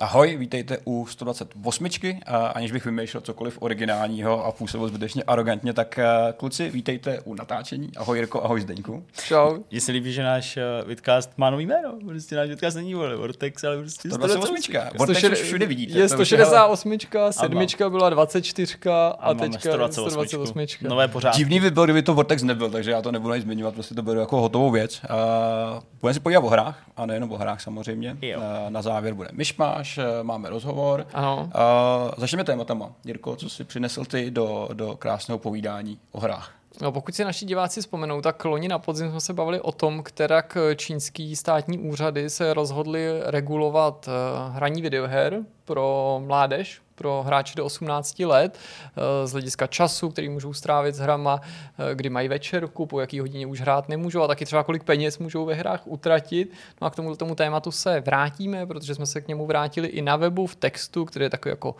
Ahoj, vítejte u 128. A aniž bych vymýšlel cokoliv originálního a působil zbytečně arrogantně, tak eh, kluci, vítejte u natáčení. Ahoj Jirko, ahoj Zdeňku. Čau. Mně se líbí, že náš uh, vidcast má nový jméno. Prostě náš vidcast není vole, Vortex, ale prostě 128. Vortex už všude vidíte. Je 168, sedmička byla 24 a, a teďka 128. 128. Nové pořádky. Divný by byl, kdyby to Vortex nebyl, takže já to nebudu ani zmiňovat, prostě to beru jako hotovou věc. Uh, budeme si podívat o hrách, a nejenom o hrách samozřejmě. Uh, na závěr bude myšmáš, máme rozhovor. Ano. Uh, začneme tématama. Jirko, co jsi přinesl ty do, do krásného povídání o hrách? No, pokud si naši diváci vzpomenou, tak loni na podzim jsme se bavili o tom, která čínský státní úřady se rozhodly regulovat hraní videoher pro mládež, pro hráče do 18 let eh, z hlediska času, který můžou strávit s hrama, eh, kdy mají večerku, po jaký hodině už hrát nemůžou a taky třeba kolik peněz můžou ve hrách utratit. No a k tomu, tomu tématu se vrátíme, protože jsme se k němu vrátili i na webu v textu, který je takový jako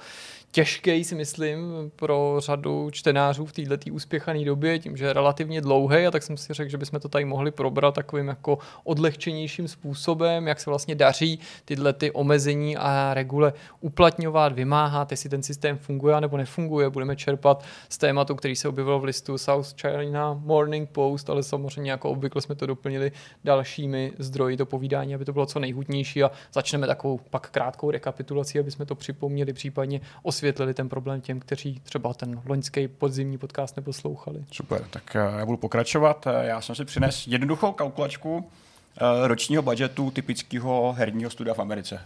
těžký, si myslím, pro řadu čtenářů v této úspěchané době, tím, že je relativně dlouhý, a tak jsem si řekl, že bychom to tady mohli probrat takovým jako odlehčenějším způsobem, jak se vlastně daří tyhle ty omezení a regule uplatňovat, vymáhat, jestli ten systém funguje nebo nefunguje. Budeme čerpat z tématu, který se objevil v listu South China Morning Post, ale samozřejmě jako obvykle jsme to doplnili dalšími zdroji do povídání, aby to bylo co nejhutnější a začneme takovou pak krátkou rekapitulací, aby jsme to připomněli, případně osvětlili ten problém těm, kteří třeba ten loňský podzimní podcast neposlouchali. Super, tak eh, já budu pokračovat. Eh, já jsem si přines jednoduchou kalkulačku eh, ročního budgetu typického herního studia v Americe.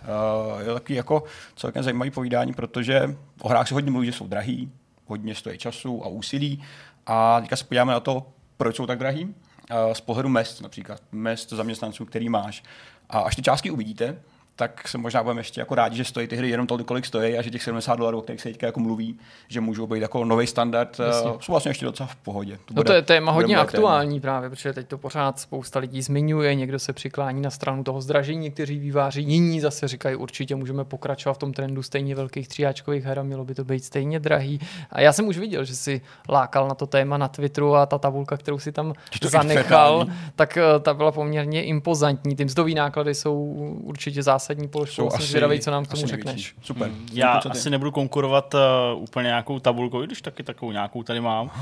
Je to takový jako celkem zajímavý povídání, protože o hrách se hodně mluví, že jsou drahý, hodně stojí času a úsilí. A teďka se podíváme na to, proč jsou tak drahý. Z pohledu mest například, mest zaměstnanců, který máš. A až ty částky uvidíte, tak se možná budeme ještě jako rádi, že stojí ty hry jenom tolik, kolik stojí a že těch 70 dolarů, o kterých se teďka jako mluví, že můžou být jako nový standard, eh, Jasně. jsou vlastně ještě docela v pohodě. To, no to je téma hodně aktuální téma. právě, protože teď to pořád spousta lidí zmiňuje, někdo se přiklání na stranu toho zdražení, někteří výváři, jiní zase říkají, určitě můžeme pokračovat v tom trendu stejně velkých tříáčkových her a mělo by to být stejně drahý. A já jsem už viděl, že si lákal na to téma na Twitteru a ta tabulka, kterou si tam zanechal, tak eh, ta byla poměrně impozantní. Ty mzdový náklady jsou určitě zásadní zásadní položkou. Jsem zvědavý, co nám k tomu řekneš. Super. Hmm. Já asi nebudu konkurovat uh, úplně nějakou tabulkou, i když taky takovou nějakou tady mám. Uh,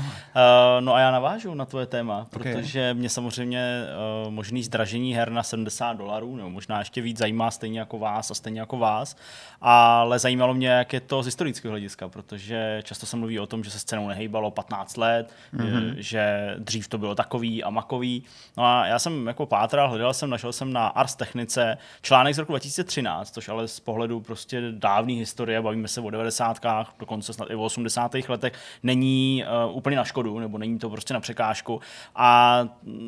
no a já navážu na tvoje téma, okay. protože mě samozřejmě uh, možný zdražení her na 70 dolarů, nebo možná ještě víc zajímá stejně jako vás a stejně jako vás, ale zajímalo mě, jak je to z historického hlediska, protože často se mluví o tom, že se s cenou nehejbalo 15 let, mm-hmm. že dřív to bylo takový a makový. No a já jsem jako pátral, hledal jsem, našel jsem na Ars Technice článek z roku 2000 2013, což ale z pohledu prostě dávné historie, bavíme se o 90. dokonce snad i o 80. letech, není uh, úplně na škodu, nebo není to prostě na překážku. A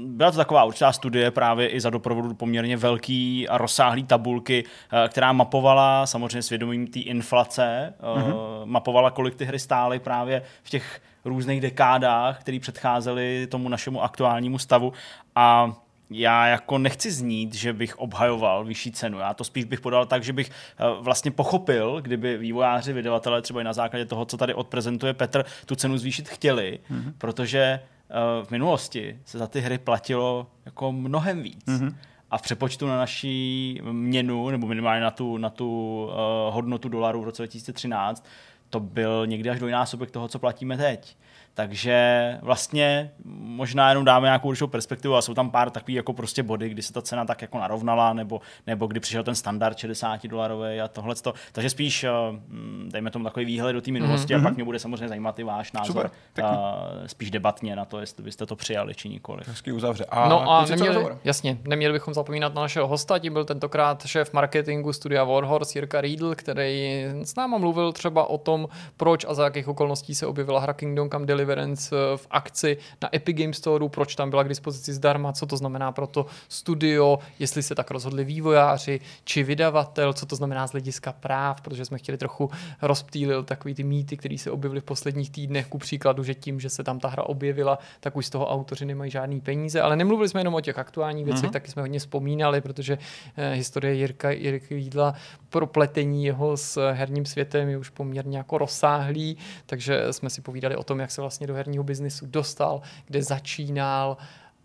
byla to taková určitá studie právě i za doprovodu poměrně velký a rozsáhlý tabulky, uh, která mapovala samozřejmě svědomím té inflace, uh, mm-hmm. mapovala, kolik ty hry stály právě v těch různých dekádách, které předcházely tomu našemu aktuálnímu stavu. A já jako nechci znít, že bych obhajoval vyšší cenu. Já to spíš bych podal tak, že bych eh, vlastně pochopil, kdyby vývojáři, vydavatelé třeba i na základě toho, co tady odprezentuje Petr, tu cenu zvýšit chtěli, mm-hmm. protože eh, v minulosti se za ty hry platilo jako mnohem víc. Mm-hmm. A v přepočtu na naší měnu, nebo minimálně na tu, na tu uh, hodnotu dolaru v roce 2013, to byl někdy až dvojnásobek toho, co platíme teď. Takže vlastně možná jenom dáme nějakou určitou perspektivu a jsou tam pár takových jako prostě body, kdy se ta cena tak jako narovnala, nebo, nebo kdy přišel ten standard 60 dolarový a tohle. Takže spíš eh, mm, dejme tomu takový výhled do té minulosti mm-hmm. a mhm. pak mě bude samozřejmě zajímat i váš názor. Super, a spíš debatně na to, jestli byste to přijali či nikoli. Hezky uzavře. A no a neměli, jasně, neměli bychom zapomínat na našeho hosta, tím byl tentokrát šéf marketingu studia Warhorse Jirka Riedl, který s náma mluvil třeba o tom, proč a za jakých okolností se objevila hra Kingdom Come Deliverance eh, v akci na Epic Game Store, proč tam byla k dispozici zdarma, co to znamená pro to studio, jestli se tak rozhodli vývojáři či vydavatel, co to znamená z hlediska práv, protože jsme chtěli trochu rozptýlit takový ty mýty, které se objevily v posledních týdnech, ku příkladu, že tím, že se tam ta hra objevila, tak už z toho autoři nemají žádný peníze, ale nemluvili jsme jenom o těch aktuálních věcech, mm-hmm. taky jsme hodně vzpomínali, protože eh, historie Jirka, Jirka Jídla pro pletení jeho s herním světem je už poměrně jako rozsáhlý, takže jsme si povídali o tom, jak se vlastně do herního biznisu dostal, kde začínal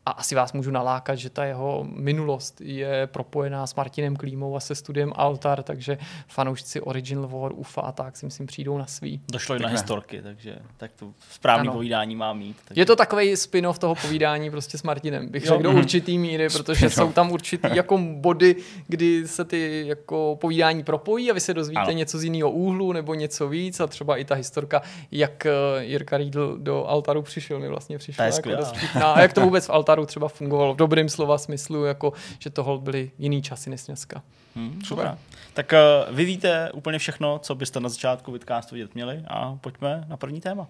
a asi vás můžu nalákat, že ta jeho minulost je propojená s Martinem Klímou a se studiem Altar, takže fanoušci Original War, UFA a tak si myslím přijdou na svý. Došlo i na historky, takže tak to správný ano. povídání má mít. Takže... Je to takový spin-off toho povídání prostě s Martinem, bych řekl do určitý míry, protože jsou tam určitý jako body, kdy se ty jako povídání propojí a vy se dozvíte ano. něco z jiného úhlu nebo něco víc a třeba i ta historka, jak eh, Jirka Riedl do Altaru přišel, mi vlastně přišel. Jako dost a jak to vůbec v Altaru třeba fungovalo v dobrém slova smyslu, jako že toho byly jiný časy než dneska. Hmm, super. Tak uh, vy víte úplně všechno, co byste na začátku vidcastu vidět měli a pojďme na první téma.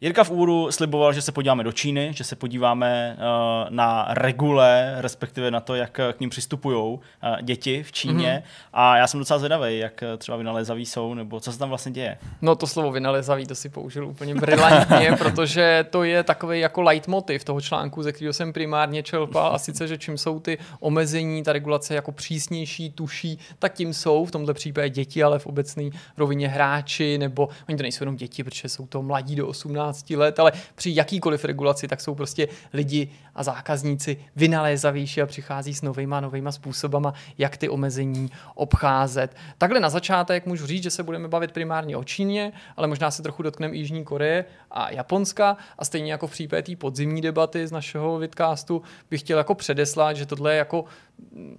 Jirka v úru sliboval, že se podíváme do Číny, že se podíváme uh, na regule, respektive na to, jak k ním přistupují uh, děti v Číně. Mm-hmm. A já jsem docela zvědavý, jak eh, třeba vynalézaví jsou, nebo co se tam vlastně děje. No to slovo vynalézaví, to si použil úplně brilantně, protože to je takový jako leitmotiv toho článku, ze kterého jsem primárně čerpal, a sice, že čím jsou ty omezení, ta regulace jako přísnější, tuší, tak tím jsou v tomto případě děti, ale v obecné rovině hráči, nebo oni to nejsou jenom děti, protože jsou to mladí do 18 15 let, ale při jakýkoliv regulaci, tak jsou prostě lidi a zákazníci vynalézavější a přichází s novýma novýma způsobama, jak ty omezení obcházet. Takhle na začátek můžu říct, že se budeme bavit primárně o Číně, ale možná se trochu dotkneme Jižní Koreje a Japonska a stejně jako v případě té podzimní debaty z našeho vidcastu bych chtěl jako předeslat, že tohle je jako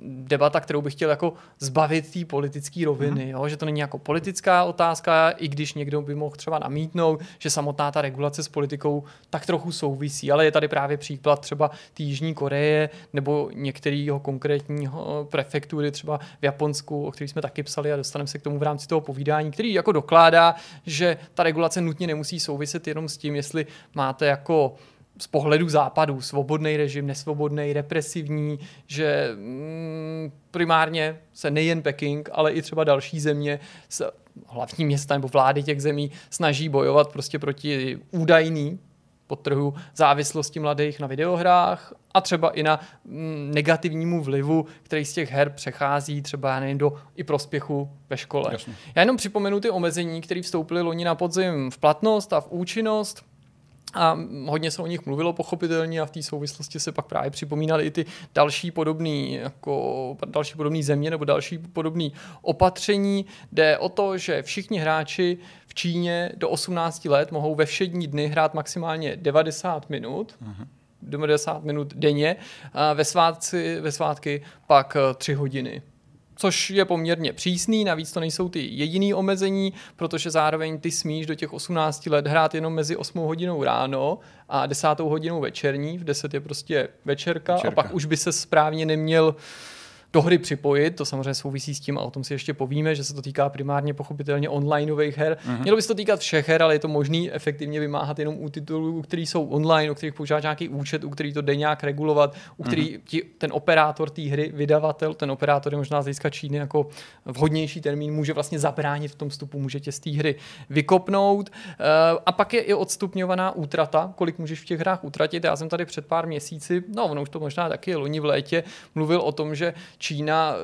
debata, kterou bych chtěl jako zbavit té politické roviny, mm. jo? že to není jako politická otázka, i když někdo by mohl třeba namítnout, že samotná ta regulace s politikou tak trochu souvisí, ale je tady právě příklad třeba té Jižní Koreje nebo některého konkrétního prefektury třeba v Japonsku, o kterých jsme taky psali a dostaneme se k tomu v rámci toho povídání, který jako dokládá, že ta regulace nutně nemusí souviset jenom s tím, jestli máte jako z pohledu západu svobodný režim, nesvobodný, represivní, že mm, primárně se nejen Peking, ale i třeba další země, hlavní města nebo vlády těch zemí snaží bojovat prostě proti údajný podtrhu závislosti mladých na videohrách a třeba i na mm, negativnímu vlivu, který z těch her přechází třeba já nevím, do i prospěchu ve škole. Jasně. Já jenom připomenu ty omezení, které vstoupily loni na podzim v platnost a v účinnost. A hodně se o nich mluvilo pochopitelně a v té souvislosti se pak právě připomínaly i ty další podobné jako další podobný země nebo další podobné opatření. Jde o to, že všichni hráči v Číně do 18 let mohou ve všední dny hrát maximálně 90 minut. Uh-huh. 90 minut denně, a ve, svátci, ve svátky pak 3 eh, hodiny což je poměrně přísný, navíc to nejsou ty jediný omezení, protože zároveň ty smíš do těch 18 let hrát jenom mezi 8 hodinou ráno a 10 hodinou večerní, v 10 je prostě večerka, večerka. a pak už by se správně neměl uh, do hry připojit. To samozřejmě souvisí s tím a o tom si ještě povíme, že se to týká primárně pochopitelně onlineových her. Uh-huh. Mělo by se to týkat všech her, ale je to možný efektivně vymáhat jenom u titulů, který jsou online, u kterých používáš nějaký účet, u který to jde nějak regulovat, u který uh-huh. ti, ten operátor té hry, vydavatel, ten operátor je možná z hlediska Číny jako vhodnější termín, může vlastně zabránit v tom vstupu, může tě z té hry vykopnout. Uh, a pak je i odstupňovaná útrata, kolik můžeš v těch hrách utratit. Já jsem tady před pár měsíci, no ono už to možná taky loni v létě, mluvil o tom, že Čína eh,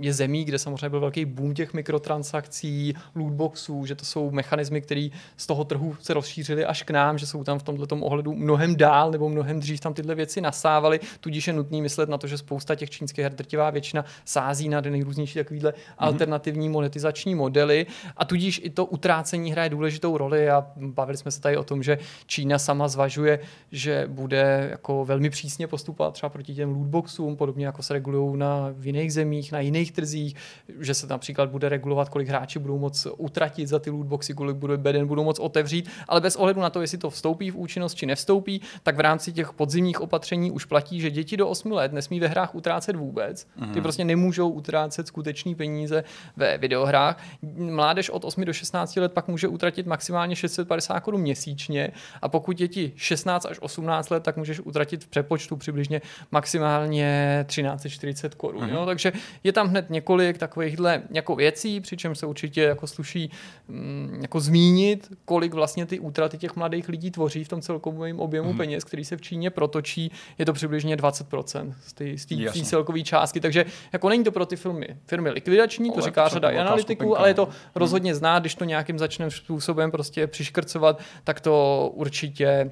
je zemí, kde samozřejmě byl velký boom těch mikrotransakcí, lootboxů, že to jsou mechanismy, které z toho trhu se rozšířily až k nám, že jsou tam v tomto ohledu mnohem dál nebo mnohem dřív tam tyhle věci nasávaly, tudíž je nutný myslet na to, že spousta těch čínských her, drtivá většina sází na nejrůznější takovýhle mm-hmm. alternativní monetizační modely a tudíž i to utrácení hraje důležitou roli a bavili jsme se tady o tom, že Čína sama zvažuje, že bude jako velmi přísně postupovat třeba proti těm lootboxům, podobně jako se regulují na v jiných zemích, na jiných trzích, že se například bude regulovat, kolik hráči budou moc utratit za ty lootboxy, kolik bude beden budou moc otevřít, ale bez ohledu na to, jestli to vstoupí v účinnost či nevstoupí, tak v rámci těch podzimních opatření už platí, že děti do 8 let nesmí ve hrách utrácet vůbec. Ty mhm. prostě nemůžou utrácet skutečné peníze ve videohrách. Mládež od 8 do 16 let pak může utratit maximálně 650 korun měsíčně a pokud děti 16 až 18 let, tak můžeš utratit v přepočtu přibližně maximálně 1340 korun. Mm-hmm. Jo? Takže je tam hned několik takovýchhle jako věcí, přičem se určitě jako sluší mm, jako zmínit, kolik vlastně ty útraty těch mladých lidí tvoří v tom celkovém objemu mm-hmm. peněz, který se v Číně protočí, je to přibližně 20% z té celkové částky, takže jako není to pro ty firmy, firmy likvidační, to říká řada analytiků, ale je to mhm. rozhodně znát, když to nějakým začneme způsobem prostě přiškrcovat, tak to určitě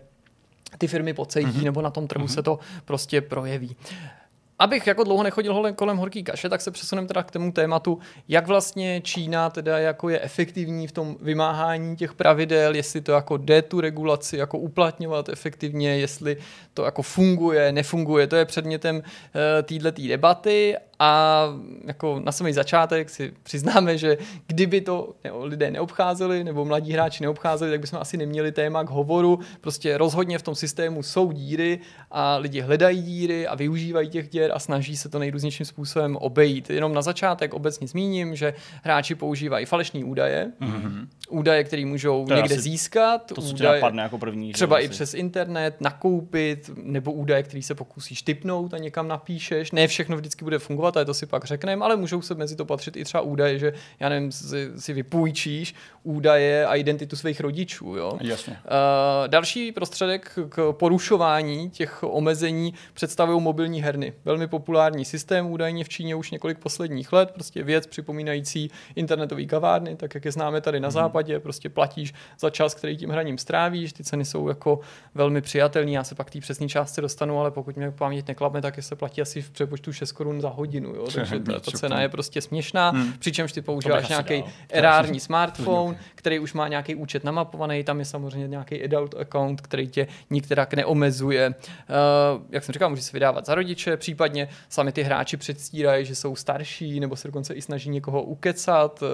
ty firmy pocejtí, mm-hmm. nebo na tom trhu mm-hmm. se to prostě projeví. Abych jako dlouho nechodil kolem horký kaše, tak se přesuneme teda k tomu tématu, jak vlastně Čína teda jako je efektivní v tom vymáhání těch pravidel, jestli to jako jde tu regulaci jako uplatňovat efektivně, jestli to jako funguje, nefunguje. To je předmětem uh, této debaty a jako na samý začátek si přiznáme, že kdyby to lidé neobcházeli nebo mladí hráči neobcházeli, tak bychom asi neměli téma k hovoru. Prostě rozhodně v tom systému jsou díry a lidi hledají díry a využívají těch děr a snaží se to nejrůznějším způsobem obejít. Jenom na začátek obecně zmíním, že hráči používají falešné údaje, mm-hmm. údaje, které můžou to někde získat, to, údaje, jako první, třeba i přes internet, nakoupit, nebo údaje, který se pokusíš typnout a někam napíšeš. Ne všechno vždycky bude fungovat, ale to si pak řekneme, ale můžou se mezi to patřit i třeba údaje, že já nevím, si, si vypůjčíš údaje a identitu svých rodičů. Jo? Jasně. Uh, další prostředek k porušování těch omezení představují mobilní herny. Velmi populární systém údajně v Číně už několik posledních let, prostě věc připomínající internetový kavárny, tak jak je známe tady na mm. západě, prostě platíš za čas, který tím hraním strávíš, ty ceny jsou jako velmi přijatelné, já se pak té přesné částce dostanu, ale pokud mě paměť neklapne, tak se platí asi v přepočtu 6 korun za hodinu, jo? takže ta, ta cena je prostě směšná, hmm. přičemž ty používáš nějaký erární smartphone, který už má nějaký účet namapovaný, tam je samozřejmě nějaký adult account, který tě nikterak neomezuje. Uh, jak jsem říkal, může se vydávat za rodiče, případně sami ty hráči předstírají, že jsou starší, nebo se dokonce i snaží někoho ukecat, uh,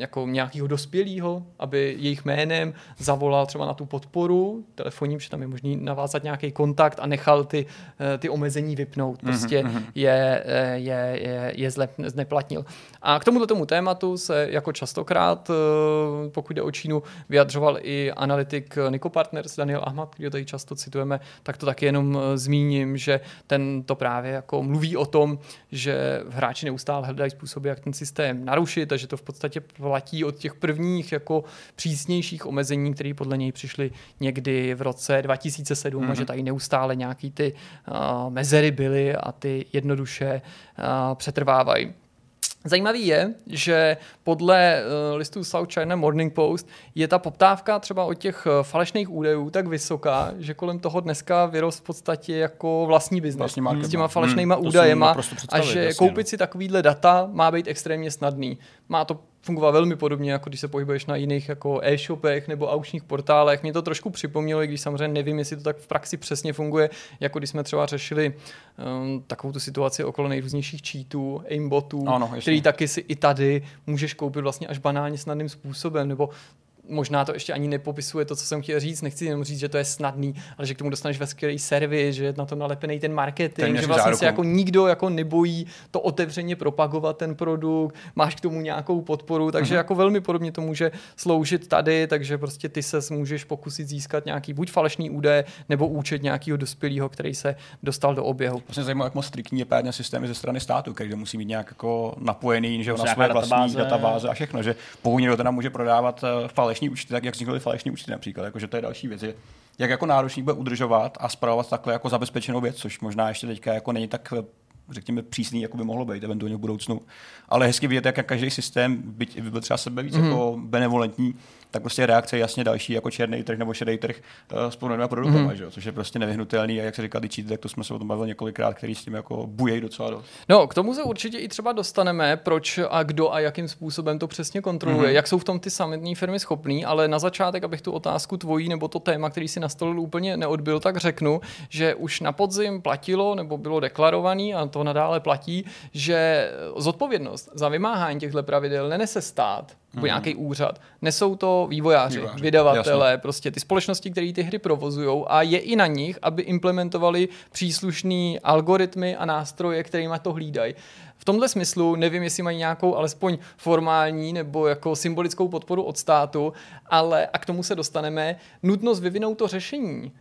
jako nějakého dospělého, aby jejich jménem zavolal třeba na tu podporu telefonním, že tam je možný navázat nějaký kontakt a nechal ty, uh, ty omezení vypnout. Mhm, prostě mm-hmm. je, je, je, je zle, zneplatnil. A k tomuto tomu tématu se jako častokrát, pokud jde o Čínu, vyjadřoval i analytik Nico Partners Daniel Ahmad, který tady často citujeme, tak to taky jenom zmíním, že ten to právě jako mluví o tom, že hráči neustále hledají způsoby, jak ten systém narušit a že to v podstatě platí od těch prvních jako přísnějších omezení, které podle něj přišly někdy v roce 2007 mm-hmm. a že mhm. tady neustále nějaký ty uh, mezery byly a ty jednoduše uh, přetrvávají. Zajímavý je, že podle uh, listu South China Morning Post je ta poptávka třeba od těch uh, falešných údajů tak vysoká, že kolem toho dneska vyrost v podstatě jako vlastní biznes s těma falešnýma hmm, údajema a že jasně, koupit no. si takovýhle data má být extrémně snadný. Má to fungovat velmi podobně, jako když se pohybuješ na jiných jako e-shopech nebo aukčních portálech. Mě to trošku připomnělo, i když samozřejmě nevím, jestli to tak v praxi přesně funguje, jako když jsme třeba řešili um, takovou tu situaci okolo nejrůznějších cheatů, aimbotů, ano, který taky si i tady můžeš koupit vlastně až banálně snadným způsobem, nebo možná to ještě ani nepopisuje to, co jsem chtěl říct. Nechci jenom říct, že to je snadný, ale že k tomu dostaneš veškerý servis, že je na to nalepený ten marketing, ten že vlastně záruku. se jako nikdo jako nebojí to otevřeně propagovat ten produkt, máš k tomu nějakou podporu, takže uh-huh. jako velmi podobně to může sloužit tady, takže prostě ty se můžeš pokusit získat nějaký buď falešný údaje, nebo účet nějakého dospělého, který se dostal do oběhu. Vlastně zajímavé, jak moc striktní je pádně systémy ze strany státu, který musí mít nějak jako napojený, že na své vlastní databáze a všechno, že pokud někdo teda může prodávat eh, falešný falešní účty, tak jak vznikly falešní účty například. Jakože to je další věc. Je, jak jako náročník bude udržovat a spravovat takhle jako zabezpečenou věc, což možná ještě teďka jako není tak řekněme, přísný, jako by mohlo být eventuálně v budoucnu. Ale hezky vidět, jak každý systém, byť by byl třeba sebe víc mm. jako benevolentní, tak prostě reakce je jasně další, jako černý trh nebo šedý trh uh, s podobnými produkty, mm. že? což je prostě nevyhnutelný. A jak se říká, ty tak to jsme se o tom bavili několikrát, který s tím jako bujejí docela dost. No, k tomu se určitě i třeba dostaneme, proč a kdo a jakým způsobem to přesně kontroluje, mm. jak jsou v tom ty samotné firmy schopný, ale na začátek, abych tu otázku tvojí nebo to téma, který si nastolil úplně neodbil, tak řeknu, že už na podzim platilo nebo bylo deklarovaný a to nadále platí, že zodpovědnost za vymáhání těchto pravidel nenese stát, nebo mm. nějaký úřad. Nesou to vývojáři, vývojáři. vydavatele, jasně. prostě ty společnosti, které ty hry provozují a je i na nich, aby implementovali příslušné algoritmy a nástroje, kterými to hlídají. V tomhle smyslu nevím, jestli mají nějakou alespoň formální nebo jako symbolickou podporu od státu, ale a k tomu se dostaneme, nutnost vyvinout to řešení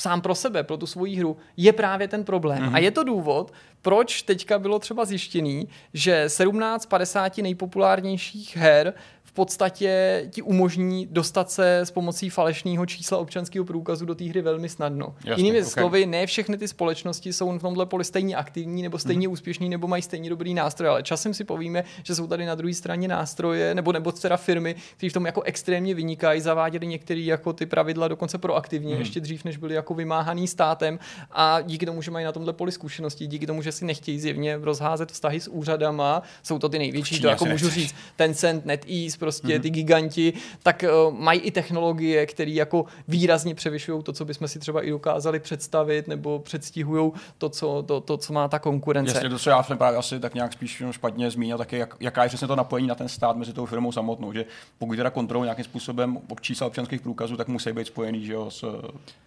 sám pro sebe, pro tu svoji hru, je právě ten problém. Mm-hmm. A je to důvod, proč teďka bylo třeba zjištěný, že 17 50 nejpopulárnějších her podstatě ti umožní dostat se s pomocí falešného čísla občanského průkazu do té hry velmi snadno. Jasně, Jinými ok. slovy, ne všechny ty společnosti jsou v tomhle poli stejně aktivní nebo stejně úspěšní nebo mají stejně dobrý nástroj, ale časem si povíme, že jsou tady na druhé straně nástroje nebo nebo teda firmy, které v tom jako extrémně vynikají, zaváděly některé jako ty pravidla dokonce proaktivně, ještě dřív než byly jako vymáhaný státem a díky tomu, že mají na tomhle poli zkušenosti, díky tomu, že si nechtějí zjevně rozházet vztahy s úřadama, jsou to ty největší, to jako můžu říct, Tencent, NetEase, prostě ty giganti, tak uh, mají i technologie, které jako výrazně převyšují to, co bychom si třeba i dokázali představit, nebo předstihují to, co, to, to, co má ta konkurence. Jasně, to, co já jsem právě asi tak nějak spíš špatně zmínil, taky jak, jaká je přesně to napojení na ten stát mezi tou firmou samotnou, že pokud teda kontrolují nějakým způsobem čísla občanských průkazů, tak musí být spojený že jo, s,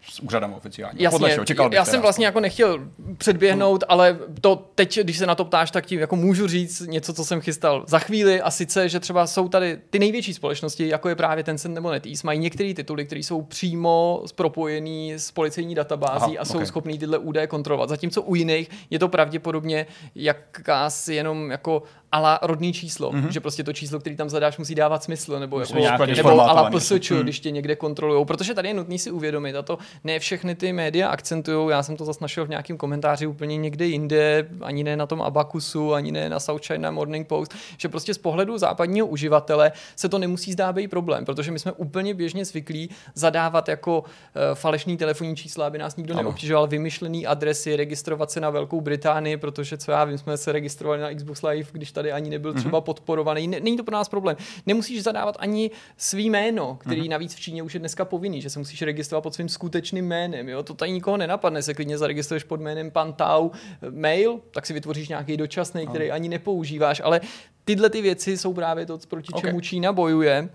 s úřadem oficiálním. Jasně, Podle čeho? Čekal bych já teda jsem vlastně jako nechtěl předběhnout, ale to teď, když se na to ptáš, tak ti jako můžu říct něco, co jsem chystal za chvíli a sice, že třeba jsou tady ty největší společnosti, jako je právě Tencent nebo NetEase, mají některé tituly, které jsou přímo propojený s policejní databází Aha, a jsou ok. schopný tyhle údaje kontrolovat. Zatímco u jiných je to pravděpodobně jakási jenom jako ala rodný číslo, mm-hmm. že prostě to číslo, který tam zadáš, musí dávat smysl, nebo, jako, nějaký nebo ala. PSČ, Mm. když tě někde kontrolují. Protože tady je nutný si uvědomit, a to ne všechny ty média akcentují, já jsem to zase našel v nějakém komentáři úplně někde jinde, ani ne na tom Abakusu, ani ne na South China Morning Post, že prostě z pohledu západního uživatele se to nemusí zdát být problém, protože my jsme úplně běžně zvyklí zadávat jako uh, falešný telefonní čísla, aby nás nikdo Ano. neobtěžoval, vymyšlený adresy, registrovat se na Velkou Británii, protože co já vím, jsme se registrovali na Xbox Live, když tady ani nebyl třeba podporovaný. Ne- Není to pro nás problém. Nemusíš zadávat ani svý jméno, který navíc v Číně už je dneska povinný, že se musíš registrovat pod svým skutečným jménem. Jo? To tady nikoho nenapadne, se klidně zaregistruješ pod jménem Pan Tau eh, mail, tak si vytvoříš nějaký dočasný, který ani nepoužíváš, ale tyhle ty věci jsou právě to, proti Ok. čemu Čína bojuje.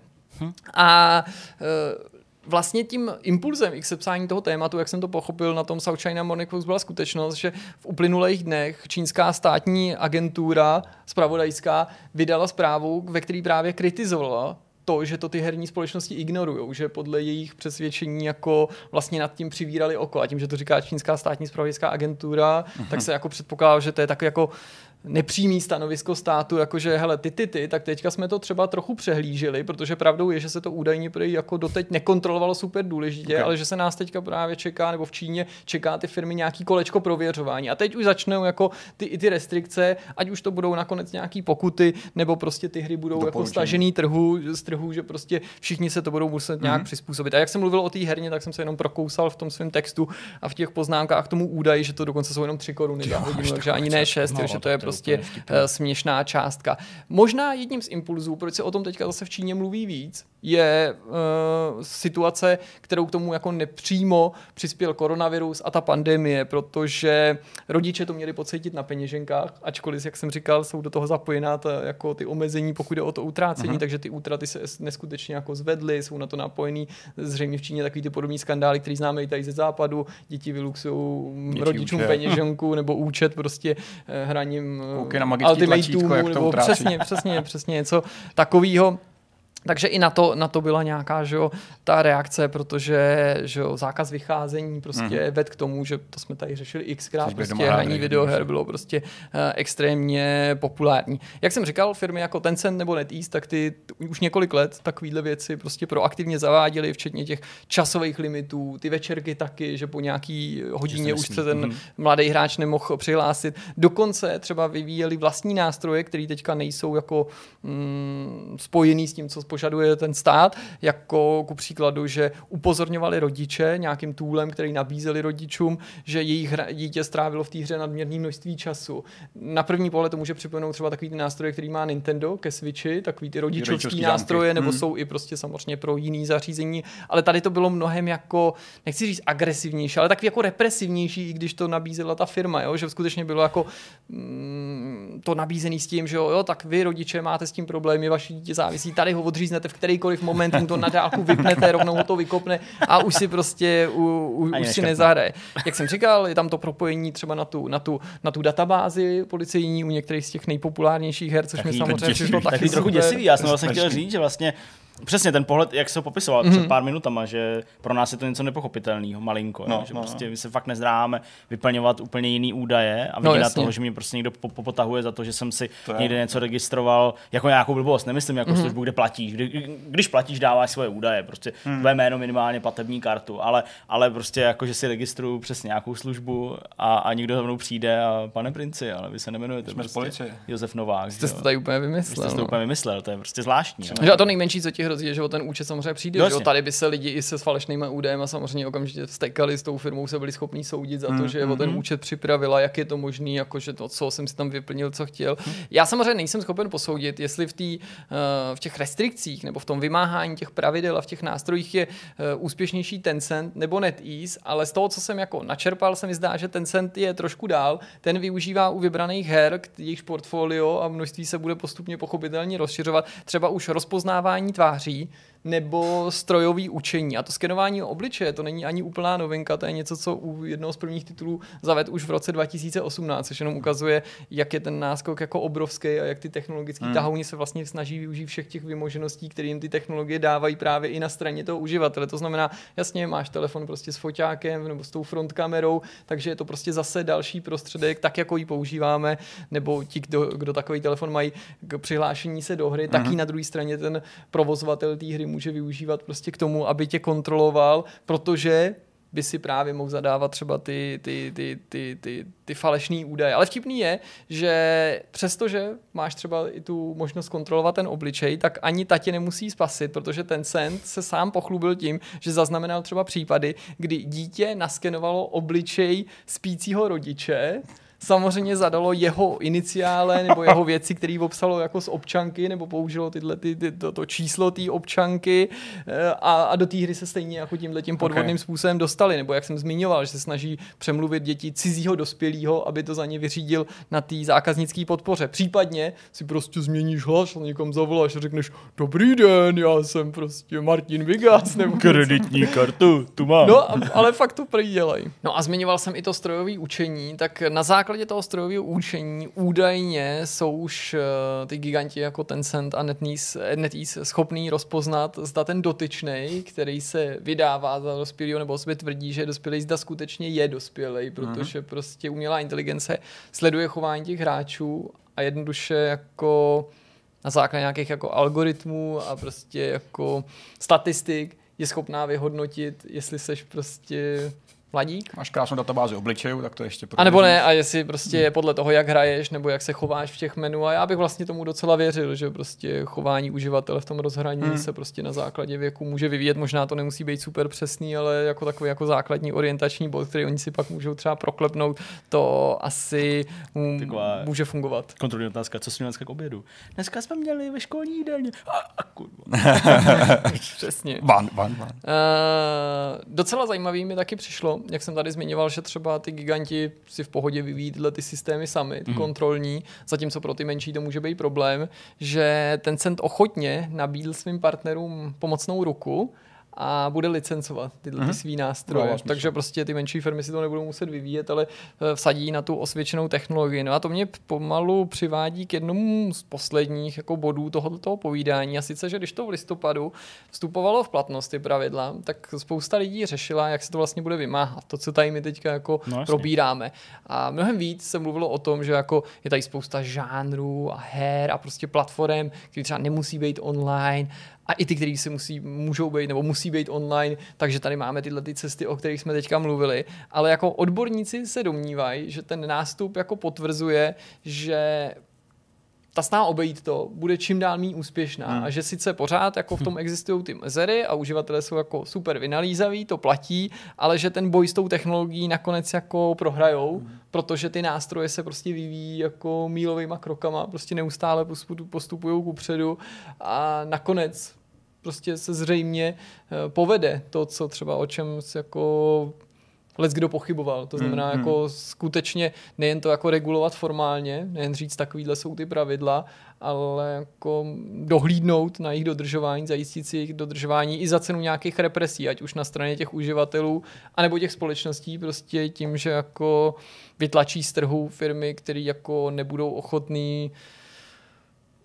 A e, vlastně tím impulzem k sepsání toho tématu, jak jsem to pochopil na tom South China Morning Post, byla skutečnost, že v uplynulých dnech čínská státní agentura spravodajská vydala zprávu, ve které právě kritizovala to, že to ty herní společnosti ignorují, že podle jejich přesvědčení jako vlastně nad tím přivírali oko. A tím, že to říká čínská státní spravodajská agentura, tak se jako předpokládá, že to je takový jako nepřímý stanovisko státu, jakože hele, ty, ty, ty, tak teďka jsme to třeba trochu přehlíželi, protože pravdou je, že se to údajně prý jako doteď nekontrolovalo super důležitě, Ok. ale že se nás teďka právě čeká, nebo v Číně čeká ty firmy nějaký kolečko prověřování. A teď už začnou jako ty, i ty restrikce, ať už to budou nakonec nějaký pokuty, nebo prostě ty hry budou jako stažený trhu, z trhu, že prostě všichni se to budou muset nějak Mhm. přizpůsobit. A jak jsem mluvil o té herně, tak jsem se jenom prokousal v tom svém textu a v těch poznámkách k tomu údaji, že to dokonce jsou jenom 3 koruny za hodinu, takže ani ne 6, No, že to je je prostě eh, směšná částka. Možná jedním z impulzů, proč se o tom teďka zase v Číně mluví víc, je uh, situace, kterou k tomu jako nepřímo přispěl koronavirus a ta pandemie, protože rodiče to měli pocítit na peněženkách, ačkoliv, jak jsem říkal, jsou do toho zapojená ta, jako ty omezení, pokud jde o to utrácení, takže ty útraty se neskutečně jako zvedly, jsou na to napojený zřejmě v Číně takový ty podobný skandály, který známe i tady ze západu, děti vyluxují rodičům účet. peněženku nebo účet prostě eh, hraním Koukej na magický tlačítko, Ultimateumu, jak to nebo utrácí. přesně, přesně, přesně něco takového. Takže i na to, na to byla nějaká že jo, ta reakce, protože že jo, zákaz vycházení prostě mm-hmm. ved k tomu, že to jsme tady řešili xkrát, být prostě hraní videoher bylo prostě uh, extrémně populární. Jak jsem říkal, firmy jako Tencent nebo NetEase, tak ty už několik let takovéhle věci prostě proaktivně zaváděly, včetně těch časových limitů, ty večerky taky, že po nějaký hodině už se ten Mhm. mladý hráč nemohl přihlásit. Dokonce třeba vyvíjeli vlastní nástroje, které teďka nejsou jako mm, spojený s tím, co požaduje ten stát, jako ku příkladu, že upozorňovali rodiče nějakým toolem, který nabízeli rodičům, že jejich hra, dítě strávilo v té hře nadměrné množství času. Na první pohled to může připomenout třeba takový ty nástroje, který má Nintendo ke Switchi, takový ty rodičovský rodičovský nástroje, nebo Hmm. jsou i prostě samozřejmě pro jiný zařízení, ale tady to bylo mnohem jako, nechci říct agresivnější, ale takový jako represivnější, i když to nabízela ta firma, jo? že skutečně bylo jako mm, to nabízený s tím, že jo, jo, tak vy rodiče máte s tím problémy, vaše dítě závisí, tady ho odříznete v kterýkoliv moment, mu to na dálku vypnete, rovnou ho to vykopne a už si prostě u, u, Ani už si nezahraje. Jak jsem říkal, je tam to propojení třeba na tu, na tu, na tu databázi policejní u některých z těch nejpopulárnějších her, což mi samozřejmě přišlo taky takový trochu děsivý. Já jsem vlastně chtěl říct, že vlastně Přesně ten pohled, jak se ho popisoval mm-hmm. před pár minutama, že pro nás je to něco nepochopitelného, malinko, no, že no, prostě no. my se fakt nezdráme vyplňovat úplně jiný údaje a vidí no, na toho, že mě prostě někdo popotahuje za to, že jsem si to někde něco registroval jako nějakou blbost, nemyslím jako mm-hmm. službu, kde platíš. Kdy, když platíš, dáváš svoje údaje, prostě mm. tvé jméno minimálně platební kartu, ale, ale prostě jako, že si registruju přes nějakou službu a, a někdo za mnou přijde a pane princi, ale vy se nemenujete Jsme prostě policie. Josef Novák. Jste to tady úplně vymyslel. Jste to no. úplně vymyslel, to je prostě zvláštní. No. A to nejmenší, co ti hrozí, že o ten účet samozřejmě přijde. Že jo? Tady by se lidi i se falešnými údajem a samozřejmě okamžitě vstekali s tou firmou, se byli schopni soudit za to, mm, že mm, o ten účet připravila, jak je to možné, jakože to, co jsem si tam vyplnil, co chtěl. Já samozřejmě nejsem schopen posoudit, jestli v, tý, uh, v těch restrikcích nebo v tom vymáhání těch pravidel a v těch nástrojích je uh, úspěšnější Tencent nebo NetEase, ale z toho, co jsem jako načerpal, se mi zdá, že Tencent je trošku dál. Ten využívá u vybraných her, jejichž portfolio a množství se bude postupně pochopitelně rozšiřovat, třeba už rozpoznávání tváří, září, nebo strojový učení. A to skenování obličeje, to není ani úplná novinka, to je něco, co u jednoho z prvních titulů zaved už v roce 2018, což jenom ukazuje, jak je ten náskok jako obrovský a jak ty technologické hmm. tahouni se vlastně snaží využít všech těch vymožeností, které jim ty technologie dávají právě i na straně toho uživatele. To znamená, jasně, máš telefon prostě s foťákem nebo s tou front kamerou, takže je to prostě zase další prostředek, tak jako ji používáme, nebo ti, kdo, kdo takový telefon mají k přihlášení se do hry, hmm. tak i na druhé straně ten provozovatel té hry může využívat prostě k tomu, aby tě kontroloval, protože by si právě mohl zadávat třeba ty, ty, ty, ty, ty, ty falešné údaje. Ale vtipný je, že přestože máš třeba i tu možnost kontrolovat ten obličej, tak ani ta tě nemusí spasit, protože ten Send se sám pochlubil tím, že zaznamenal třeba případy, kdy dítě naskenovalo obličej spícího rodiče samozřejmě zadalo jeho iniciále nebo jeho věci, které obsalo jako z občanky, nebo použilo tyhle, ty, ty, to, to číslo té občanky eh, a, a do té hry se stejně jako tímhle tím podvodným okay. způsobem dostali. Nebo jak jsem zmiňoval, že se snaží přemluvit děti cizího dospělého, aby to za ně vyřídil na té zákaznické podpoře. Případně si prostě změníš hlas a někam zavoláš a řekneš Dobrý den, já jsem prostě Martin Vigas. Nebo Kreditní kartu, tu mám. No, ale fakt to prý dělají. No a zmiňoval jsem i to strojové učení, tak na základě základě toho strojového učení údajně jsou už uh, ty giganti jako Tencent a NetEase, NetEase schopný rozpoznat, zda ten dotyčný, který se vydává za dospělého, nebo sobě tvrdí, že je dospělý, zda skutečně je dospělý, protože uh-huh. prostě umělá inteligence sleduje chování těch hráčů a jednoduše jako na základě nějakých jako algoritmů a prostě jako statistik je schopná vyhodnotit, jestli seš prostě mladík. Máš krásnou databázi obličejů, tak to ještě A nebo ne, a jestli prostě hmm. podle toho, jak hraješ, nebo jak se chováš v těch menu. A já bych vlastně tomu docela věřil, že prostě chování uživatele v tom rozhraní hmm. se prostě na základě věku může vyvíjet. Možná to nemusí být super přesný, ale jako takový jako základní orientační bod, který oni si pak můžou třeba proklepnout, to asi Taková může fungovat. Kontrolní otázka, co jsme dneska k obědu? Dneska jsme měli ve školní jídelně. A, a Přesně. Van, van, van. Uh, docela zajímavý mi taky přišlo, jak jsem tady zmiňoval, že třeba ty giganti si v pohodě vyvíjí tyhle ty systémy sami, ty mm. kontrolní, zatímco pro ty menší to může být problém, že ten cent ochotně nabídl svým partnerům pomocnou ruku, a bude licencovat tyhle ty mhm. svý nástroje. No, Takže prostě ty menší firmy si to nebudou muset vyvíjet, ale eh, vsadí na tu osvědčenou technologii. No a to mě pomalu přivádí k jednomu z posledních jako bodů tohoto povídání. A sice, že když to v listopadu vstupovalo v platnost ty pravidla, tak spousta lidí řešila, jak se to vlastně bude vymáhat. To, co tady my teďka jako no, probíráme. A mnohem víc se mluvilo o tom, že jako je tady spousta žánrů a her a prostě platform, které třeba nemusí být online a i ty, kteří si musí, můžou být nebo musí být online, takže tady máme tyhle ty cesty, o kterých jsme teďka mluvili, ale jako odborníci se domnívají, že ten nástup jako potvrzuje, že ta snaha obejít to bude čím dál méně úspěšná hmm. a že sice pořád jako v tom existují ty mezery a uživatelé jsou jako super vynalízaví, to platí, ale že ten boj s tou technologií nakonec jako prohrajou, hmm. protože ty nástroje se prostě vyvíjí jako mílovými krokama, prostě neustále postupují kupředu a nakonec prostě se zřejmě eh, povede to, co třeba o čem se jako les kdo pochyboval. To znamená hmm, jako hmm. skutečně nejen to jako regulovat formálně, nejen říct takovýhle jsou ty pravidla, ale jako dohlídnout na jejich dodržování, zajistit si jejich dodržování i za cenu nějakých represí, ať už na straně těch uživatelů, anebo těch společností, prostě tím, že jako vytlačí z trhu firmy, které jako nebudou ochotný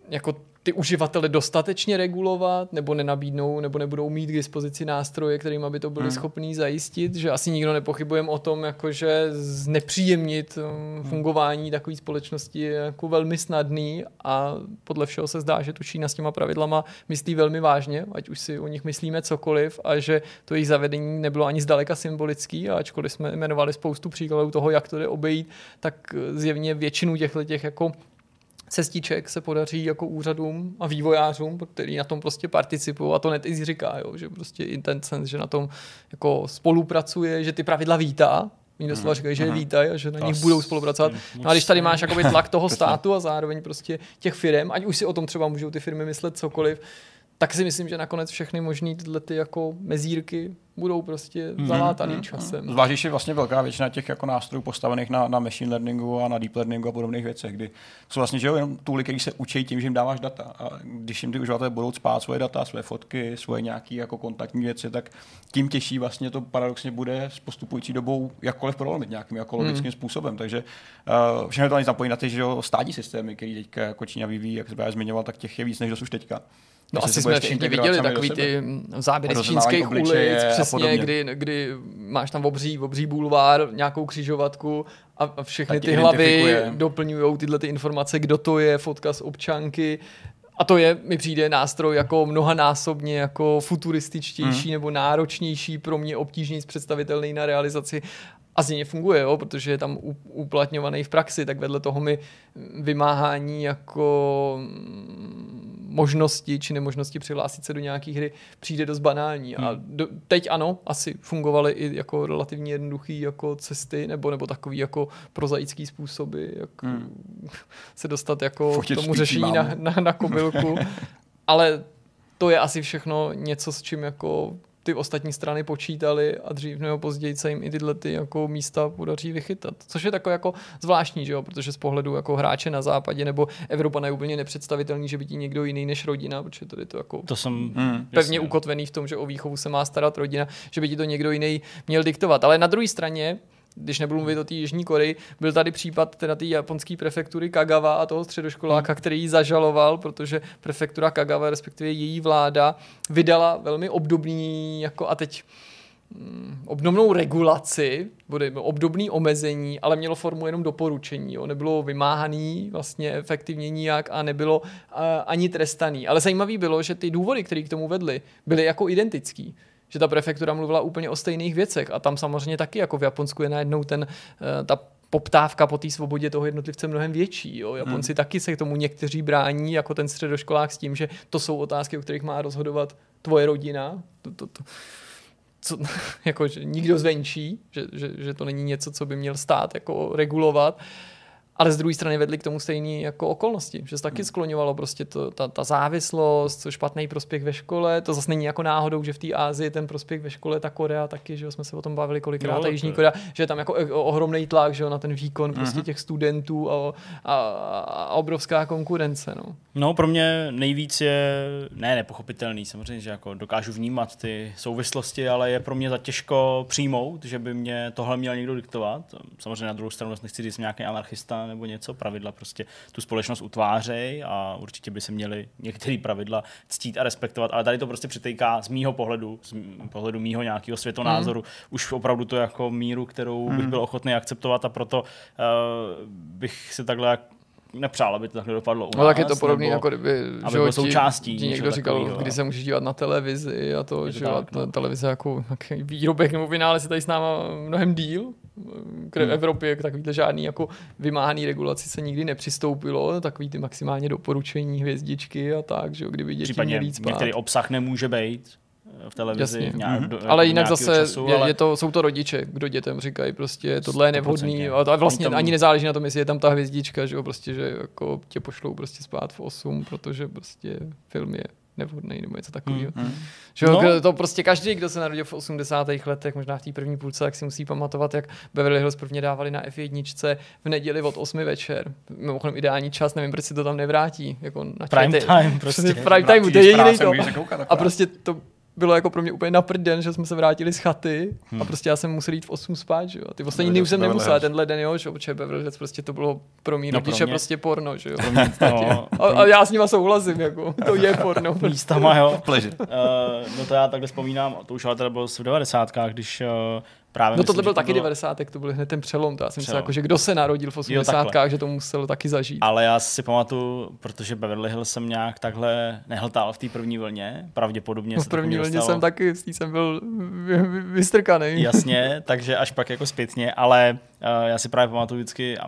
jako ty uživatele dostatečně regulovat, nebo nenabídnou, nebo nebudou mít k dispozici nástroje, kterým by to byli hmm. schopní zajistit, že asi nikdo nepochybujeme o tom, jakože znepříjemnit um, fungování takové společnosti je jako velmi snadný a podle všeho se zdá, že tu Čína s těma pravidlama myslí velmi vážně, ať už si o nich myslíme cokoliv a že to jejich zavedení nebylo ani zdaleka symbolický, a ačkoliv jsme jmenovali spoustu příkladů toho, jak to jde obejít, tak zjevně většinu těchto těch jako cestiček se podaří jako úřadům a vývojářům, který na tom prostě participují a to net i říká, jo, že prostě Intencent, že na tom jako spolupracuje, že ty pravidla vítá, Oni doslova říkají, že je vítají a že na nich budou spolupracovat. No a když tady máš jakoby tlak toho státu a zároveň prostě těch firm, ať už si o tom třeba můžou ty firmy myslet cokoliv, tak si myslím, že nakonec všechny možný tyhle ty jako mezírky budou prostě mm-hmm. zalátaný mm-hmm. časem. Zvlášť, když je vlastně velká většina těch jako nástrojů postavených na, na machine learningu a na deep learningu a podobných věcech, kdy jsou vlastně že jo, jenom tooly, které se učí tím, že jim dáváš data. A když jim ty uživatelé budou spát svoje data, své fotky, svoje nějaké jako kontaktní věci, tak tím těžší vlastně to paradoxně bude s postupující dobou jakkoliv prolomit nějakým jako logickým mm. způsobem. Takže uh, všechno to ani zapojí na ty že jo, státní systémy, který teďka jako Čína vyvíjí, jak se zmiňoval, tak těch je víc než dosud teďka. No asi jsme všichni viděli takový ty záběry z čínských ulic, přesně, kdy, kdy máš tam obří, obří bulvár, nějakou křižovatku a, všechny ty hlavy doplňují tyhle ty informace, kdo to je, fotka z občanky, a to je, mi přijde nástroj jako mnohanásobně jako futurističtější hmm. nebo náročnější, pro mě obtížněji představitelný na realizaci. A z něj funguje, jo, protože je tam uplatňovaný v praxi, tak vedle toho mi vymáhání jako možnosti či nemožnosti přihlásit se do nějaké hry přijde dost banální. Hmm. A do, teď ano, asi fungovaly i jako relativně jednoduché jako cesty nebo, nebo takový jako prozaický způsoby, jak hmm. se dostat jako k tomu řešení na, na, na kobylku. Ale to je asi všechno něco, s čím jako ty ostatní strany počítali a dřív nebo později se jim i tyhle ty jako místa podaří vychytat. Což je takové jako zvláštní, že jo? protože z pohledu jako hráče na západě nebo Evropa je úplně nepředstavitelný, že by ti někdo jiný než rodina, protože tady to jako to jsem, mm, pevně jasně. ukotvený v tom, že o výchovu se má starat rodina, že by ti to někdo jiný měl diktovat. Ale na druhé straně když nebudu mluvit o té Jižní Koreji, byl tady případ teda té japonské prefektury Kagawa a toho středoškoláka, hmm. který ji zažaloval, protože prefektura Kagawa, respektive její vláda, vydala velmi obdobný, jako a teď mm, obdobnou regulaci, bude obdobný omezení, ale mělo formu jenom doporučení. Jo. Nebylo vymáhaný vlastně efektivně nijak a nebylo uh, ani trestaný. Ale zajímavé bylo, že ty důvody, které k tomu vedly, byly jako identický že ta prefektura mluvila úplně o stejných věcech a tam samozřejmě taky jako v Japonsku je najednou ten, eh, ta poptávka po té svobodě toho jednotlivce mnohem větší. Jo. Japonci hmm. taky se k tomu někteří brání, jako ten středoškolák s tím, že to jsou otázky, o kterých má rozhodovat tvoje rodina. To, to, to, co, jako, že nikdo zvenčí, že, že, že to není něco, co by měl stát jako regulovat. Uh, ale z druhé strany vedly k tomu stejné jako okolnosti, že se taky hmm. skloňovalo prostě to, ta, ta závislost, špatný prospěch ve škole, to zase není jako náhodou, že v té Ázii ten prospěch ve škole, ta Korea taky, že jsme se o tom bavili kolikrát, no, ta Jižní Korea, že je tam jako ohromný tlak, že na ten výkon prostě uh-huh. těch studentů a, a, a obrovská konkurence. No. no pro mě nejvíc je, ne nepochopitelný, samozřejmě, že jako dokážu vnímat ty souvislosti, ale je pro mě za těžko přijmout, že by mě tohle měl někdo diktovat. Samozřejmě na druhou stranu nechci říct nějaký anarchista nebo něco, pravidla prostě tu společnost utvářejí a určitě by se měly některé pravidla ctít a respektovat, ale tady to prostě přitejká z mýho pohledu, z pohledu mýho nějakého světonázoru, mm. už opravdu to jako míru, kterou bych hmm. byl ochotný akceptovat a proto uh, bych si takhle nepřál, aby to takhle dopadlo u No tak je to podobné, jako kdyby aby že, součástí ti, ti někdo říkal, takovýho. kdy se můžeš dívat na televizi a to, že tak, no. televize jako výrobek nebo vynález je tady s náma mnohem díl, k hmm. Evropě k takovýhle žádný jako vymáhaný regulaci se nikdy nepřistoupilo, takový ty maximálně doporučení hvězdičky a tak, že kdyby děti Případně měli spát. některý obsah nemůže být v televizi. Jasně. Nějak, mm-hmm. do, ale jinak zase času, je, ale... je to, jsou to rodiče, kdo dětem říkají prostě tohle je nevhodný a, to, vlastně tam... ani nezáleží na tom, jestli je tam ta hvězdička, že jo, prostě, že jako tě pošlou prostě spát v 8, protože prostě film je nevhodný nebo něco takového. Mm, hmm Že no. to prostě každý, kdo se narodil v 80. letech, možná v té první půlce, tak si musí pamatovat, jak Beverly Hills prvně dávali na F1 v neděli od 8 večer. Mimochodem ideální čas, nevím, proč si to tam nevrátí. Jako na prime time, prostě. prime time, to je jediný to. A prostě to bylo jako pro mě úplně na den, že jsme se vrátili z chaty hmm. a prostě já jsem musel jít v 8 spát, že jo. Ty ostatní dny už jsem nemusel, tenhle den jo, že protože Beverly Hills prostě to bylo pro mě no, rodiče mě... prostě porno, že jo. Pro mě, no, a, a, já s nima souhlasím, jako, to je porno. Prostě. Místama, jo. uh, no to já takhle vzpomínám, to už ale teda bylo v 90. když uh, Právě no tohle byl taky bylo... 90. to byl hned ten přelom. To já jsem myslel, jako, že kdo se narodil v 80. Jo, že to musel taky zažít. Ale já si pamatuju, protože Beverly Hills jsem nějak takhle nehltal v té první vlně, pravděpodobně. No, v první vlně dostalo... jsem taky, s jsem byl vystrkaný. Jasně, takže až pak jako zpětně, ale uh, já si právě pamatuju vždycky, a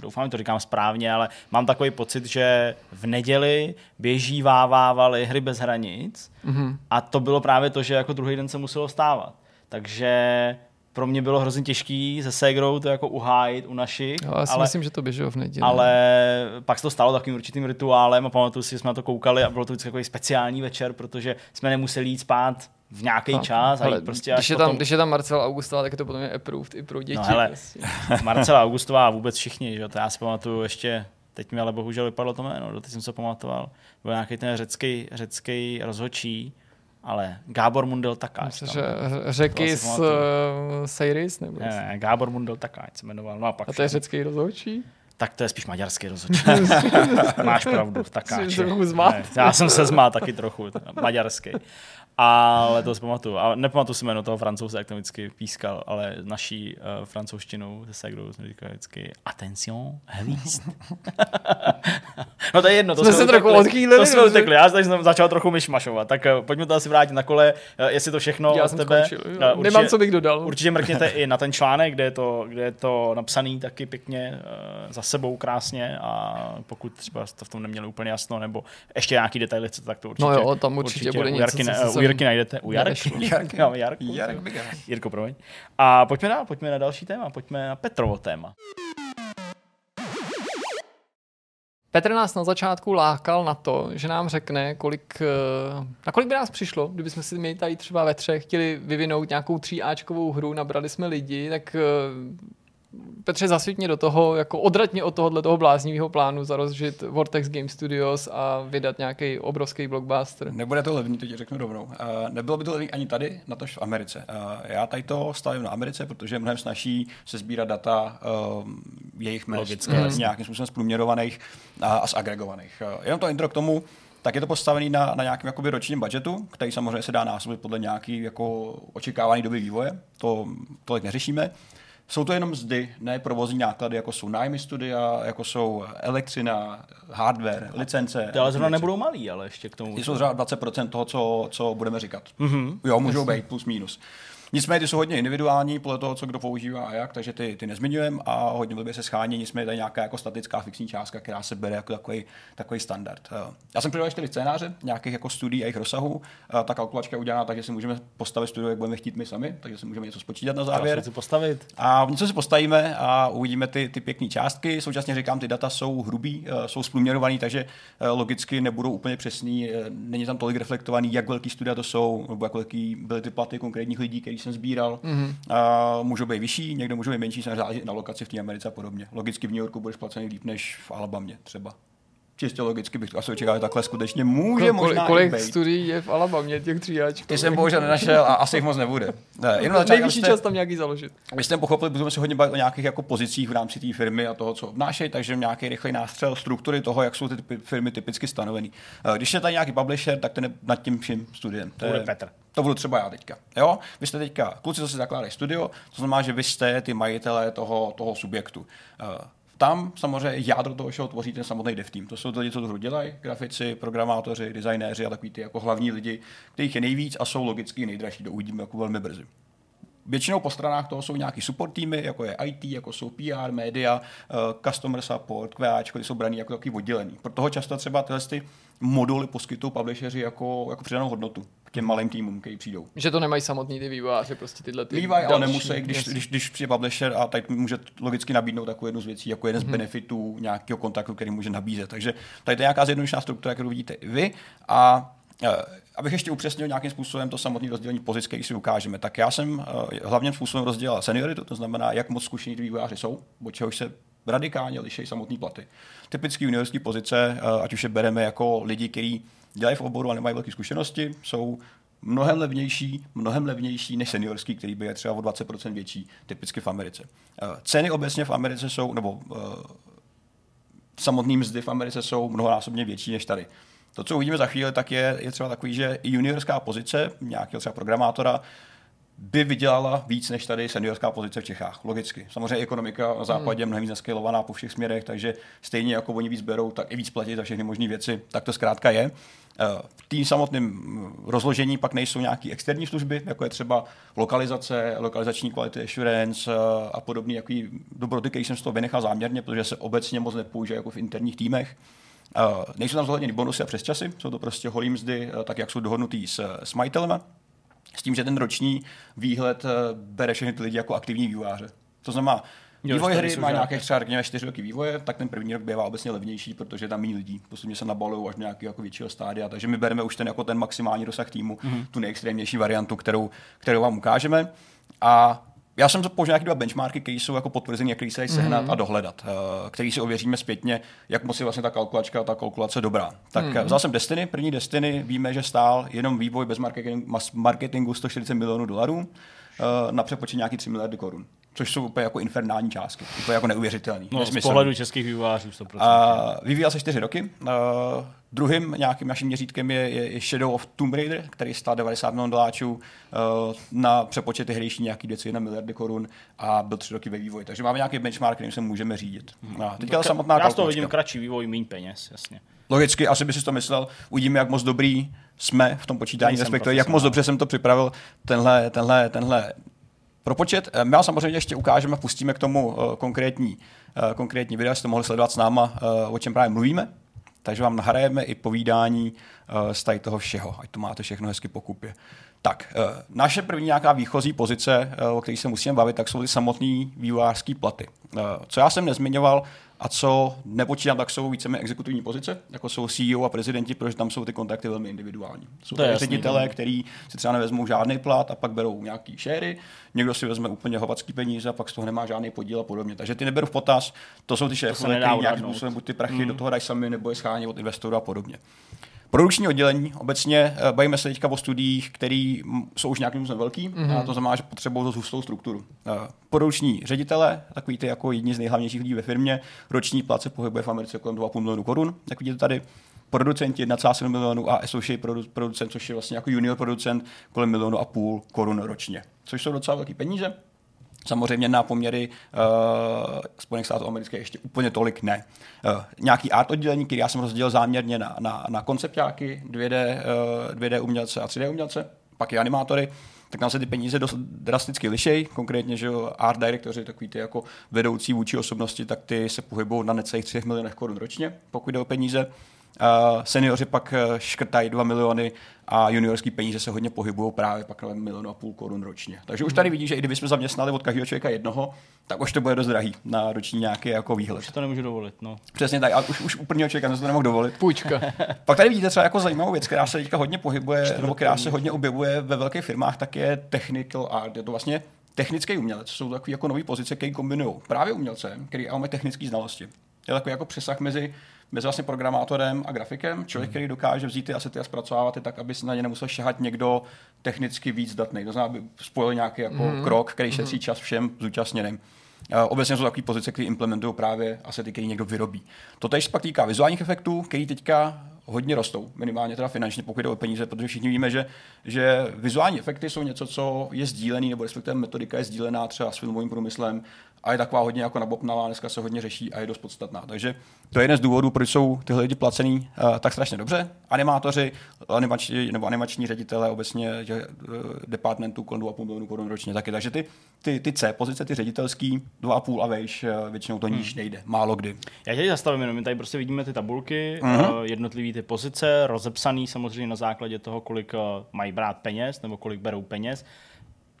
doufám, že to říkám správně, ale mám takový pocit, že v neděli běží vávávali hry bez hranic mm-hmm. a to bylo právě to, že jako druhý den se muselo stávat. Takže pro mě bylo hrozně těžký se Segrou to jako uhájit u našich. Jo, já si ale, myslím, že to běželo v neděli. Ale pak se to stalo takovým určitým rituálem a pamatuju si, že jsme na to koukali a bylo to vždycky takový speciální večer, protože jsme nemuseli jít spát v nějaký čas. A prostě když, je tam, potom... když je tam Marcela Augustová, tak je to potom je approved i pro děti. No, hele, Marcela Augustová a vůbec všichni, že to já si pamatuju ještě, teď mi ale bohužel vypadlo to jméno, teď jsem se pamatoval, byl nějaký ten řecký, řecký rozhočí, ale Gábor Mundel Takáč. Myslím, že řeky z uh, Seiris? Nebo ne, ne, Gábor Mundel Takáč se jmenoval. No a, pak a to je řecký rozhodčí? Tak to je spíš maďarský rozhodčí. Máš pravdu, takáč. Já jsem se zmát taky trochu, maďarský. Ale to si pamatuju. A nepamatuju si jméno toho francouze, jak to vždycky pískal, ale naší uh, francouzštinou se Segrou jsme říkali vždycky attention, hvízd. no to je jedno. To jsme, jsme se trochu odchýlili. To jsme utekli. Já jsem začal trochu myšmašovat. Tak uh, pojďme to asi vrátit na kole, uh, jestli to všechno Já od tebe. Skončil, uh, určitě, Nemám, co bych dodal. Určitě mrkněte i na ten článek, kde je to, kde je to napsaný taky pěkně uh, za sebou krásně a pokud třeba jste v tom neměli úplně jasno, nebo ještě nějaký detaily chcete, tak to určitě. No jo, tam určitě, určitě bude něco, Jirky najdete. U Jarek. Jarek, Jarek Jirko, promiň. A pojďme dál, pojďme na další téma, pojďme na Petrovo téma. Petr nás na začátku lákal na to, že nám řekne, kolik, eh, na kolik by nás přišlo, kdybychom si my tady třeba ve třech chtěli vyvinout nějakou tříáčkovou hru, nabrali jsme lidi, tak Petře, zasvětně do toho, jako odratně od tohohle toho bláznivého plánu zarozžit Vortex Game Studios a vydat nějaký obrovský blockbuster. Nebude to levný, to ti řeknu rovnou. Uh, nebylo by to levný ani tady, na tož v Americe. Uh, já tady to stavím na Americe, protože je mnohem snaží se sbírat data uh, jejich mest, mm. nějakým způsobem zprůměrovaných a, a zagregovaných. Uh, jenom to intro k tomu, tak je to postavený na, na nějakém jakoby ročním budgetu, který samozřejmě se dá násobit podle nějaký jako očekávaný doby vývoje. To tolik neřešíme. Jsou to jenom mzdy, ne provozní náklady, jako jsou nájmy studia, jako jsou elektřina, hardware, licence. Ty ale zrovna nebudou malý, ale ještě k tomu. Jsou třeba 20% toho, co, co budeme říkat. Mm-hmm. Jo, můžou být plus minus. Nicméně ty jsou hodně individuální podle toho, co kdo používá a jak, takže ty, ty nezmiňujeme a hodně blbě se schání, nicméně tady nějaká jako statická fixní částka, která se bere jako takový, takový standard. Eh, já jsem přidal čtyři scénáře, nějakých jako studií a jejich rozsahu. Eh, ta kalkulačka je udělaná tak, že si můžeme postavit studio, jak budeme chtít my sami, takže si můžeme něco spočítat na závěr. Si postavit. A něco si postavíme a uvidíme ty, ty pěkné částky. Současně říkám, ty data jsou hrubý, eh, jsou splůměrovaný, takže logicky nebudou úplně přesný. Není tam tolik reflektovaný, jak velký studia to jsou, nebo jak velký byly ty platy konkrétních lidí, kteří jsem sbíral. Mm-hmm. A můžou být vyšší, někdo může být menší, se na lokaci v té Americe a podobně. Logicky v New Yorku budeš placený líp než v Alabamě třeba čistě logicky bych to asi očekával, takhle skutečně může Kol, možná Kolik být. studií je v Alabamě těch tříáčků? Ty jsem bohužel nenašel a asi jich moc nebude. Ne, jenom na Nejvyšší čas tam nějaký založit. Vy jste pochopili, budeme se hodně bavit o nějakých jako pozicích v rámci té firmy a toho, co obnášejí, takže nějaký rychlý nástřel struktury toho, jak jsou ty firmy typicky stanovený. Eh, když je tady nějaký publisher, tak ten je nad tím vším studiem. To je Petr. To budu třeba já teďka. Jo? Vy jste teďka, kluci, co si zakládají studio, to znamená, že vy jste ty majitelé toho, toho subjektu. Eh, tam samozřejmě jádro toho všeho tvoří ten samotný dev team. To jsou lidi, co tu hru dělají, grafici, programátoři, designéři a takový ty jako hlavní lidi, kterých je nejvíc a jsou logicky nejdražší. To uvidíme jako velmi brzy. Většinou po stranách toho jsou nějaký support týmy, jako je IT, jako jsou PR, média, uh, customer support, QAčko, ty jsou braný jako takový oddělený. Pro toho často třeba tyhle ty moduly poskytují publisheri jako, jako přidanou hodnotu těm malým týmům, kteří přijdou. Že to nemají samotný ty vývojáři, prostě tyhle ty Mývaj, ale nemusí, když, když, když přijde publisher a tady může logicky nabídnout takovou jednu z věcí, jako jeden z hmm. benefitů nějakého kontaktu, který může nabízet. Takže tady je nějaká zjednodušená struktura, kterou vidíte i vy. A uh, abych ještě upřesnil nějakým způsobem to samotné rozdělení pozic, který si ukážeme, tak já jsem uh, hlavním způsobem rozdělil senioritu, to znamená, jak moc zkušení vývojáři jsou, od čehož se radikálně liší samotné platy. Typické juniorské pozice, uh, ať už je bereme jako lidi, kteří dělají v oboru a nemají velké zkušenosti, jsou mnohem levnější, mnohem levnější než seniorský, který by je třeba o 20% větší, typicky v Americe. Uh, ceny obecně v Americe jsou, nebo uh, samotný mzdy v Americe jsou mnohonásobně větší než tady. To, co uvidíme za chvíli, tak je, je třeba takový, že i juniorská pozice nějakého třeba programátora by vydělala víc než tady seniorská pozice v Čechách. Logicky. Samozřejmě ekonomika na západě je mnohem víc naskalovaná po všech směrech, takže stejně jako oni víc berou, tak i víc platí za všechny možné věci. Tak to zkrátka je. Eh, v té samotném rozložení pak nejsou nějaké externí služby, jako je třeba lokalizace, lokalizační quality assurance eh, a podobné dobroty, které jsem z toho vynechal záměrně, protože se obecně moc nepoužije jako v interních týmech. Uh, nejsou tam zohledněny bonusy a přesčasy, jsou to prostě holý mzdy, tak jak jsou dohodnutý s, s majitelem, s tím, že ten roční výhled bere všechny ty lidi jako aktivní vývojáře. To znamená, Jo, Vývoj hry má nějaké třeba řekněme 4 roky vývoje, tak ten první rok bývá obecně levnější, protože tam méně lidí. Postupně se nabalují až do nějakého jako většího stádia. Takže my bereme už ten jako ten maximální rozsah týmu, mm-hmm. tu nejextrémnější variantu, kterou, kterou vám ukážeme. A já jsem použil nějaké dva benchmarky, které jsou jako potvrzené, které se dají sehnat mm-hmm. a dohledat, uh, který si ověříme zpětně, jak moc je vlastně ta kalkulačka a ta kalkulace dobrá. Tak mm-hmm. vzal jsem Destiny, první Destiny, víme, že stál jenom vývoj bez marketingu, marketingu 140 milionů dolarů uh, na přepočet nějaký 3 miliardy korun což jsou úplně jako infernální částky, úplně jako neuvěřitelný. No, z pohledu českých vývojářů 100%. A vyvíjel se čtyři roky. Uh, druhým nějakým naším měřítkem je, je Shadow of Tomb Raider, který stál 90 milionů doláčů uh, na přepočety hrejší nějaký 2,1 miliardy korun a byl tři roky ve vývoji. Takže máme nějaký benchmark, kterým se můžeme řídit. Hmm. A teďka tak, samotná Já z toho vidím kratší vývoj, méně peněz, jasně. Logicky, asi by si to myslel. Uvidíme, jak moc dobrý jsme v tom počítání, respektive jak moc dobře jsem to připravil, tenhle, tenhle, tenhle Propočet, eh, my vám samozřejmě ještě ukážeme, pustíme k tomu eh, konkrétní, eh, konkrétní video, jste mohli sledovat s náma, o čem právě mluvíme. Takže vám nahrajeme i povídání z tady toho všeho, ať to máte všechno hezky pokupě. Tak, naše první nějaká výchozí pozice, o které se musíme bavit, tak jsou ty samotné vývojářské platy. Co já jsem nezmiňoval, a co nepočítám, tak jsou víceméně exekutivní pozice, jako jsou CEO a prezidenti, protože tam jsou ty kontakty velmi individuální. Jsou to ředitelé, no. kteří si třeba nevezmou žádný plat a pak berou nějaký šéry, někdo si vezme úplně hovacký peníze a pak z toho nemá žádný podíl a podobně. Takže ty neberu v potaz, to jsou ty šéfové, kteří nějakým způsobem buď ty prachy mm. do toho dají sami nebo je schání od investorů a podobně. Produkční oddělení, obecně eh, bavíme se teďka o studiích, které jsou už nějakým způsobem velký, mm-hmm. a to znamená, že potřebují zhustou strukturu. Eh, produkční ředitele, takový ty jako jedni z nejhlavnějších lidí ve firmě, roční plat se pohybuje v Americe kolem 2,5 milionů korun, jak vidíte tady. Producenti 1,7 milionů a associate producent, což je vlastně jako junior producent, kolem milionu a půl korun ročně, což jsou docela velké peníze. Samozřejmě na poměry uh, Spojených států amerických ještě úplně tolik ne. Uh, nějaký art oddělení, který já jsem rozdělil záměrně na, na, na konceptáky, 2D, uh, 2D umělce a 3D umělce, pak i animátory, tak nám se ty peníze dost drasticky lišejí, konkrétně, že art directoři, takový ty jako vedoucí vůči osobnosti, tak ty se pohybují na necelých 3 milionech korun ročně, pokud jde o peníze. Uh, seniori pak uh, škrtají 2 miliony a juniorský peníze se hodně pohybují právě pak na milionu a půl korun ročně. Takže už tady vidíš, že i kdybychom zaměstnali od každého člověka jednoho, tak už to bude dost drahý na roční nějaký jako výhled. Už to nemůžu dovolit, no. Přesně tak, a už, už u prvního člověka jsem to nemohl dovolit. Půjčka. pak tady vidíte třeba jako zajímavou věc, která se teďka hodně pohybuje, nebo která se hodně objevuje ve velkých firmách, tak je technical art. Je to vlastně technický umělec. Jsou takové jako nové pozice, které kombinují právě umělce, který má technické znalosti. Je takový jako přesah mezi mezi vlastně programátorem a grafikem, člověk, který dokáže vzít ty asety a zpracovávat je tak, aby se na ně nemusel šahat někdo technicky víc datný. To znamená, aby spojil nějaký jako mm. krok, který šetří mm. čas všem zúčastněným. Uh, obecně jsou takové pozice, které implementují právě asety, které někdo vyrobí. To tež pak týká vizuálních efektů, který teďka hodně rostou, minimálně teda finančně, pokud jde o peníze, protože všichni víme, že, že vizuální efekty jsou něco, co je sdílený, nebo respektive metodika je sdílená třeba s filmovým průmyslem a je taková hodně jako nabopnalá, dneska se hodně řeší a je dost podstatná. Takže to je jeden z důvodů, proč jsou tyhle lidi placený uh, tak strašně dobře. Animátoři, animační, nebo animační ředitele obecně uh, departmentů kolem 2,5 milionů korun ročně taky. Takže ty, ty, ty C pozice, ty ředitelský, 2,5 a vejš, uh, většinou to níž hmm. nejde, málo kdy. Já tě zastavím jenom, my tady prostě vidíme ty tabulky, uh-huh. uh, jednotlivé ty pozice, rozepsaný samozřejmě na základě toho, kolik uh, mají brát peněz nebo kolik berou peněz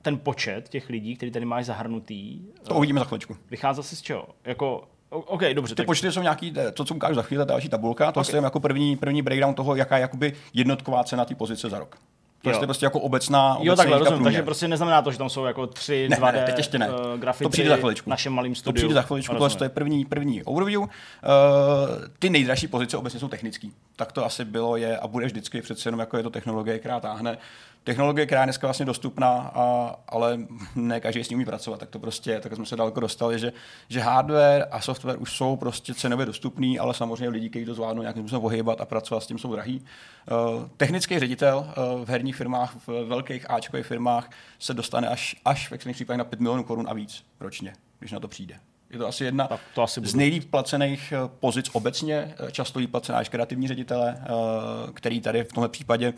ten počet těch lidí, který tady máš zahrnutý. To uvidíme za chvíličku. Vychází si z čeho? Jako, OK, dobře. Ty tak... počty jsou nějaký, to, co ukážu za chvíli, další tabulka, to okay. je jako první, první breakdown toho, jaká je jakoby jednotková cena té pozice za rok. To je prostě jako obecná, obecná Jo, takhle, rozumím. Takže prostě neznamená to, že tam jsou jako tři, ne, 2D ne, teď ještě ne. Uh, grafity to přijde za chviličku. našem malým studiu. To přijde za chviličku, tohle to je první, první overview. Uh, ty nejdražší pozice obecně jsou technický. Tak to asi bylo, je a bude vždycky přece jenom jako je to technologie, která táhne technologie, která je dneska vlastně dostupná, a, ale ne každý s ní umí pracovat, tak to prostě, tak jsme se daleko dostali, že, že hardware a software už jsou prostě cenově dostupný, ale samozřejmě lidi, kteří to zvládnou nějakým způsobem ohýbat a pracovat s tím, jsou drahý. Uh, technický ředitel uh, v herních firmách, v velkých Ačkových firmách se dostane až, až v extrémních případech na 5 milionů korun a víc ročně, když na to přijde. Je to asi jedna Tak to asi z nejlíp placených eh, pozic obecně, často líp placená až kreativní ředitele, který tady v tomhle případě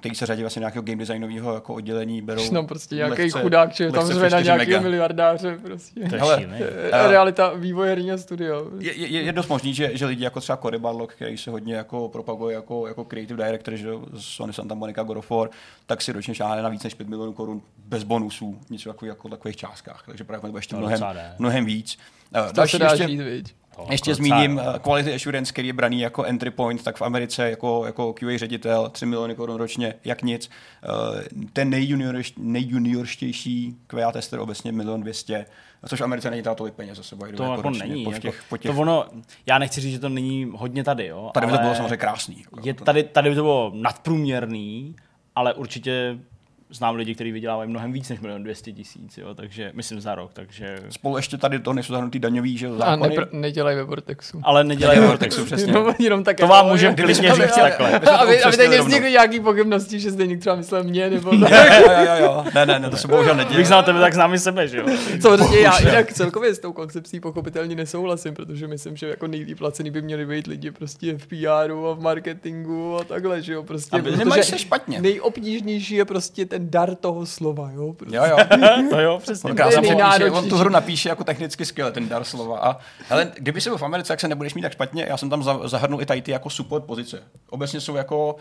který se řadí vlastně nějakého game designového jako oddělení, berou nám prostě nějaký lehce- chudák, že tam zve na přes 4 nějakého mega. miliardáře prostě. To je Hele, šílený. Eh, Realita vývoje herního studia. Je, je, je dost možný, že, že lidi jako třeba Cory Barlog, který se hodně jako propaguje jako, jako creative director, že z Sony Santa Monica God of War, tak si ročně šáhne na víc než 5 milionů korun bez bonusů, něco jako, jako takových částkách. Takže právě to bude ještě To mnohem, mnohem víc. Eh, To Další se dá ještě, žít, viď? To ještě jako zmíním eh, Quality Assurance, který je braný jako entry point, tak v Americe jako, jako QA ředitel 3 miliony korun ročně, jak nic. Eh, Ten nejjuniorš- nejjuniorštější QA tester obecně milion 200, což v Americe není tolik peněz za sebou. To jako ročně, není. Po Jako, těch, po těch, to ono, já nechci říct, že to není hodně tady, jo. tady by ale to bylo samozřejmě krásný. Jako, Je tady, tady by to bylo nadprůměrný, ale určitě znám lidi, kteří vydělávají mnohem víc než milion 200 tisíc, jo, takže myslím za rok, takže... Spolu ještě tady to nejsou zahrnutý daňový že, jo, A zákony. nepr- nedělají ve Vortexu. Ale nedělají Nedělají Vortexu. Přesně. No, jenom tak To vám můžem Kdyby klidně říct ale- takhle. aby, aby tady nevznikly nějaký pochybnosti, že Zdeněk třeba myslel mě, nebo jo, jo, jo, jo. Ne, ne, ne, to se bohužel neděje. Bych znal tebe, tak znám i sebe, že jo. Samozřejmě já jinak celkově s tou koncepcí pochopitelně nesouhlasím, protože myslím, že jako nejlíp placený by měli být lidi prostě v PRu a v marketingu a takhle, že jo, prostě. Aby- nemají se špatně. Nejobtížnější je prostě ten dar toho slova, jo. Prostě. Jo, jo. to jo, přesně. On krásně To je popíše, on tu hru napíše jako technicky skvěle, ten dar slova. A, ale kdyby se byl v Americe, tak se nebudeš mít tak špatně. Já jsem tam za- zahrnul i tady ty jako support pozice. Obecně jsou jako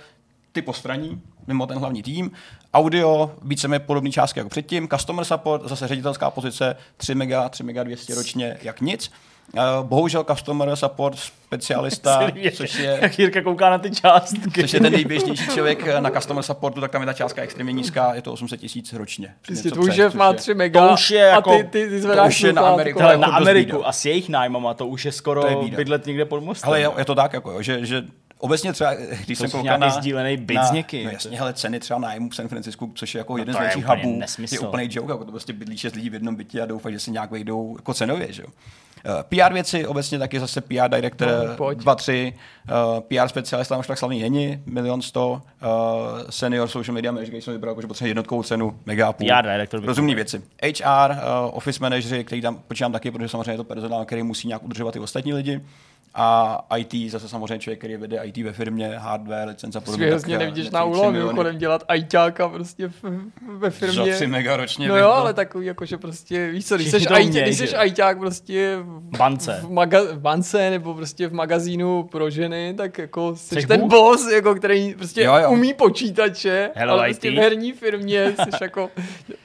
ty postraní, mimo ten hlavní tým. Audio, víceméně podobné částky jako předtím. Customer support, zase ředitelská pozice, 3 mega, 3 mega 200 ročně, jak nic. Uh, bohužel customer support specialista, což je, Jak Jirka kouká na ty částky. což je ten nejběžnější člověk eh, na customer supportu, tak tam je ta částka extrémně nízká, je to 800 tisíc ročně. Něco tvůj šéf což má je- 3 mega To už je jako- a ty, ty, ty zvedáš už je na. Ameriku. Hele, jako na Ameriku a s jejich nájmama to už je skoro To je bydlet někde pod mostem. Ale je, je to tak, jako, jo, že, že obecně třeba, když To jsem koukal na... sdílený byt s někým. No jasně, hele, ceny třeba nájmu v San Francisku, což je jako jeden to z největších úplně hubů, nesmysl. je úplný joke, jako to prostě bydlí šest lidí v jednom bytě a doufají, že si nějak vejdou jako cenově, že jo. Uh, PR věci, obecně taky zase PR director No, pojď. 2, 3, uh, PR specialista už tak slavný není, milion sto, uh, senior social media manager, který jsem vybral, jako, že potřebuje jednotkovou cenu, mega a půl. PR director Rozumný věci. HR, uh, office managery, který tam počítám taky, protože samozřejmě je to personál, který musí nějak udržovat i ostatní lidi. A IT, zase samozřejmě člověk, který vede IT ve firmě, hardware, licence a podobně. Eh, nevidíš za na tři úlohu, miliony. mimochodem dělat ajťáka prostě v, ve Za firmě. 3 mega ročně. No jo, ale takový, jako, že prostě, víš co, když jsi, umějí, když že jsi ajťák prostě v, Bance. v, maga, v bance nebo prostě v magazínu pro ženy, tak jako jsi Jseš ten Bůh? boss, jako, který prostě Jo, jo. umí počítače, Hello, ale prostě IT. v herní firmě jsi jako,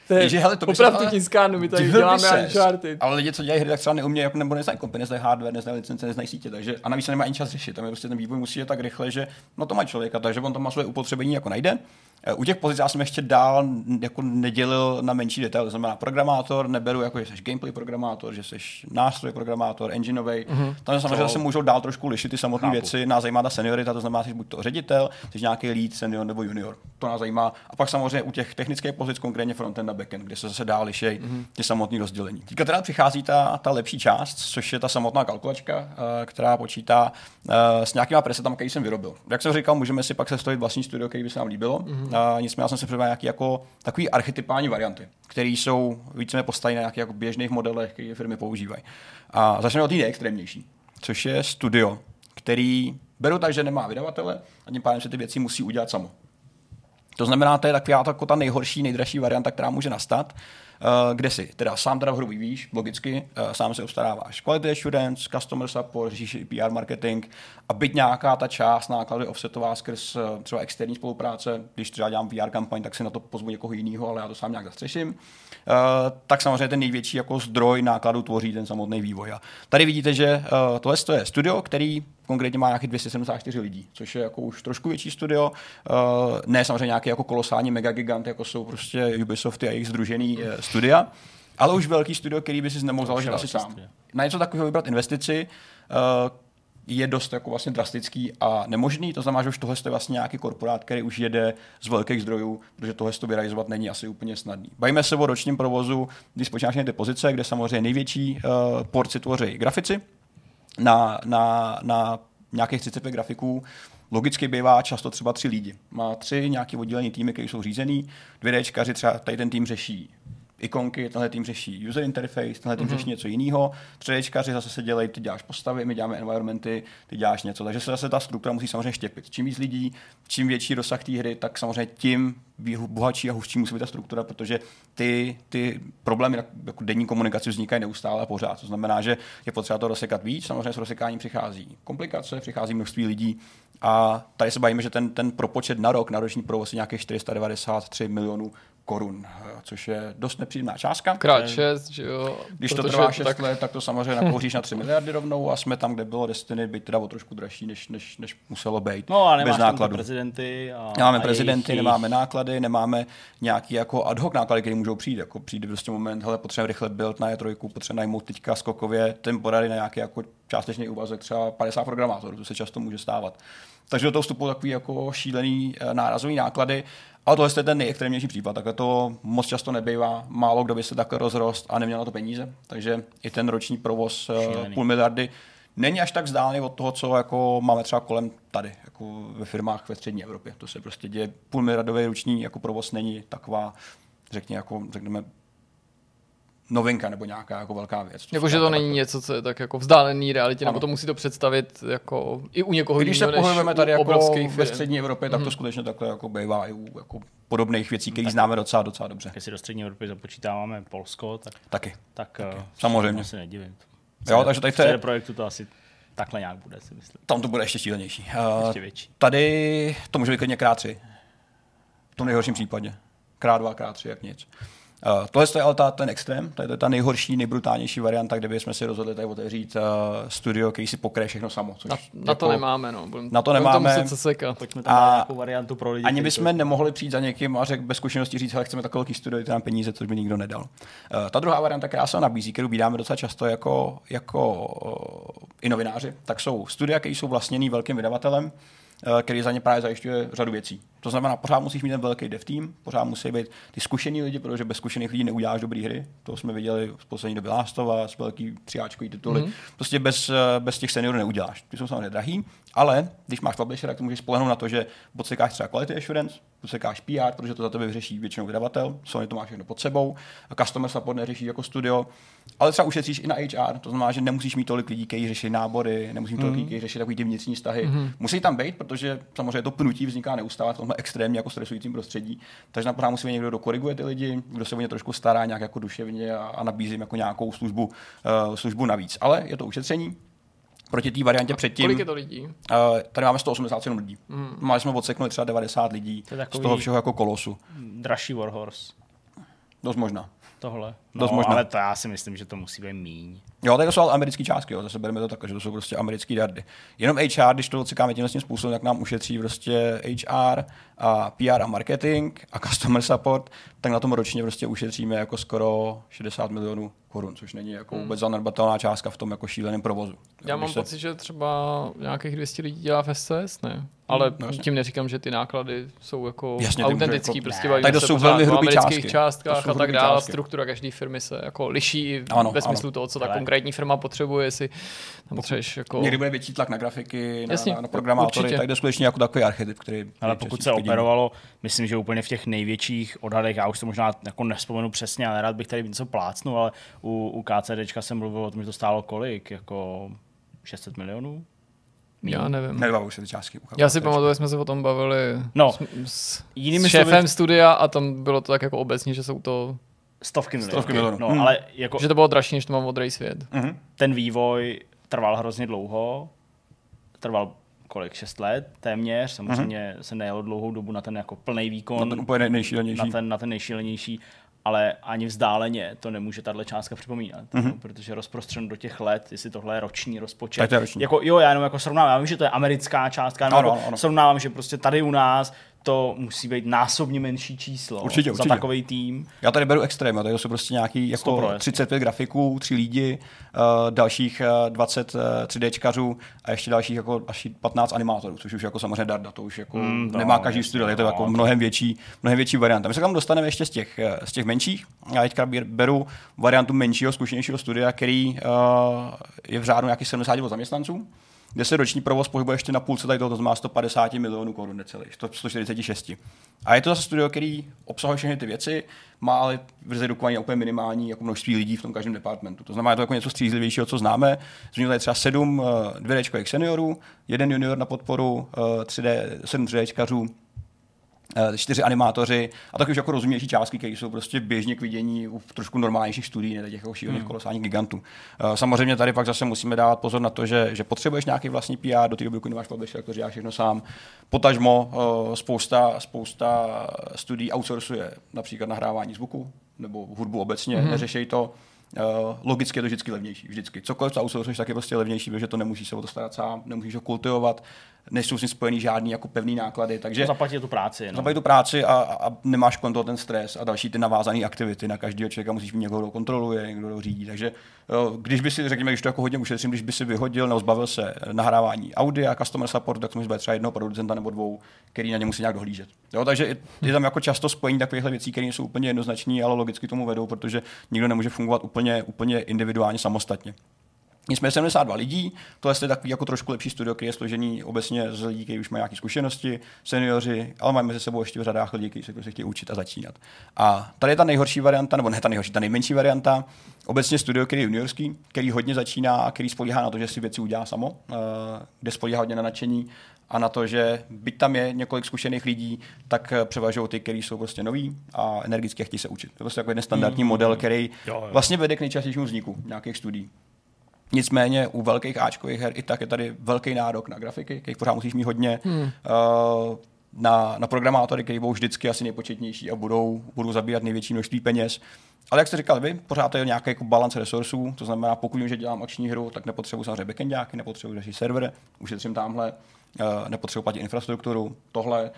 to je Ježi, hele, to opravdu ale- tiskárnu, my tady děláme Uncharted. Ale lidi, co dělají hry, tak třeba neumějí, jako, nebo neznají kompy, neznají hardware, neznají licence, neznají sítě, takže a navíc nemá ani čas řešit. Tam je prostě ten vývoj musí jít tak rychle, že no to má člověka, takže on tam má své upotřebení jako najde. Eh, U těch pozic já jsem ještě dál jako nedělil na menší detail, to znamená programátor, neberu jako, že jsi gameplay programátor, že jsi nástroj programátor, engineový. Mm-hmm. Tam samozřejmě zase můžou dál trošku lišit ty samotné věci. Nás zajímá ta seniorita, to znamená, že jsi buď to ředitel, jsi nějaký lead, senior nebo junior. To nás zajímá. A pak samozřejmě u těch technických pozic, konkrétně frontend a backend, kde se zase dál liší mm-hmm. ty samotné rozdělení. Teďka teda přichází ta, ta lepší část, což je ta samotná kalkulačka, eh, která počítá eh, s nějakýma presetama, který jsem vyrobil. Jak jsem říkal, můžeme si pak sestavit vlastní studio, který by se nám líbilo. Mm-hmm. A nicméně já jsem si připravil nějaký jako takový archetypální varianty, které jsou víceméně postaveny na nějakých jako běžných modelech, které firmy používají. A začneme od té nejextrémnější, což je studio, který beru tak, že nemá vydavatele a tím pádem se ty věci musí udělat samo. To znamená, to je taková jako ta nejhorší, nejdražší varianta, která může nastat, kde si teda sám teda hru vyvíjíš, logicky, eh, sám si obstaráváš. Quality assurance, customer support, řešíš PR marketing a byť nějaká ta část nákladu je offsetová skrz eh, třeba externí spolupráce, když třeba dělám VR kampaň, tak si na to pozvu někoho jiného, ale já to sám nějak zastřeším, eh, tak samozřejmě ten největší jako zdroj nákladu tvoří ten samotný vývoj. A tady vidíte, že eh, tohle to je studio, který konkrétně má nějakých 274 lidí, což je jako už trošku větší studio. Uh, ne samozřejmě nějaký jako kolosální megagigant, jako jsou prostě Ubisofty a jejich združený studia, ale už velký studio, který by si nemohl založit asi sám. Na něco takového vybrat investici, je dost jako vlastně drastický a nemožný. To znamená, že už tohle je vlastně nějaký korporát, který už jede z velkých zdrojů, protože tohle to vyrealizovat není asi úplně snadný. Bavíme se o ročním provozu, když spočítáš ty pozice, kde samozřejmě největší uh, porci tvoří grafici na, na, na nějakých 35 grafiků, logicky bývá často třeba tři lidi. Má tři nějaký oddělení týmy, které jsou řízený, dvě třeba tady ten tým řeší ikonky, tenhle tým řeší user interface, tenhle tým mm-hmm. řeší něco jiného, předečkaři zase se dělají, ty děláš postavy, my děláme environmenty, ty děláš něco. Takže se zase ta struktura musí samozřejmě štěpit. Čím víc lidí, čím větší rozsah té hry, tak samozřejmě tím bohatší a hustší musí být ta struktura, protože ty, ty problémy jako denní komunikaci vznikají neustále a pořád. To znamená, že je potřeba to rozsekat víc, samozřejmě s rozsekáním přichází komplikace, přichází množství lidí a tady se bavíme, že ten, ten propočet na rok, na roční provoz je nějakých 493 milionů korun, což je dost nepříjemná částka. Krát 6, že jo. Když to trvá 6 tak... let, tak to samozřejmě nakouříš na 3 miliardy rovnou a jsme tam, kde bylo Destiny, byť teda o trošku dražší, než, než, než muselo být. No a nemáš bez nákladu. prezidenty. A, nemáme a prezidenty, jejich, nemáme náklady, nemáme nějaký jako ad hoc náklady, které můžou přijít. Jako přijde prostě moment, hele, potřebujeme rychle build na E3, potřebujeme najmout teďka skokově temporary na nějaký jako částečný úvazek, třeba 50 programátorů, to se často může stávat. Takže do toho vstupují takový jako šílený eh, nárazový náklady. Ale tohle je ten nejextrémnější případ, takhle to moc často nebývá. Málo kdo by se takhle rozrost a neměl na to peníze. Takže i ten roční provoz eh, Šílený. půl miliardy není až tak vzdálený od toho, co jako máme třeba kolem tady, jako ve firmách ve střední Evropě. To se prostě děje. Půl miliardový roční jako provoz není taková, řekně, jako, řekněme, novinka nebo nějaká jako velká věc. Jako, že to není jako... něco, co je tak jako vzdálený realitě, nebo to musí to představit jako i u někoho Když se pohybujeme tady jako ve střední Evropě, tak to mhm. skutečně takhle jako bývá i u jako podobných věcí, které známe docela, docela dobře. Když si do střední Evropy započítáváme Polsko, tak, taky. tak taky. Uh, samozřejmě. se nedivím. Jo, takže tady v té... projektu to asi takhle nějak bude, si myslím. Tam to bude ještě šílenější. Uh, ještě větší. Tady to může být klidně krát tři. V tom nejhorším případě. Krát dva, krát tři, jak nic. Uh, tohle je ale ta, ten extrém, to je ta nejhorší, nejbrutálnější varianta, kde bychom si rozhodli tady otevřít uh, studio, který si pokryje všechno samo. Což na, na jako, to nemáme, no. Budem, na to nemáme. To sekat. Pojďme tam a nějakou variantu pro lidi. Ani bychom to... nemohli přijít za někým a řekl bez zkušenosti říct, že chceme takový velký studio, dejte nám peníze, což by nikdo nedal. Uh, ta druhá varianta, která se nabízí, kterou vydáme docela často jako, jako uh, i novináři, tak jsou studia, které jsou vlastněný velkým vydavatelem, který za ně právě zajišťuje řadu věcí. To znamená, pořád musíš mít ten velký dev tým, pořád musí být ty zkušený lidi, protože bez zkušených lidí neuděláš dobré hry. To jsme viděli v poslední době Lástova, s velký třiáčkový tituly. Mm-hmm. Prostě bez, eh, bez těch seniorů neuděláš. Ty jsou samozřejmě drahý, ale když máš publisher, tak můžeš spolehnout na to, že podsekáš třeba quality assurance, podsekáš PR, protože to za tebe vyřeší většinou vydavatel, Sony to má všechno pod sebou, a customer support neřeší jako studio, ale třeba ušetříš i na HR, to znamená, že nemusíš mít tolik lidí, kteří řeší nábory, nemusíš mít tolik lidí, kteří řeší takový ty vnitřní vztahy. Mm-hmm. Musí tam být, protože samozřejmě to pnutí vzniká neustále v tomhle extrémně jako stresujícím prostředí, takže na musí být někdo, kdo koriguje ty lidi, kdo se o ně trošku stará nějak jako duševně a, a nabízí jako nějakou službu, uh, službu navíc. Ale je to ušetření, proti té variantě předtím. Kolik je to lidí? Uh, tady máme 187 lidí. Mm. Mali jsme odseknuli třeba 90 lidí z toho všeho jako kolosu. Dražší Warhorse. Dost možná tohle. No, Dost možná. ale to já si myslím, že to musí být míň. Jo, tak to jsou ale americké částky, jo. zase bereme to tak, že to jsou prostě americké dardy. Jenom HR, když to odsekáme tímhle způsobem, tak nám ušetří prostě HR a PR a marketing a customer support, tak na tom ročně prostě ušetříme jako skoro 60 milionů korun, což není jako hmm. vůbec zanedbatelná částka v tom jako šíleném provozu. Já mám se... pocit, že třeba nějakých 200 lidí dělá v SCS, ne? Ale no, tím neříkám, že ty náklady jsou jako Jasně, autentický, jako, prostě tak to jsou velmi hrubé částky. částkách a tak dále. Struktura každé firmy se jako liší ano, ve smyslu ano. toho, co ta Ale... konkrétní firma potřebuje, jestli tam potřebuješ jako... Někdy bude větší tlak na grafiky, na, Jasně, na programátory, určitě. tak jde skutečně jako takový archetyp, který... Ale pokud se operovalo, myslím, že úplně v těch největších odhadech, já už to možná jako nespomenu přesně, ale rád bych tady něco plácnul, ale u, u KCDčka jsem mluvil o tom, že to stálo kolik, jako 600 milionů? Já nevím. Nevybavuji se ty částky. Já si pamatuju, že jsme se o tom bavili no, s, s, jinými s šéfem slovy... studia a tam bylo to tak jako obecně, že jsou to stovky milionů. Stovky milionů. No, hmm. ale jako... Že to bylo dražší, než to mám od Svět. Mm-hmm. Ten vývoj trval hrozně dlouho. Trval kolik, 6 let téměř. Samozřejmě mm-hmm. se nejelo dlouhou dobu na ten jako plný výkon. Na ten úplně nejšílenější. Na ten, na ten nejšílenější ale ani vzdáleně to nemůže tahle částka připomínat, mm-hmm. protože rozprostřen do těch let, jestli tohle je roční rozpočet. Tak to je roční. Jako, jo, já jenom jako srovnávám, já vím, že to je americká částka, ano, jako ano. srovnávám, že prostě tady u nás to musí být násobně menší číslo Určitě, za určitě. takový tým. Já tady beru extrém, a tady jsou prostě nějaký jako 100%, 35 grafiků, tři lidi, uh, dalších uh, 20 uh, 3Dčkařů a ještě dalších jako až 15 animátorů, což už jako samozřejmě darda, to už jako Mm, no, nemá každý studio, je to no, jako to- mnohem větší, mnohem větší varianta. My se k tomu dostaneme ještě z těch, eh, z těch menších. Já teďka beru variantu menšího, zkušenějšího studia, který uh, je v řádu nějakých 70 zaměstnanců kde se roční provoz pohybuje ještě na půlce tady toho, to znamená 150 milionů korun necelých, 146. A je to zase studio, který obsahuje všechny ty věci, má ale vyredukovaný úplně minimální jako množství lidí v tom každém departmentu. To znamená, je to jako něco střízlivějšího, co známe. Zmínil tady třeba sedm uh, 2D seniorů, jeden junior na podporu, uh, 3D, sedm 3Dčkařů, eh, čtyři animátoři a taky už jako rozumnější částky, které jsou prostě běžně k vidění u trošku normálnějších studií, ne těch jako šílených hmm. kolosálních gigantů. Eh, Samozřejmě tady pak zase musíme dávat pozor na to, že, že potřebuješ nějaký vlastní PR, do té doby, dokud nemáš publisher, jak to děláš všechno sám. Potažmo eh, spousta, spousta studií outsourcuje například nahrávání zvuku nebo hudbu obecně, hmm. neřešej to. Uh, logicky je to vždycky levnější, vždycky. Cokoliv co outsourcuješ, tak je prostě levnější, protože to nemusíš se o to starat sám, nemusíš ho kultivovat, nejsou s tím spojený žádný jako pevný náklady, takže Zaplatit tu práci. No. Zaplatit tu práci a, a, nemáš kolem toho ten stres a další ty navázané aktivity. Na každého člověka musíš mít někoho, kdo kontroluje, někdo, kdo řídí. Takže když by si, řekněme, když to jako hodně ušetřím, když by si vyhodil nebo zbavil se nahrávání audia, customer support, tak být třeba jednoho producenta nebo dvou, který na ně musí nějak dohlížet. Jo, takže je, tam jako často spojení takovýchhle věcí, které jsou úplně jednoznačné, ale logicky tomu vedou, protože nikdo nemůže fungovat úplně, úplně individuálně samostatně. Nicméně 72 lidí, to je takový jako trošku lepší studio, který je složený obecně z lidí, kteří už mají nějaké zkušenosti, seniori, ale mají mezi sebou ještě v řadách lidí, kteří se prostě chtějí učit a začínat. A tady je ta nejhorší varianta, nebo ne ta nejhorší, ta nejmenší varianta, obecně studio, který je juniorský, který hodně začíná a který spolíhá na to, že si věci udělá samo, eh, kde spolíhá hodně na nadšení a na to, že byť tam je několik zkušených lidí, tak eh, převažují ty, kteří jsou prostě noví a energicky chtějí se učit. To je prostě jako jeden standardní model, který Jo, jo. vlastně vede k nejčastějšímu vzniku nějakých studií. Nicméně u velkých Ačkových her i tak je tady velký nárok na grafiky, kterých pořád musíš mít hodně. Hmm. Uh, na, na programátory, kteří budou vždycky asi nejpočetnější a budou, budou zabírat největší množství peněz. Ale jak jste říkal vy, pořád to je nějaký jako balance resursů, to znamená, pokud vím, že dělám akční hru, tak nepotřebuji samozřejmě backendáky, nepotřebuji další server, ušetřím tamhle, uh, nepotřebuji platit infrastrukturu, tohle.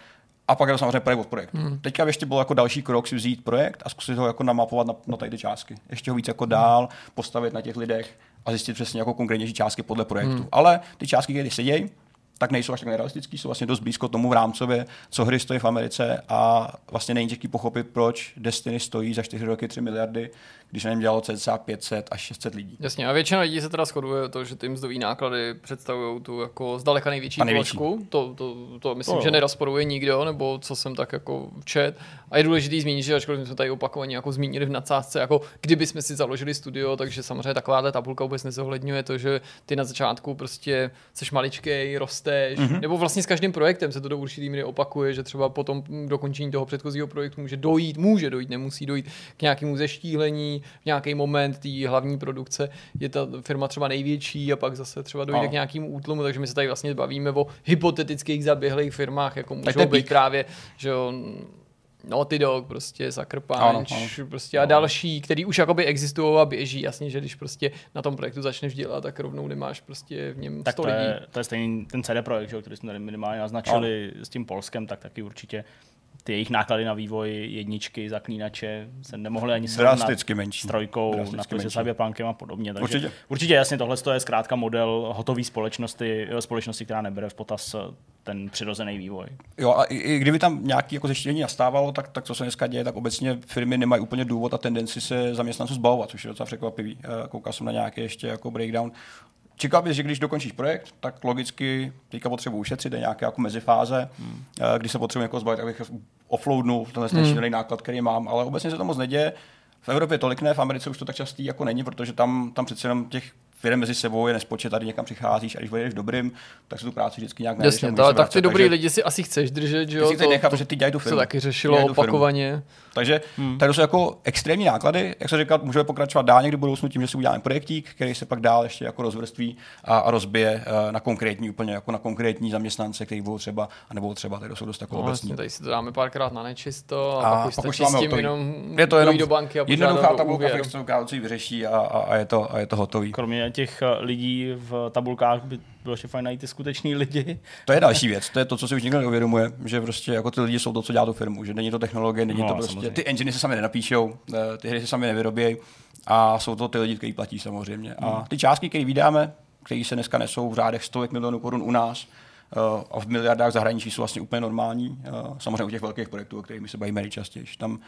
A pak je to samozřejmě projekt od projektu. Hmm. Teďka by ještě bylo jako další krok si vzít projekt a zkusit ho jako namapovat na, na tady ty částky. Ještě ho víc jako dál, postavit na těch lidech a zjistit přesně jako konkrétnější částky podle projektu. Hmm. Ale ty částky, které sedějí, tak nejsou až tak nerealistický, jsou vlastně dost blízko tomu v rámcově, co hry stojí v Americe a vlastně není těžký pochopit, proč Destiny stojí za 4 roky 3 miliardy, když na něm dělalo cca 500 až 600 lidí. Jasně, a většina lidí se teda shoduje to, že ty mzdové náklady představují tu jako zdaleka největší, A největší. položku. To, to, to myslím, To že nerozporuje nikdo, nebo co jsem tak jako čet. A je důležité zmínit, že ačkoliv jsme tady opakovaně jako zmínili v nadsázce, jako kdyby jsme si založili studio, takže samozřejmě takováhle tabulka vůbec nezohledňuje to, že ty na začátku prostě seš maličkej, rosteš, mm-hmm. nebo vlastně s každým projektem se to do určitý míry opakuje, že třeba po tom dokončení toho předchozího projektu může dojít, může dojít, nemusí dojít k nějakému zeštíhlení, v nějaký moment té hlavní produkce je ta firma třeba největší a pak zase třeba dojde Ano. k nějakému útlumu, takže my se tady vlastně bavíme o hypotetických zaběhlých firmách, jako můžou být pík. právě, že jo, Naughty Dog, prostě Sucker Punch, Ano, ano. prostě a další, který už jakoby existují a běží. Jasně, že když prostě na tom projektu začneš dělat, tak rovnou nemáš prostě v něm Tak 100 to lidí. je, to je stejný ten CD projekt, že, který jsme tady minimálně naznačili s tím Polskem, tak taky určitě ty jejich náklady na vývoj jedničky, zaklínače se nemohly ani srovnat Drasticky menší. s trojkou, Drasticky na se. Cyberpunkem a podobně. Takže Určitě. určitě jasně, tohle je zkrátka model hotové společnosti, společnosti, která nebere v potaz ten přirozený vývoj. Jo, a i, i kdyby tam nějaké jako zeštílení nastávalo, tak, tak co se dneska děje, tak obecně firmy nemají úplně důvod a tendenci se zaměstnanců zbavovat, což je docela překvapivý. Eh, Koukal jsem na nějaký ještě jako breakdown. Čekal bych, že když dokončíš projekt, tak logicky teďka potřebuji ušetřit, nějaké jako mezifáze, hmm. když se potřebuji jako zbavit, abych offloadnul tenhle ten šílený náklad, který mám, ale obecně se to moc neděje. V Evropě tolik ne, v Americe už to tak častý jako není, protože tam, tam přece jenom těch firm mezi sebou je nespočet, tady někam přicházíš a když budeš v dobrým, tak se tu práci vždycky nějak najdeš Jasně, to, se tak ty dobrý Takže- lidi si asi chceš držet, že ty jo? si chceš nechat, protože ty dělají tu se firmu. taky Ty řešilo firmu. opakovaně. Takže hmm. tady jsou jako extrémní náklady, jak se říkal, můžeme pokračovat dál někdy v budoucnu tím, že si uděláme projektík, který se pak dál ještě jako rozvrství a, a rozbije eh, na konkrétní, úplně jako na konkrétní zaměstnance, který budou třeba, a nebudou třeba, tady jsou dost jako No, obecní. vlastně, tady si to dáme párkrát na nečisto a, A pak už pak už s tím jenom Je to jenom do banky a jednoduchá tabulka, ji vyřeší a, a, a, je to, a je to hotový. Kromě těch eh, lidí v tabulkách by bylo ještě fajn najít ty skutečný lidi. To je další věc, to je to, co si už nikdo neuvědomuje, že prostě jako ty lidi jsou to, co dělá tu firmu, že není to technologie, není No, to prostě, samozřejmě. ty engine se sami nenapíšou, eh, ty hry se sami nevyrobějí a jsou to ty lidi, kteří platí samozřejmě. Hmm. A ty částky, které vydáme, které se dneska nesou v řádech stovek milionů korun u nás, eh, a v miliardách zahraničí jsou vlastně úplně normální. Samozřejmě u těch velkých projektů, o kterých my se bavíme nejčastěji. Tam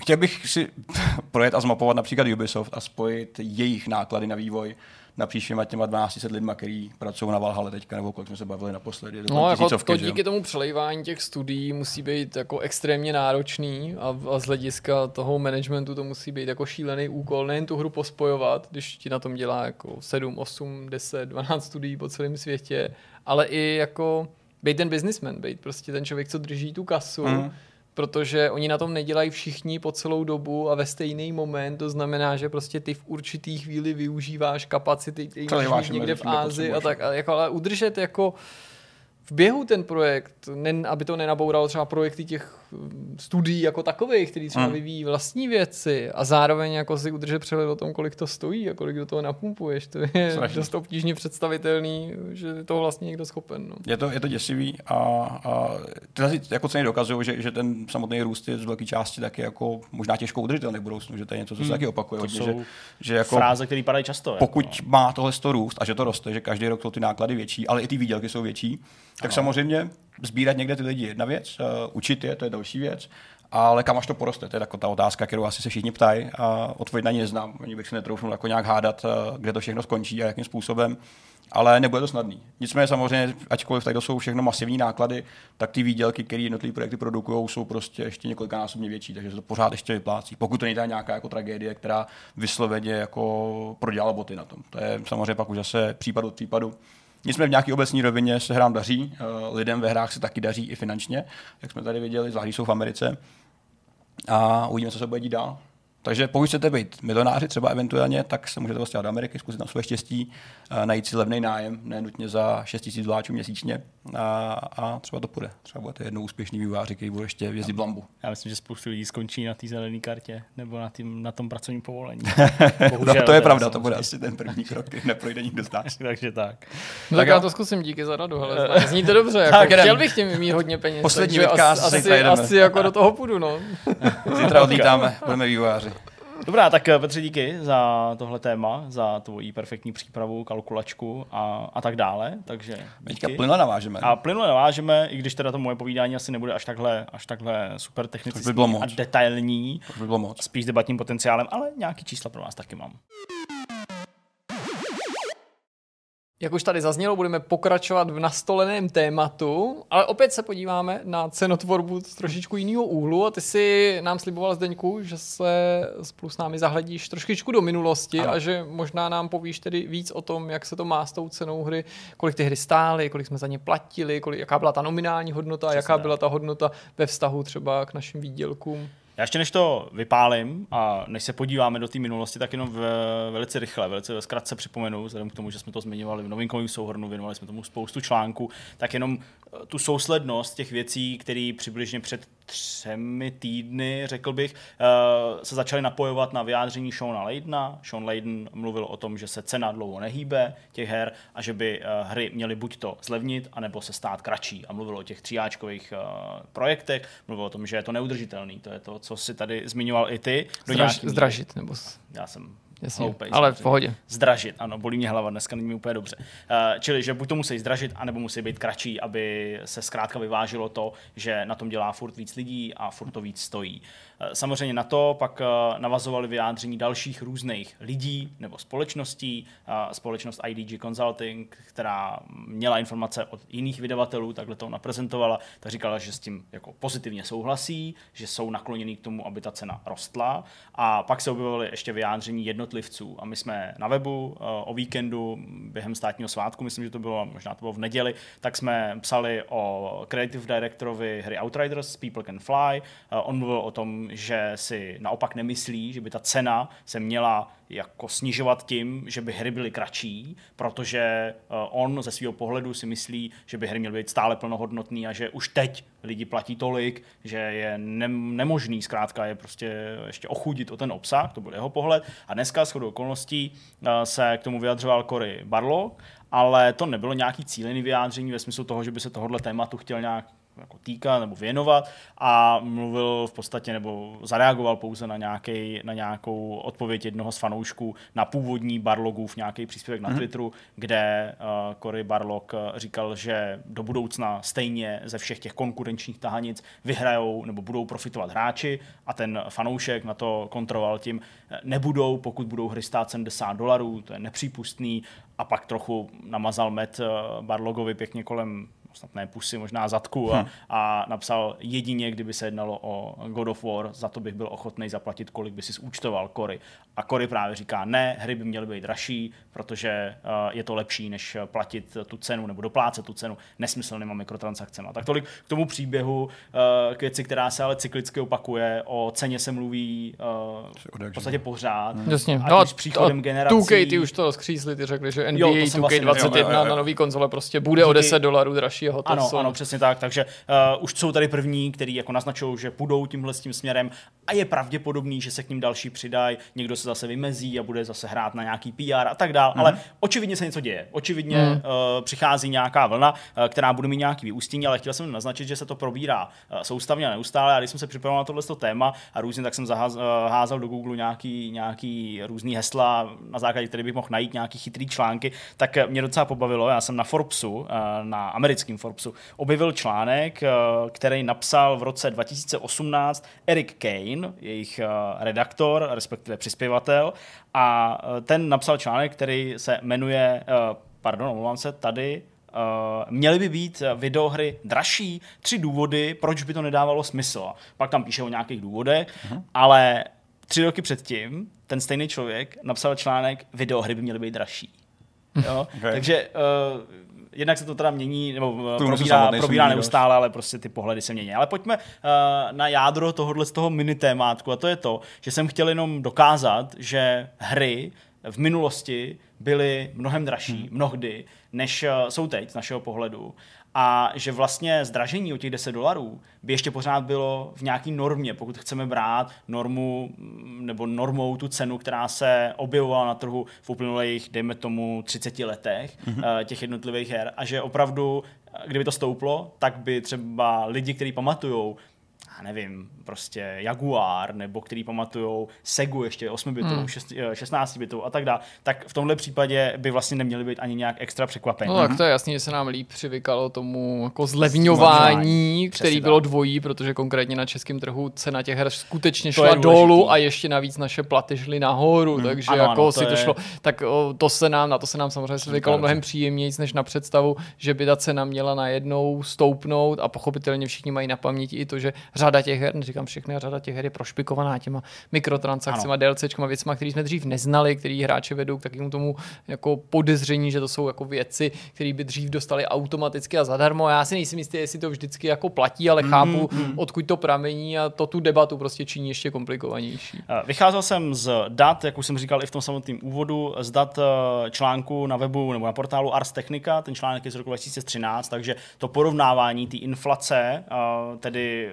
chtěl bych si projet a zmapovat například Ubisoft a spojit jejich náklady na vývoj napříč všema těma 1200 lidma, kteří pracují na Valhalle teďka, nebo kolik jsme se bavili naposledy. No, jako to díky tomu přelejvání těch studií musí být jako extrémně náročný a, a z hlediska toho managementu to musí být jako šílený úkol, nejen tu hru pospojovat, když ti na tom dělá jako 7, 8, 10, 12 studií po celém světě, ale i jako být ten businessman, být prostě ten člověk, co drží tu kasu, Mhm. Protože oni na tom nedělají všichni po celou dobu a ve stejný moment, to znamená, že prostě ty v určitý chvíli využíváš kapacity, které máš někde v Ázii a tak, a jako, ale udržet jako v běhu ten projekt, ne, aby to nenabouralo třeba projekty těch studií jako takových, který třeba Hmm. vyvíjí vlastní věci a zároveň jako si udržet přehled o tom, kolik to stojí a kolik do toho napumpuješ. To je Strašný. dost obtížně představitelný, že je toho vlastně někdo schopen. No. Je to, je to děsivý a, a tyhle jako ceny dokazují, že, že ten samotný růst je z velké části taky jako možná těžko udržitelný v budoucnu, že to je něco, co se Hmm. taky opakuje To hodně, jsou že, že jako Fráze, které padají často. pokud Jako, má tohle to růst a že to roste, že každý rok jsou ty náklady větší, ale i ty výdělky jsou větší, tak samozřejmě sbírat někde ty lidi je jedna věc, uh, učit je, to je další věc, ale kam až to poroste, to je taková ta otázka, kterou asi se všichni ptají a odpověď na ní neznám. Ani bych si netroufnul jako nějak hádat, uh, kde to všechno skončí a jakým způsobem, ale nebude to snadný. Nicméně samozřejmě, ačkoliv tak to jsou všechno masivní náklady, tak ty výdělky, které jednotlivé projekty produkují, jsou prostě ještě několikanásobně větší, takže se to pořád ještě vyplácí. Pokud to není nějaká jako tragédie, která vysloveně jako prodělala boty na tom. To je samozřejmě pak už zase případ od případu. Nicméně v nějaké obecní rovině se hrám daří, eh, lidem ve hrách se taky daří i finančně, jak jsme tady viděli, zvlášť jsou v Americe. A uvidíme, co se bude dít dál. Takže pokud chcete být milionáři třeba eventuálně, tak se můžete vlastně do Ameriky, zkusit na své štěstí, a najít si levný nájem, ne nutně za 6 000 doláčů měsíčně a, a, třeba to půjde. Třeba budete jednou úspěšný výváři, který bude ještě jezdit v Lambu. Já myslím, že spoustu lidí skončí na té zelené kartě nebo na, tým, na tom pracovním povolení. to, to je pravda, to bude asi ten první krok, který neprojde nikdo z nás. Takže tak. No Tak tak já to zkusím, díky za radu, hele, zní to dobře, jako, Tak chtěl bych tím mít hodně peněz, Poslední vidka, asi, asi asi, jako do toho půjdu, no. Zítra odlítáme, budeme vývojáři. Dobrá, tak eh, Petře, díky za tohle téma, za tvoji perfektní přípravu, kalkulačku a, a tak dále. Takže Teďka díky. plynule navážeme. A plynule navážeme, i když teda to moje povídání asi nebude až takhle, až takhle super technicky by a detailní, To by bylo moc. spíš debatním potenciálem, ale nějaký čísla pro vás taky mám. Jak už tady zaznělo, budeme pokračovat v nastoleném tématu, ale opět se podíváme na cenotvorbu z trošičku jiného úhlu a ty si nám sliboval Zdeňku, že se spolu s námi zahledíš trošičku do minulosti Ano. a že možná nám povíš tedy víc o tom, jak se to má s tou cenou hry, kolik ty hry stály, kolik jsme za ně platili, kolik, jaká byla ta nominální hodnota, Přesně jaká byla ta hodnota ve vztahu třeba k našim výdělkům. Já ještě než to vypálím a než se podíváme do té minulosti, tak jenom v, velice rychle, velice zkratce připomenu, vzhledem k tomu, že jsme to zmiňovali v novinkovém souhrnu, věnovali jsme tomu spoustu článků, tak jenom tu souslednost těch věcí, které přibližně před třemi týdny, řekl bych, eh, se začaly napojovat na vyjádření Shona Ladena. Sean Layden mluvil o tom, že se cena dlouho nehýbe těch her a že by eh, hry měly buď to zlevnit, anebo se stát kratší. A mluvil o těch tříáčkových eh, projektech, mluvil o tom, že je to neudržitelný. To je to, co si tady zmiňoval i ty. Do Zdraž, nějaký zdražit, nebo Já jsem jasně, hloupej, ale v pohodě. Zdražit, ano, bolí mě hlava, dneska není mi úplně dobře. Uh, čili, že buď to musí zdražit, anebo musí být kratší, aby se zkrátka vyvážilo to, že na tom dělá furt víc lidí a furt to víc stojí. Uh, samozřejmě na to pak uh, navazovali vyjádření dalších různých lidí nebo společností. Uh, společnost IDG Consulting, která měla informace od jiných vydavatelů, takhle to ona prezentovala, tak říkala, že s tím jako pozitivně souhlasí, že jsou naklonění k tomu, aby ta cena rostla. A pak se objevovaly ještě vyjádření jednotlivců. A my jsme na webu eh, o víkendu během státního svátku, myslím, že to bylo, možná to bylo v neděli, tak jsme psali o creative directorovi hry Outriders, People Can Fly. Eh, On mluvil o tom, že si naopak nemyslí, že by ta cena se měla jako snižovat tím, že by hry byly kratší, protože eh, on ze svého pohledu si myslí, že by hry měly být stále plnohodnotný a že už teď lidi platí tolik, že je ne- nemožný zkrátka je prostě ještě ochudit o ten obsah, to byl jeho pohled. A dneska shodou okolností eh, se k tomu vyjadřoval Cory Barlow, ale to nebylo nějaký cílený vyjádření ve smyslu toho, že by se tohohle tématu chtěl nějak jako týkat nebo věnovat a mluvil v podstatě nebo zareagoval pouze na, nějaký, na nějakou odpověď jednoho z fanoušků na původní Barlogův nějaký příspěvek na mm. Twitteru, kde uh, Cory Barlog říkal, že do budoucna stejně ze všech těch konkurenčních tahanic vyhrajou nebo budou profitovat hráči a ten fanoušek na to kontroloval tím, nebudou, pokud budou hry stát 70 dolarů, to je nepřípustný a pak trochu namazal met Barlogovi pěkně kolem snad ne pusy, možná zadku a, hm. a napsal jedině, kdyby se jednalo o God of War, za to bych byl ochotný zaplatit, kolik by si zúčtoval Kory. A Kory právě říká, ne, hry by měly být dražší, protože uh, je to lepší, než platit tu cenu nebo doplácet tu cenu nesmyslnýma mikrotransakcemi. Tak tolik k tomu příběhu, uh, k věci, která se ale cyklicky opakuje, o ceně se mluví uh, v podstatě pořád. Hmm. Jasně. No, s příchodem generací. 2K, ty už to skřízli, ty řekli, že NBA jo, 2K21 vlastně, jo, jo, jo. na nový konzole prostě bude díky, o 10 dolarů dražší je hotov. Ano, ano, přesně tak. Takže uh, už jsou tady první, který jako naznačují, že půjdou tímhle s tím směrem a je pravděpodobný, že se k ním další přidají. Někdo se zase vymezí a bude zase hrát na nějaký PR a tak dál. Mm. Ale očividně se něco děje. Očividně mm. uh, přichází nějaká vlna, uh, která bude mít nějaký vyústění, ale chtěl jsem naznačit, že se to probírá uh, soustavně a neustále. A když jsem se připravoval na tohle téma a různě, tak jsem zaházel do Google nějaký, nějaký různý hesla, na základě kterých bych mohl najít nějaký chytrý články, tak mě docela pobavilo. Já jsem na Forbesu, na americkém Forbesu, objevil článek, eh, který napsal v roce 2018 Eric Kane, jejich eh, redaktor, respektive přispěvatel, a eh, ten napsal článek, který se jmenuje, pardon, omlouvám se, tady Uh, měly by být videohry dražší. Tři důvody, proč by to nedávalo smysl. Pak tam píše o nějakých důvodech, uh-huh. ale tři roky předtím ten stejný člověk napsal článek, videohry by měly být dražší. Jo? okay. Takže uh, jednak se to teda mění, nebo eh, probírá, probírá neustále, ale prostě ty pohledy se mění. Ale pojďme uh, na jádro tohohle z toho mini témátku a to je to, že jsem chtěl jenom dokázat, že hry v minulosti byly mnohem dražší, hmm. mnohdy, než uh, jsou teď z našeho pohledu a že vlastně zdražení o těch 10 dolarů by ještě pořád bylo v nějaký normě, pokud chceme brát normu mm, nebo normou tu cenu, která se objevovala na trhu v uplynulých, dejme tomu, 30 letech mm-hmm. těch jednotlivých her a že opravdu, kdyby to stouplo, tak by třeba lidi, kteří pamatují nevím, prostě Jaguar, nebo který pamatujou Segu ještě 8 bitů, hmm. 16 bitů a tak dále, tak v tomhle případě by vlastně neměli být ani nějak extra překvapení. No tak to je jasný, že se nám líp přivykalo tomu jako zlevňování, který bylo dvojí, protože konkrétně na českém trhu cena těch her skutečně šla dolů a ještě navíc naše platy šly nahoru, hmm. takže ano, jako ano, to si to je... šlo, tak o, to se nám, na to se nám samozřejmě zvykalo mnohem příjemněji, než na představu, že by ta cena měla najednou stoupnout a pochopitelně všichni mají na paměti i to, že řada těch her, neříkám všechny, řada těch her je prošpikovaná těma mikrotransakcemi, DLCčkama, věcma, které jsme dřív neznali, který hráči vedou k takovému tomu jako podezření, že to jsou jako věci, které by dřív dostali automaticky a zadarmo. Já si nejsem jistý, jestli to vždycky jako platí, ale mm, chápu, mm. odkud to pramení a to tu debatu prostě činí ještě komplikovanější. Vycházel jsem z dat, jak už jsem říkal i v tom samotném úvodu, z dat eh, článku na webu nebo na portálu Ars Technica, ten článek je z roku 2013, takže to porovnávání té inflace, eh, tedy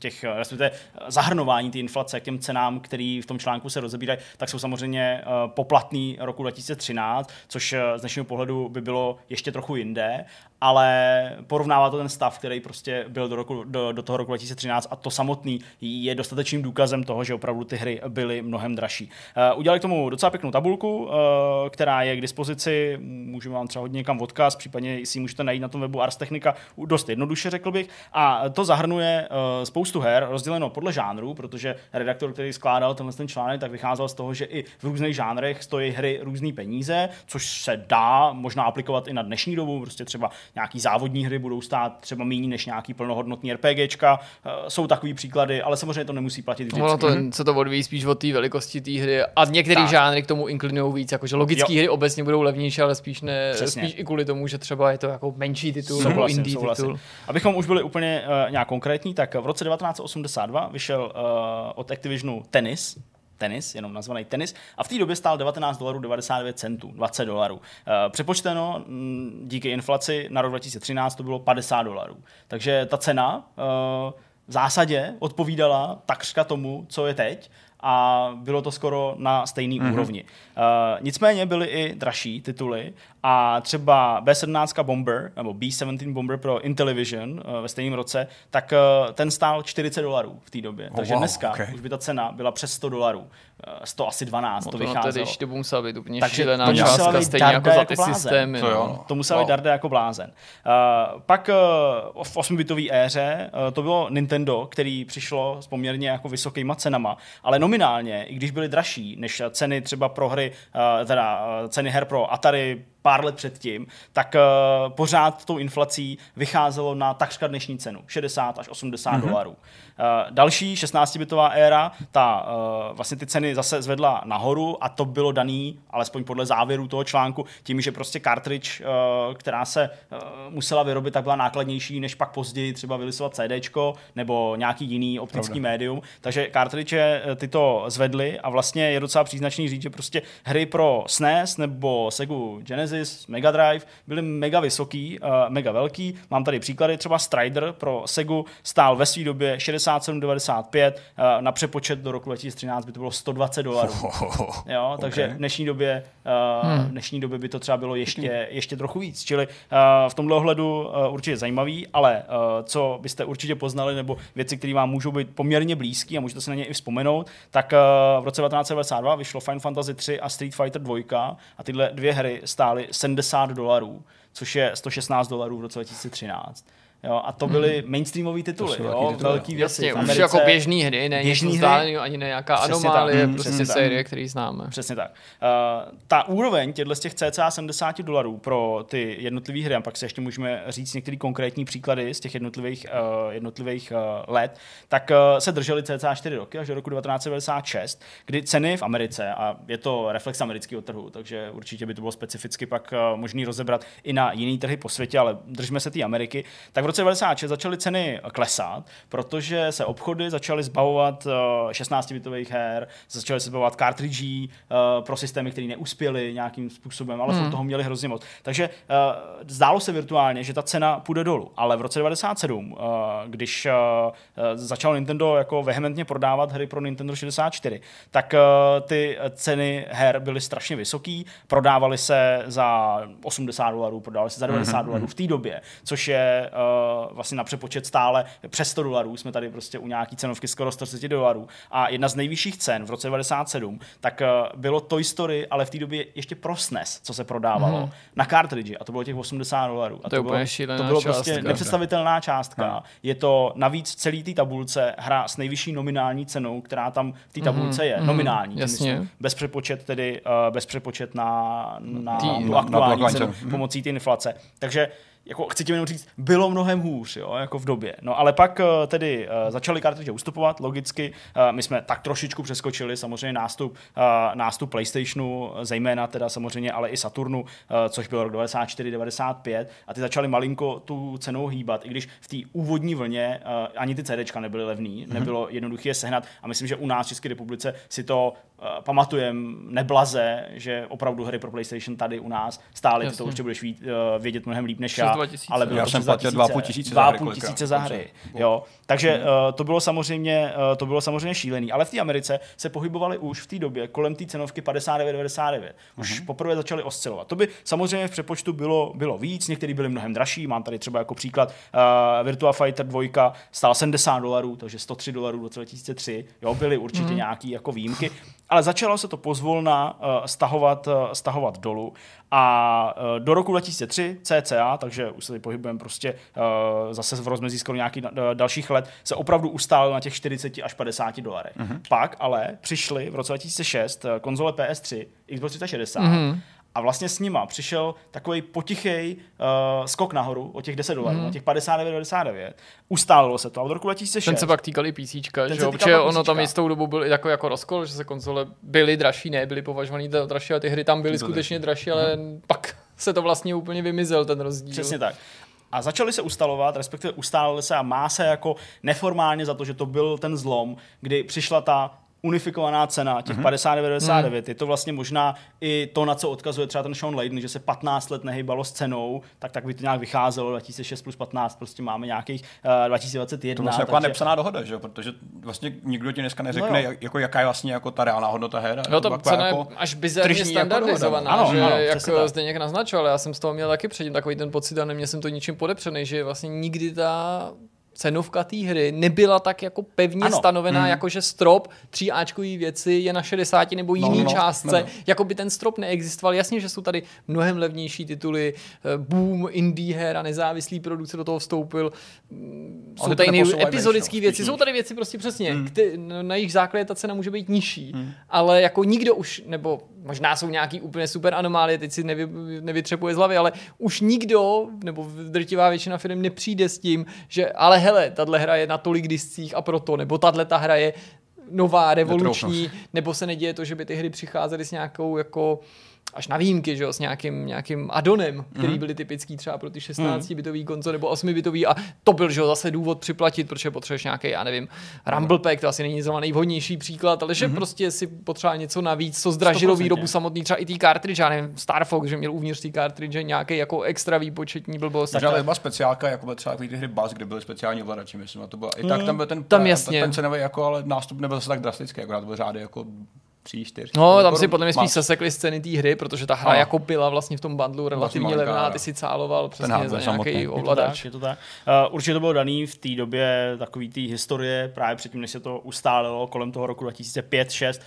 těch, respektive zahrnování té inflace k těm cenám, který v tom článku se rozebírají, tak jsou samozřejmě uh, poplatný roku 2013, což z dnešního pohledu by bylo ještě trochu jinde, ale porovnává to ten stav, který prostě byl do, roku, do, do toho roku 2013 a to samotný je dostatečným důkazem toho, že opravdu ty hry byly mnohem dražší. Udělali k tomu docela pěknou tabulku, která je k dispozici, můžeme vám třeba hodně někam odkaz, případně si ji můžete najít na tom webu Ars Technica dost jednoduše, řekl bych. A to zahrnuje uh, spoustu her, rozděleno podle žánru, protože redaktor, který skládal tenhle ten článek, tak vycházel z toho, že i v různých žánrech stojí hry různé peníze, což se dá možná aplikovat i na dnešní dobu, prostě třeba nějaký závodní hry budou stát třeba méně než nějaký plnohodnotný RPGčka. Eh, jsou takový příklady, ale samozřejmě to nemusí platit vždycky. Ono to, se to odvíjí spíš od té velikosti té hry a některé žánry k tomu inklinují víc, jakože logické hry obecně budou levnější, ale spíš, ne, spíš i kvůli tomu, že třeba je to jako menší titul souhlasím, nebo indie souhlasím. titul. Abychom už byli úplně uh, nějak konkrétní, tak v roce 1982 vyšel uh, od Activisionu Tennis, tenis, jenom nazvaný tenis, a v té době stál 19 dolarů 99 centů, 20 dolarů. E, přepočteno mm, díky inflaci na rok 2013 to bylo 50 dolarů. Takže ta cena e, v zásadě odpovídala takřka tomu, co je teď a bylo to skoro na stejný mm-hmm. úrovni. Uh, nicméně byly i dražší tituly a třeba B-17 Bomber, nebo B-17 Bomber pro Intellivision uh, ve stejném roce, tak uh, ten stál 40 dolarů v té době. Oh, Takže wow, dneska okay. už by ta cena byla přes 100 dolarů. 100 asi 12 no, to, to vycházelo. Tedy to musela být úplně Takže šílená částka, stejně jako za ty jako systémy. To, jo. No. to musela wow. být darda jako blázen. Uh, pak uh, v 8-bitové éře uh, to bylo Nintendo, který přišlo s poměrně jako vysokýma cenama, ale nominálně, i když byly dražší než ceny třeba pro hry, uh, teda uh, ceny her pro Atari, pár let předtím, tak uh, pořád tou inflací vycházelo na takřka dnešní cenu, 60 až 80 mm-hmm. dolarů. Uh, další 16-bitová éra, ta uh, vlastně ty ceny zase zvedla nahoru a to bylo daný, alespoň podle závěru toho článku, tím, že prostě cartridge, uh, která se uh, musela vyrobit, tak byla nákladnější, než pak později třeba vylisovat CD nebo nějaký jiný optický Pravda. médium. Takže cartridge ty to zvedly a vlastně je docela příznačný říct, že prostě hry pro SNES e nebo Sega Genesis Genesis, Mega Drive byly mega vysoký, uh, mega velký. Mám tady příklady, třeba Strider pro Segu stál ve své době 67,95, uh, na přepočet do roku 2013 by to bylo 120 dolarů. Jo, okay. takže v dnešní době, uh, hmm. dnešní době by to třeba bylo ještě, ještě trochu víc. Čili uh, v tomhle ohledu uh, určitě zajímavý, ale uh, co byste určitě poznali, nebo věci, které vám můžou být poměrně blízké a můžete se na ně i vzpomenout, tak uh, v roce 1992 vyšlo Final Fantasy 3 a Street Fighter 2 a tyhle dvě hry stály stály 70 dolarů, což je 116 dolarů v roce 2013. Jo, a to byly hmm. mainstreamové tituly, to jo, tituly. velký věci. Jasně, už jako běžný hry, ne běžný hry, ani ne nějaká anomálie, tak. prostě série, který známe. Přesně tak. Uh, ta úroveň těchto z těch cca 70 dolarů pro ty jednotlivé hry, a pak si ještě můžeme říct některé konkrétní příklady z těch jednotlivých, uh, jednotlivých uh, let, tak uh, se držely cca 4 roky, až do roku 1996, kdy ceny v Americe, a je to reflex amerického trhu, takže určitě by to bylo specificky pak uh, možný rozebrat i na jiný trhy po světě, ale držme se té Ameriky, tak roce 96 začaly ceny klesat, protože se obchody začaly zbavovat 16-bitových eh, her, začaly se zbavovat cartridží eh, pro systémy, které neuspěly nějakým způsobem, ale hmm. toho měli hrozně moc. Takže eh, zdálo se virtuálně, že ta cena půjde dolů, ale v roce 97, když začal Nintendo jako vehementně prodávat hry pro Nintendo 64, tak ty ceny her byly strašně vysoký, prodávaly se za 80 dolarů, prodávaly se za 90 mm-hmm. dolarů v té době, což je vlastně na přepočet stále přes 100 dolarů, jsme tady prostě u nějaký cenovky skoro 130 dolarů. A jedna z nejvyšších cen v roce 97, tak eh, bylo Toy Story, ale v té době ještě pro SNES, co se prodávalo hmm. na cartridge a to bylo těch 80 dolarů. A to, to, bylo, to bylo prostě částka. nepředstavitelná částka. Hmm. Je to navíc celý té tabulce hra s nejvyšší nominální cenou, která tam v té tabulce hmm. je. Hmm. Nominální. Jasně. Myslím, bez přepočet tedy, uh, bez přepočet na, na Tý, tu aktuální na cenu hmm. pomocí té inflace. Takže jako chci tím jenom říct, bylo mnohem hůř, jo, jako v době. No ale pak uh, tedy uh, začaly kartridže ustupovat, logicky. Uh, my jsme tak trošičku přeskočili, samozřejmě nástup, nástup PlayStationu, zejména teda samozřejmě, ale i Saturnu, což byl rok 94, 95 a ty začaly malinko tu cenou hýbat, i když v té úvodní vlně ani ty CDčka nebyly levný, mm-hmm. nebylo jednoduché je sehnat a myslím, že u nás v České republice si to pamatujeme neblaze, že opravdu hry pro PlayStation tady u nás stály, ty to určitě budeš vědět mnohem líp než já 2000. Ale já jsem platil 2,5 tisíce za hry. 2,5 tisíce za hry. Jo. Takže uh, to bylo samozřejmě uh, to bylo samozřejmě šílený. Ale v té Americe se pohybovali už v té době kolem té cenovky 59,99. Už uh-huh. poprvé začali oscilovat. To by samozřejmě v přepočtu bylo, bylo víc, některý byly mnohem dražší. Mám tady třeba jako příklad uh, Virtua Fighter 2 stál 70 dolarů, takže 103 dolarů do 2003. Jo, byly určitě uh-huh. nějaký jako výjimky. Ale začalo se to pozvolna uh, stahovat, uh, stahovat dolů. A uh, do roku 2003 CCA, takže už se tady pohybujeme prostě uh, zase v rozmezí skoro nějakých uh, dalších let, se opravdu ustálil na těch 40 až 50 dolarech. Uh-huh. Pak ale přišly v roce 2006 konzole PS3, Xbox 360 uh-huh a vlastně s nima přišel takový potichý uh, skok nahoru o těch 10 dolarů, mm. o těch 59,99. Ustálilo se to a od roku 2006. Ten se pak týkal i PC, že jo? Protože ono tam jistou dobu byl jako, jako rozkol, že se konzole byly dražší, ne, byly považované za dražší, ale ty hry tam byly to skutečně dražší, ale mm. pak se to vlastně úplně vymizel, ten rozdíl. Přesně tak. A začali se ustalovat, respektive ustálili se a má se jako neformálně za to, že to byl ten zlom, kdy přišla ta unifikovaná cena, těch mm-hmm. 59,99, mm. je to vlastně možná i to, na co odkazuje třeba ten Sean Layden, že se 15 let nehybalo s cenou, tak tak by to nějak vycházelo, 2006 plus 15, prostě máme nějakých uh, 2021. To vlastně takže... nepsaná dohoda, že? protože vlastně nikdo ti dneska neřekne, no jako, jaká je vlastně jako ta reálná hodnota her. No to cena jako až bizarně jako standardizovaná, jako ano, že ano, jak zde někdo naznačoval, já jsem z toho měl taky předtím takový ten pocit a neměl jsem to ničím podepřený, že vlastně nikdy ta cenovka té hry nebyla tak jako pevně ano. stanovená, mm. jako že strop tří Ačkový věci je na 60 nebo jiný no, no, částce, no. jako by ten strop neexistoval. Jasně, že jsou tady mnohem levnější tituly, eh, boom, indie her a nezávislý produkce do toho vstoupil. Mm, jsou tady epizodické věci, jsou tady věci prostě přesně, mm. kte, na jejich základě ta cena může být nižší, mm. ale jako nikdo už, nebo možná jsou nějaký úplně super anomálie, teď si nevy, nevytřepuje z hlavy, ale už nikdo, nebo drtivá většina firm nepřijde s tím, že ale hele, tahle hra je na tolik discích a proto, nebo tahle ta hra je nová, revoluční, nebo se neděje to, že by ty hry přicházely s nějakou jako až na výjimky, že jo, s nějakým, nějakým adonem, který mm. byly typický třeba pro ty 16-bitový konzole nebo 8-bitový a to byl, že jo, zase důvod připlatit, protože potřebuješ nějaký, já nevím, Rumble Pack, to asi není zrovna nejvhodnější příklad, ale že mm. prostě si potřeba něco navíc, co zdražilo výrobu samotný, třeba i ty cartridge, já nevím, Star Fox, že měl uvnitř ty cartridge nějaký jako extra výpočetní blbost. Takže ale byla speciálka, jako třeba ty hry Buzz, kde byly speciální ovladači, myslím, a to bylo, i tak tam byl ten, tam jasně. ten cenový jako, ale nástup nebyl zase tak drastický, jako to byl řády jako tří, čtyř. No, tam si podle mě spíš sesekli scény té hry, protože ta hra a. jako byla vlastně v tom bundlu relativně levná, ty si cáloval přesně za nějaký ovladač. Je to tak. Uh, určitě to bylo daný v té době takový té historie, právě předtím, než se to ustálilo kolem toho roku 2005-2006,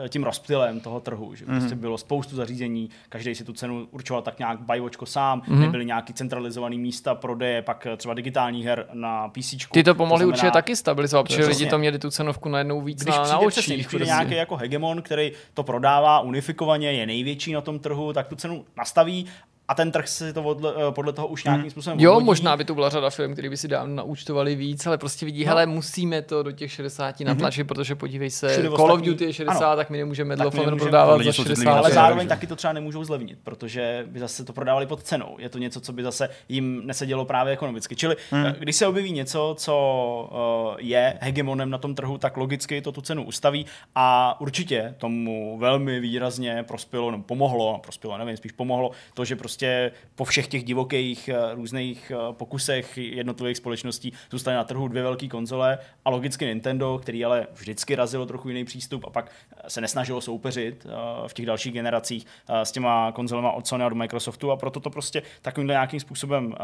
uh, tím rozptylem toho trhu, že mm-hmm. prostě bylo spoustu zařízení, každý si tu cenu určoval tak nějak bajvočko sám, mm-hmm. nebyly nějaký centralizovaný místa prodeje, pak třeba digitálních her na PC. Ty to pomohly to znamená, určitě taky stabilizovat, protože lidi to měli tu cenovku najednou víc Když na, přijde, na očích. Přesně, když přijde nějaký jako hegemon, který to prodává unifikovaně, je největší na tom trhu, tak tu cenu nastaví a ten trh si to podle, eh, podle toho už nějakým hmm. způsobem Jo, odvodí. možná by to byla řada firm, který by si dávno naučtovali víc, ale prostě vidí, no. hele, musíme to do těch 60 mm-hmm. natlačit, protože podívej se, Všude Call of Duty je 60, ano. tak my nemůžeme Medlofon prodávat za 60. Ale zároveň taky to třeba nemůžou zlevnit, protože by zase to prodávali pod cenou. Je to něco, co by zase jim nesedělo právě ekonomicky. Čili mm. když se objeví něco, co uh, je hegemonem na tom trhu, tak logicky to tu cenu ustaví a určitě tomu velmi výrazně prospělo, nebo pomohlo, prospělo, nevím, spíš pomohlo to, že prostě po všech těch divokých eh, různých eh, pokusech jednotlivých společností zůstaly na trhu dvě velké konzole a logicky Nintendo, který ale vždycky razilo trochu jiný přístup a pak eh, se nesnažilo soupeřit v těch dalších generacích s těma konzolema od Sony a od Microsoftu a proto to prostě takovýmhle nějakým způsobem,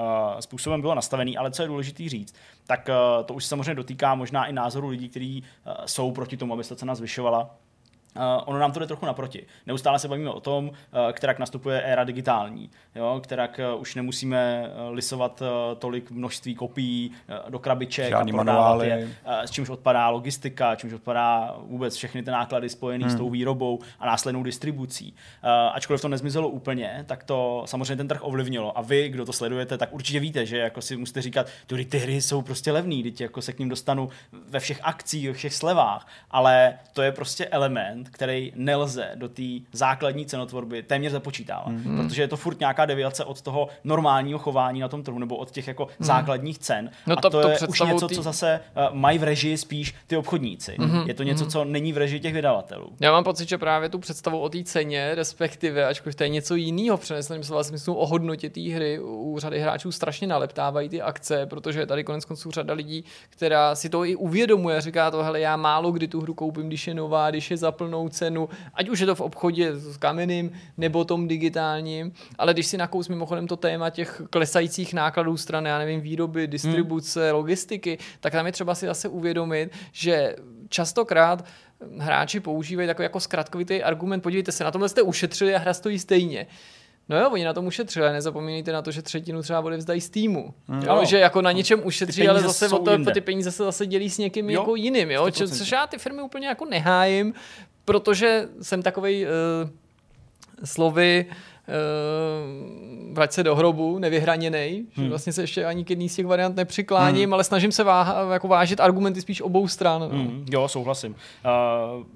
způsobem bylo nastavený. Ale co je důležité říct, tak to už samozřejmě dotýká možná i názoru lidí, kteří jsou proti tomu, aby se cena zvyšovala ono nám to jde trochu naproti. Neustále se bavíme o tom, uh, kterak nastupuje éra digitální, jo? kterak uh, už nemusíme uh, lisovat uh, tolik množství kopií uh, do krabiček Žádný a prodávat je, uh, s čímž odpadá logistika, čímž odpadá vůbec všechny ty náklady spojené hmm. s tou výrobou a následnou distribucí. Uh, ačkoliv to nezmizelo úplně, tak to samozřejmě ten trh ovlivnilo. A vy, kdo to sledujete, tak určitě víte, že jako si musíte říkat, ty, ty hry jsou prostě levný, teď jako se k ním dostanu ve všech akcích, ve všech slevách, ale to je prostě element, který nelze do té základní cenotvorby téměř započítávat, mm-hmm. protože je to furt nějaká deviace od toho normálního chování na tom trhu nebo od těch jako mm. základních cen. No to, a to, to je už něco, tý... co zase uh, mají v režii spíš ty obchodníci. Mm-hmm. Je to něco, mm-hmm. co není v režii těch vydavatelů. Já mám pocit, že právě tu představu o té ceně, respektive, ačkoliv to je něco jiného, přeneseným slova smyslu o hodnotě té hry, u řady hráčů strašně naleptávají ty akce, protože tady konec konců řada lidí, která si to i uvědomuje, říká to, hele, já málo kdy tu hru koupím, když je nová, když je za plnou cenu, ať už je to v obchodě s kamenným nebo tom digitálním, ale když si nakous mimochodem to téma těch klesajících nákladů strany, já nevím, výroby, distribuce, hmm. logistiky, tak tam je třeba si zase uvědomit, že častokrát hráči používají takový jako zkratkovitý argument, podívejte se, na tomhle jste ušetřili a hra stojí stejně. No jo, oni na tom ušetřili, nezapomínejte na to, že třetinu třeba vzdají z týmu. Mm, jo, že jako na něčem ušetří, ale zase o to, ty peníze se zase dělí s někým jo, jako jiným, jo? což já ty firmy úplně jako nehájím, protože jsem takový uh, slovy uh, vrať se do hrobu, nevyhraněný, hmm. že vlastně se ještě ani k jedný z těch variant nepřikláním, hmm. ale snažím se váha, jako vážit argumenty spíš obou stran. No. Hmm. Jo, souhlasím. Uh,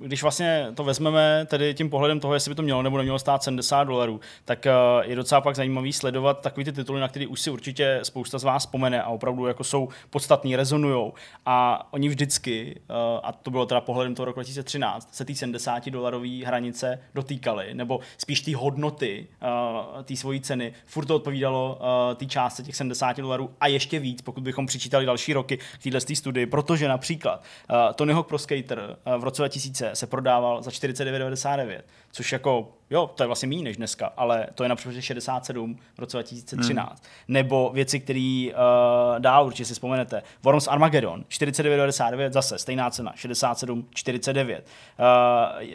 když vlastně to vezmeme tedy tím pohledem toho, jestli by to mělo nebo nemělo stát 70 dolarů, tak eh, je docela pak zajímavý sledovat takový ty tituly, na který už si určitě spousta z vás vzpomene a opravdu jako jsou podstatný, rezonujou. A oni vždycky, eh, a to bylo teda pohledem toho roku 2013, se té 70 dolarové hranice dotýkaly, nebo spíš té hodnoty eh, té svojí ceny. Furt to odpovídalo té částce těch 70 dolarů a ještě víc, pokud bychom přičítali další roky k téhle studii, protože například Tony Hawk Pro Skater v roce 2000 se prodával za 49,99, což jako, jo, to je vlastně méně než dneska, ale to je například 67 v roce 2013. Hmm. Nebo věci, které uh, dál určitě si vzpomenete. Worms Armageddon, 49,99 zase, stejná cena, 67,49. Uh,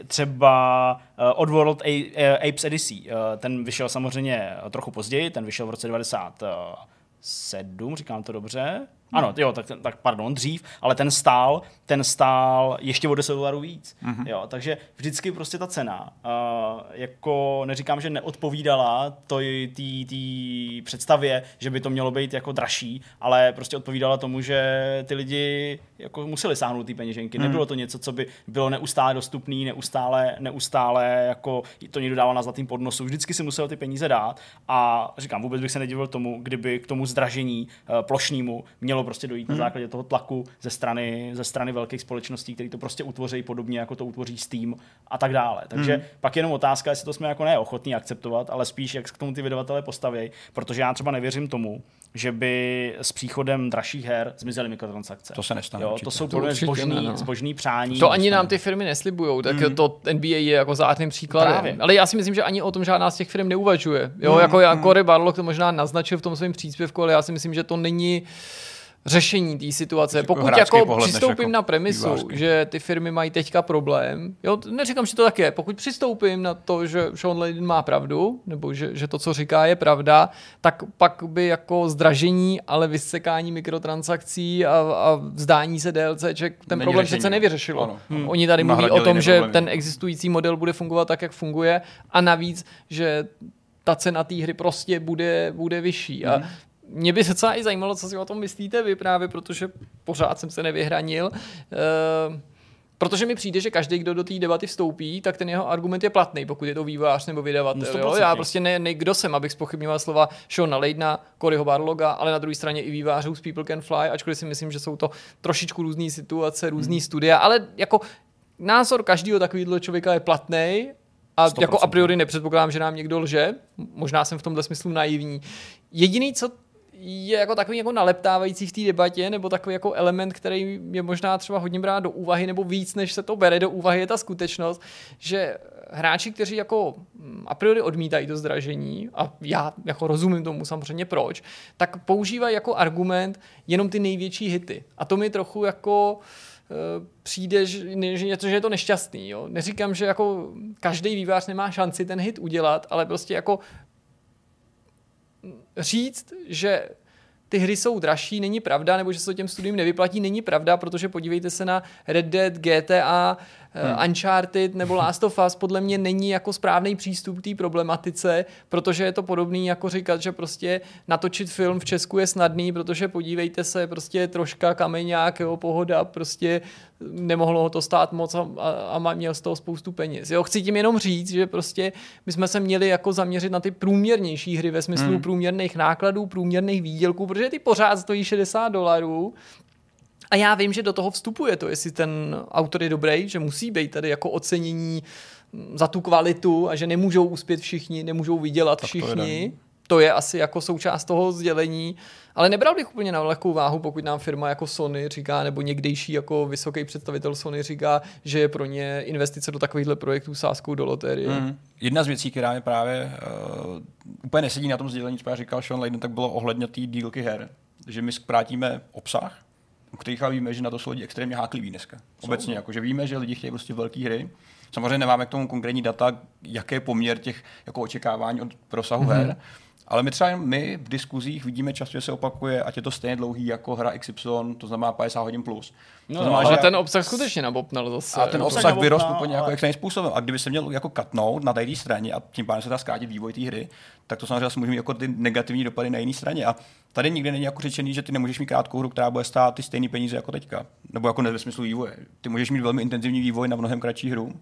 třeba uh, Oddworld A- uh, Apes Odyssey, uh, ten vyšel samozřejmě trochu později, ten vyšel v roce 97, říkám to dobře, ano, jo, tak, tak pardon, dřív, ale ten stál, ten stál ještě o 10 dolarů víc. Mm-hmm. Jo, takže vždycky prostě ta cena, uh, jako neříkám, že neodpovídala té představě, že by to mělo být jako dražší, ale prostě odpovídala tomu, že ty lidi jako museli sáhnout ty peněženky. Mm. Nebylo to něco, co by bylo neustále dostupné, neustále, neustále jako to někdo dával na zlatým podnosu. Vždycky si musel ty peníze dát a říkám, vůbec bych se nedivil tomu, kdyby k tomu zdražení uh, plošnému mělo prostě dojít hmm. na základě toho tlaku ze strany, ze strany velkých společností, které to prostě utvoří podobně, jako to utvoří Steam a tak dále. Takže hmm. pak jenom otázka, jestli to jsme jako neochotní akceptovat, ale spíš jak k tomu ty vydavatelé postaví, protože já třeba nevěřím tomu, že by s příchodem dražších her zmizely mikrotransakce. To se nestane. Jo, to jsou podle zbožný, no. zbožný přání. To ani nám ty firmy neslibujou, tak mm. to NBA je jako zářným příkladem. Právě. Ale já si myslím, že ani o tom žádná z těch firm neuvažuje. Jo, mm. jako, jako mm. Barlock to možná naznačil v tom svém příspěvku, ale já si myslím, že to není řešení té situace. Jako Pokud jako přistoupím jako na premisu, vývářky. že ty firmy mají teďka problém, jo, neříkám, že to tak je, pokud přistoupím na to, že Sean Layden má pravdu, nebo že, že to, co říká, je pravda, tak pak by jako zdražení, ale vysekání mikrotransakcí a, a vzdání se DLCček ten Není problém řešení. přece nevyřešilo. Ano. Hmm. Oni tady mluví o tom, že ten existující model bude fungovat tak, jak funguje a navíc, že ta cena té hry prostě bude, bude vyšší. Hmm. A mě by se docela i zajímalo, co si o tom myslíte vy právě, protože pořád jsem se nevyhranil. Uh, Protože mi přijde, že každý, kdo do té debaty vstoupí, tak ten jeho argument je platný, pokud je to vývojář nebo vydavatel. Jo? Já prostě ne, ne, kdo jsem, abych spochybňoval slova Shona Leydna, Coryho Barloga, ale na druhé straně i vývářů z People Can Fly, ačkoliv si myslím, že jsou to trošičku různé situace, různé hmm. studia, ale jako názor každého takového člověka je platný a 100%. jako a priori nepředpokládám, že nám někdo lže. Možná jsem v tomhle smyslu naivní. Jediný, co je jako takový jako naleptávající v té debatě, nebo takový jako element, který je možná třeba hodně brát do úvahy, nebo víc, než se to bere do úvahy, je ta skutečnost, že hráči, kteří jako mm, a priori odmítají to zdražení, a já jako rozumím tomu samozřejmě proč, tak používají jako argument jenom ty největší hity. A to mi trochu jako e, přijde, že, že je to nešťastný. Jo. Neříkám, že jako každý vývář nemá šanci ten hit udělat, ale prostě jako říct, že ty hry jsou dražší, není pravda, nebo že se to těm studiím nevyplatí, není pravda, protože podívejte se na Red Dead, GTA, hmm. Uncharted nebo Last of Us podle mě není jako správný přístup k té problematice, protože je to podobný jako říkat, že prostě natočit film v Česku je snadný, protože podívejte se, prostě troška kameňák, jo, pohoda, prostě nemohlo ho to stát moc a, a, a měl z toho spoustu peněz. Jo, chci tím jenom říct, že prostě my jsme se měli jako zaměřit na ty průměrnější hry ve smyslu hmm. průměrných nákladů, průměrných výdělků, protože ty pořád stojí 60 dolarů, a já vím, že do toho vstupuje to, jestli ten autor je dobrý, že musí být tady jako ocenění za tu kvalitu a že nemůžou uspět všichni, nemůžou vydělat tak všichni. To je, asi jako součást toho sdělení, ale nebral bych úplně na lehkou váhu, pokud nám firma jako Sony říká, nebo někdejší jako vysoký představitel Sony říká, že je pro ně investice do takovýchhle projektů sáskou do loterie. Mm. Jedna z věcí, která mi právě uh, úplně nesedí na tom sdělení, co já říkal Sean Layden, tak bylo ohledně té dílky her. Že my zkrátíme obsah, u kterých víme, že na to jsou lidi extrémně hákliví dneska. Obecně, jako, že víme, že lidi chtějí prostě velké hry. Samozřejmě nemáme k tomu konkrétní data, jaký je poměr těch jako očekávání od prosahu mm-hmm. her, Ale my třeba my v diskuzích vidíme často, že se opakuje, ať je to stejně dlouhý jako hra XY, to znamená 50 hodin plus. No, to znamená, ale že ten obsah skutečně nabopnal zase. a ten obsah obsah nabopnal, vyrost úplně jako ale- extrémním způsobem. A kdyby se měl jako katnout na té straně a tím pádem se dá zkrátit vývoj té hry, tak to samozřejmě může mít jako ty negativní dopady na jiné straně. A tady nikdy není jako řečený, že ty nemůžeš mít krátkou hru, která bude stát ty stejné peníze jako teďka. Nebo jako ne ve smyslu vývoje. Ty můžeš mít velmi intenzivní vývoj na mnohem kratší hru,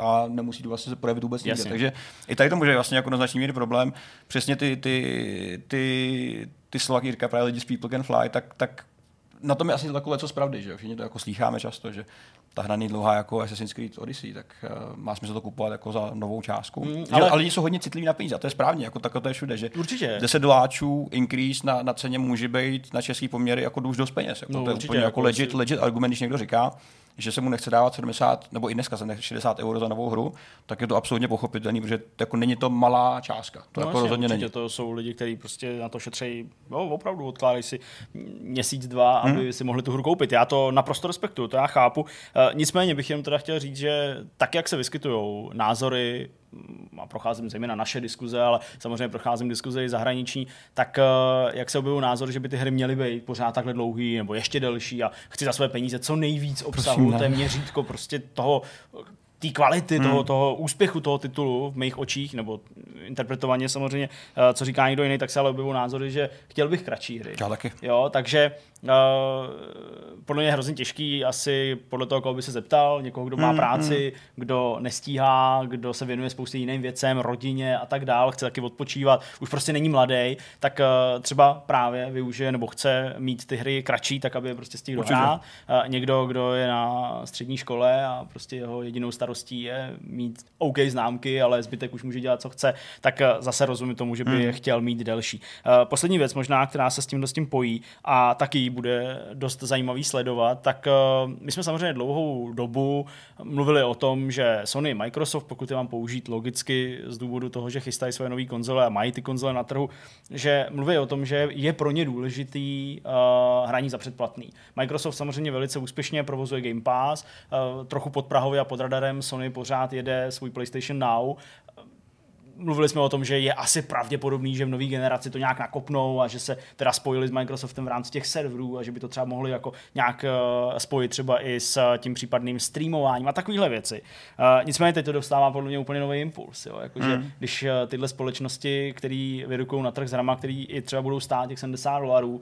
a nemusí to vlastně se projevit vůbec nikde. Jasně. Takže i tady to může vlastně jako značný míry problém. Přesně ty, ty, ty, ty slova, říká právě lidi z People Can Fly, tak, tak na tom je asi takové co z pravdy, že všichni to jako slýcháme často, že ta hra není dlouhá jako Assassin's Creed Odyssey, tak uh, má smysl to kupovat jako za novou částku. Mm, ale- ale... lidi jsou hodně citliví na peníze a to je správně, jako takhle to je všude, že Určitě. 10 doláčů increase na, na ceně může být na český poměry jako už dost peněz. Jako No, to je určitě, úplně jako jako legit, legit argument, když někdo říká, že se mu nechce dávat 70, nebo i dneska se nechce 60 euro za novou hru, tak je to absolutně pochopitelný, protože jako není to malá částka. To jako jasně, rozhodně určitě není. to jsou lidi, kteří prostě na to šetří, no, opravdu odkládají si měsíc, dva, Hmm. aby si mohli tu hru koupit. Já to naprosto respektuju, to já chápu. E, nicméně bych jenom teda chtěl říct, že tak, jak se vyskytují názory, a procházím zejména naše diskuze, ale samozřejmě procházím diskuze i zahraniční, tak e, jak se objevují názory, že by ty hry měly být pořád takhle dlouhý nebo ještě delší a chci za své peníze co nejvíc obsahu, ne. to je měřítko prostě toho té kvality, Hmm. toho, toho úspěchu toho titulu v mých očích, nebo interpretovaně samozřejmě, eh, co říká někdo jiný, tak se ale objevují názory, že chtěl bych kratší hry. Já taky. Jo, takže uh, podle mě je hrozně těžký asi podle toho, koho by se zeptal, někoho, kdo má Hmm, práci, kdo nestíhá, kdo se věnuje spoustě jiným věcem, rodině a tak dál, chce taky odpočívat, už prostě není mladý, tak uh, třeba právě využije nebo chce mít ty hry kratší, tak aby je prostě stihl dohrát. Uh, někdo, kdo je na střední škole a prostě jeho jedinou starostí je mít OK známky, ale zbytek už může dělat, co chce, tak uh, zase rozumím tomu, že by Hmm. chtěl mít delší. Uh, poslední věc možná, která se s tím, s tím pojí a taky bude dost zajímavý sledovat, tak uh, my jsme samozřejmě dlouhou dobu mluvili o tom, že Sony, Microsoft, pokud je mám použít logicky z důvodu toho, že chystají své nové konzole a mají ty konzole na trhu, že mluví o tom, že je pro ně důležitý uh, hraní za předplatný. Microsoft samozřejmě velice úspěšně provozuje Game Pass, uh, trochu pod Prahově a pod radarem Sony pořád jede svůj PlayStation Now, mluvili jsme o tom, že je asi pravděpodobný, že v nové generaci to nějak nakopnou a že se teda spojili s Microsoftem v rámci těch serverů a že by to třeba mohli jako nějak uh, spojit třeba i s uh, tím případným streamováním a takovéhle věci. Uh, nicméně teď to dostává podle mě úplně nový impuls. Jo? Jakože, Mm. Když tyhle společnosti, které vyrukují na trh s hrama, který i třeba budou stát těch 70 dolarů,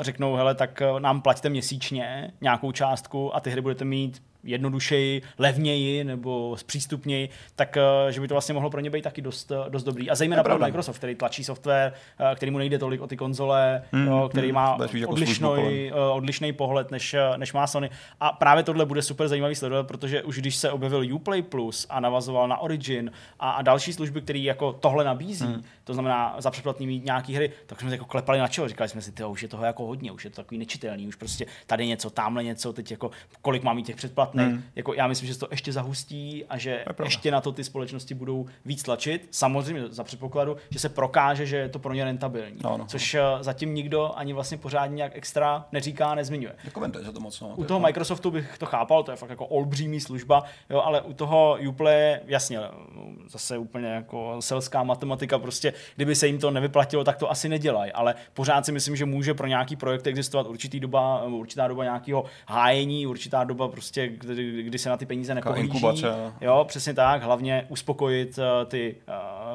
řeknou, hele, tak nám plaťte měsíčně nějakou částku a ty hry budete mít jednodušeji, levněji nebo zpřístupněji, tak eh, že by to vlastně mohlo pro ně být taky dost, eh, dost dobrý. A zejména pro. Microsoft, který tlačí software, eh, který mu nejde tolik o ty konzole, Hmm, jo, který hmm, má spíš jako odlišný, odlišný pohled, než, než má Sony. A právě tohle bude super zajímavý sledovat, protože už když se objevil Uplay Plus a navazoval na Origin a, a další služby, které jako tohle nabízí, Hmm. To znamená za předplatný mít nějaký hry, tak jsme se jako klepali na čelo, říkali jsme si, tyjo, už je toho jako hodně, už je to takový nečitelný, už prostě tady něco, tamhle něco, teď jako kolik má mít těch předplatných. Hmm. Jako já myslím, že se to ještě zahustí a že pravda. ještě na to ty společnosti budou víc tlačit. Samozřejmě za předpokladu, že se prokáže, že je to pro ně rentabilní. No, no. Což eh, zatím nikdo ani vlastně pořádně nějak extra neříká, nezmiňuje. Nekomentuje se to moc. No. U toho Microsoftu bych to chápal, to je fakt jako olbřímý služba, jo, ale u toho Uplay, jasně, zase úplně jako selská matematika, prostě kdyby se jim to nevyplatilo, tak to asi nedělají, ale pořád si myslím, že může pro nějaký projekt existovat určitý doba, určitá doba nějakého hájení, určitá doba prostě, kdy, kdy se na ty peníze nepohlíží. no. Jo, přesně tak, hlavně uspokojit uh, ty,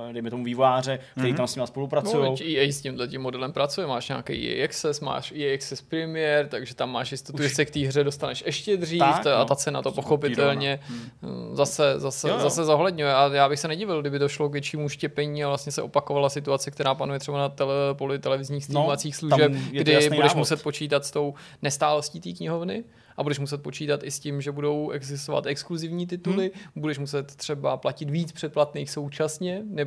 uh, dejme tomu vývojáře, kteří Mhm. tam s nimi spolupracují. No, EA s tímhle tím modelem pracuje, máš nějaký EA Access, máš EA Access Premier, takže tam máš jistotu, že se k té hře dostaneš ještě dřív Tak, ta, a no. ta cena to pochopitelně mm, zase, zase, Jo, jo. zase zohledňuje a já bych se nedivil, kdyby došlo k většímu štěpení a vlastně se opakovala situace, která panuje třeba na tele, poli televizních streamovacích tam služeb, kdy budeš návod. muset počítat s tou nestálostí té knihovny a budeš muset počítat i s tím, že budou existovat exkluzivní tituly, hmm. budeš muset třeba platit víc předplatných současně, ne,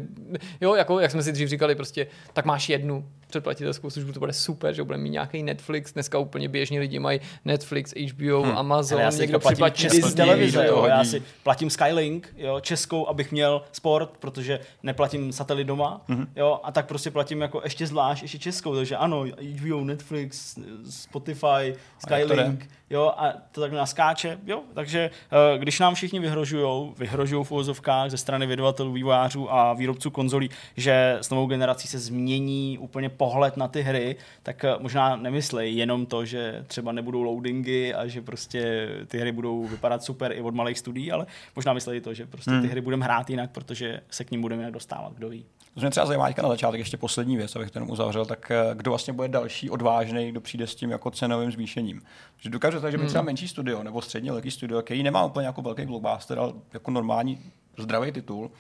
jo, jako jak jsme si dřív říkali, prostě tak máš jednu předplatitelskou službu, to bude super, že bude mít nějaký Netflix, dneska úplně běžní lidi mají Netflix, HBO, hmm. Amazon, Ale já si někdo připlatí českou televizi, jo. já si platím Skylink, jo, českou, abych měl sport, protože neplatím satelit doma, mm-hmm. jo, a tak prostě platím jako ještě zvlášť, ještě českou, takže ano, HBO, Netflix, Spotify, Skylink, jo, a to tak naskáče, jo, takže uh, když nám všichni vyhrožují, vyhrožují v uvozovkách ze strany vydavatelů, vývojářů a výrobců konzolí, že s novou generací se změní úplně pohled na ty hry, tak uh, možná nemyslej jenom to, že třeba nebudou loadingy a že prostě ty hry budou vypadat super i od malých studií, ale možná mysleli to, že prostě ty Hmm. hry budeme hrát jinak, protože se k ním budeme jinak dostávat, kdo ví. To mě třeba zajímá na začátek ještě poslední věc, abych to jenom uzavřel, tak eh, kdo vlastně bude další odvážný, kdo přijde s tím jako cenovým zvýšením. Že dokážu tak, že by třeba menší studio nebo středně velký studio, který nemá úplně jako velký blockbuster, ale jako normální zdravý titul,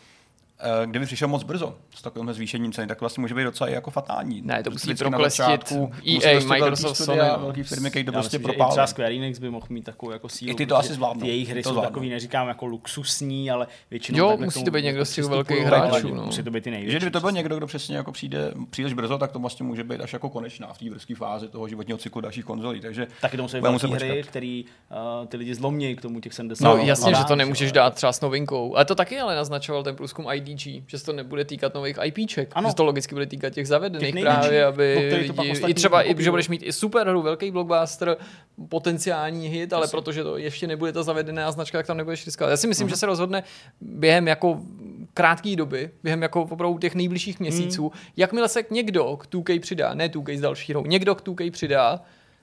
kdyby přišel moc brzo s takovým zvýšením ceny, tak vlastně může být docela i jako fatální. Ne, to Prostě musí proklestit začátku EA, Microsoft, Sony, velký firmy, který to Já prostě i propálí. třeba Square Enix by mohl mít takovou jako sílu. I ty to asi zvládnou. Ty jejich hry to jsou takový, neříkám jako luxusní, ale většinou Jo, musí to být někdo z těch velkých hráčů, no. Musí to být ty největší. Že kdyby to byl někdo, kdo přesně jako přijde příliš brzo, tak to vlastně může být až jako konečná v té brzké fázi toho životního cyklu dalších konzolí. Takže Taky to musí být hry, který uh, ty lidi zlomí k tomu těch 70. No, jasně, že to nemůžeš dát třeba s novinkou. Ale to taky ale naznačoval ten průzkum IDG, že se to nebude týkat nových IPček. Ano. Že to logicky bude týkat těch zavedených Těch právě, aby lidi, i třeba, i, že budeš mít i super hru, velký blockbuster, potenciální hit, ale Jasně. protože to ještě nebude ta zavedená značka, tak tam nebudeš riskovat. Já si myslím, Mhm. že se rozhodne během jako krátké doby, během jako opravdu těch nejbližších Mhm. měsíců, jakmile se někdo k 2K přidá, ne 2K s další hrou, někdo k 2K přidá,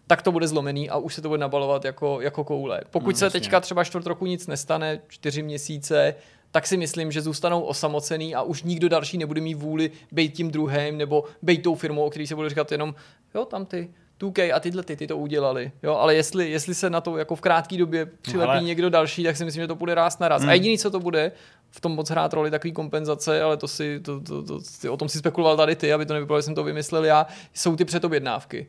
tak to bude zlomený a už se to bude nabalovat jako, jako koule. Pokud Mm, se teďka třeba čtvrt roku nic nestane, čtyři měsíce, tak si myslím, že zůstanou osamocený a už nikdo další nebude mít vůli být tím druhým nebo být tou firmou, o který se bude říkat jenom, jo, tam ty 2K a tyhle ty, ty to udělali. Jo, ale jestli, jestli se na to jako v krátké době přilepí ale- někdo další, tak si myslím, že to bude rást naraz. Hmm. A jediný, co to bude, v tom moc hrát roli takový kompenzace, ale to si, to, to, to, ty, o tom si spekuloval tady ty, aby to nevypadalo, že jsem to vymyslel já, jsou ty předobjednávky.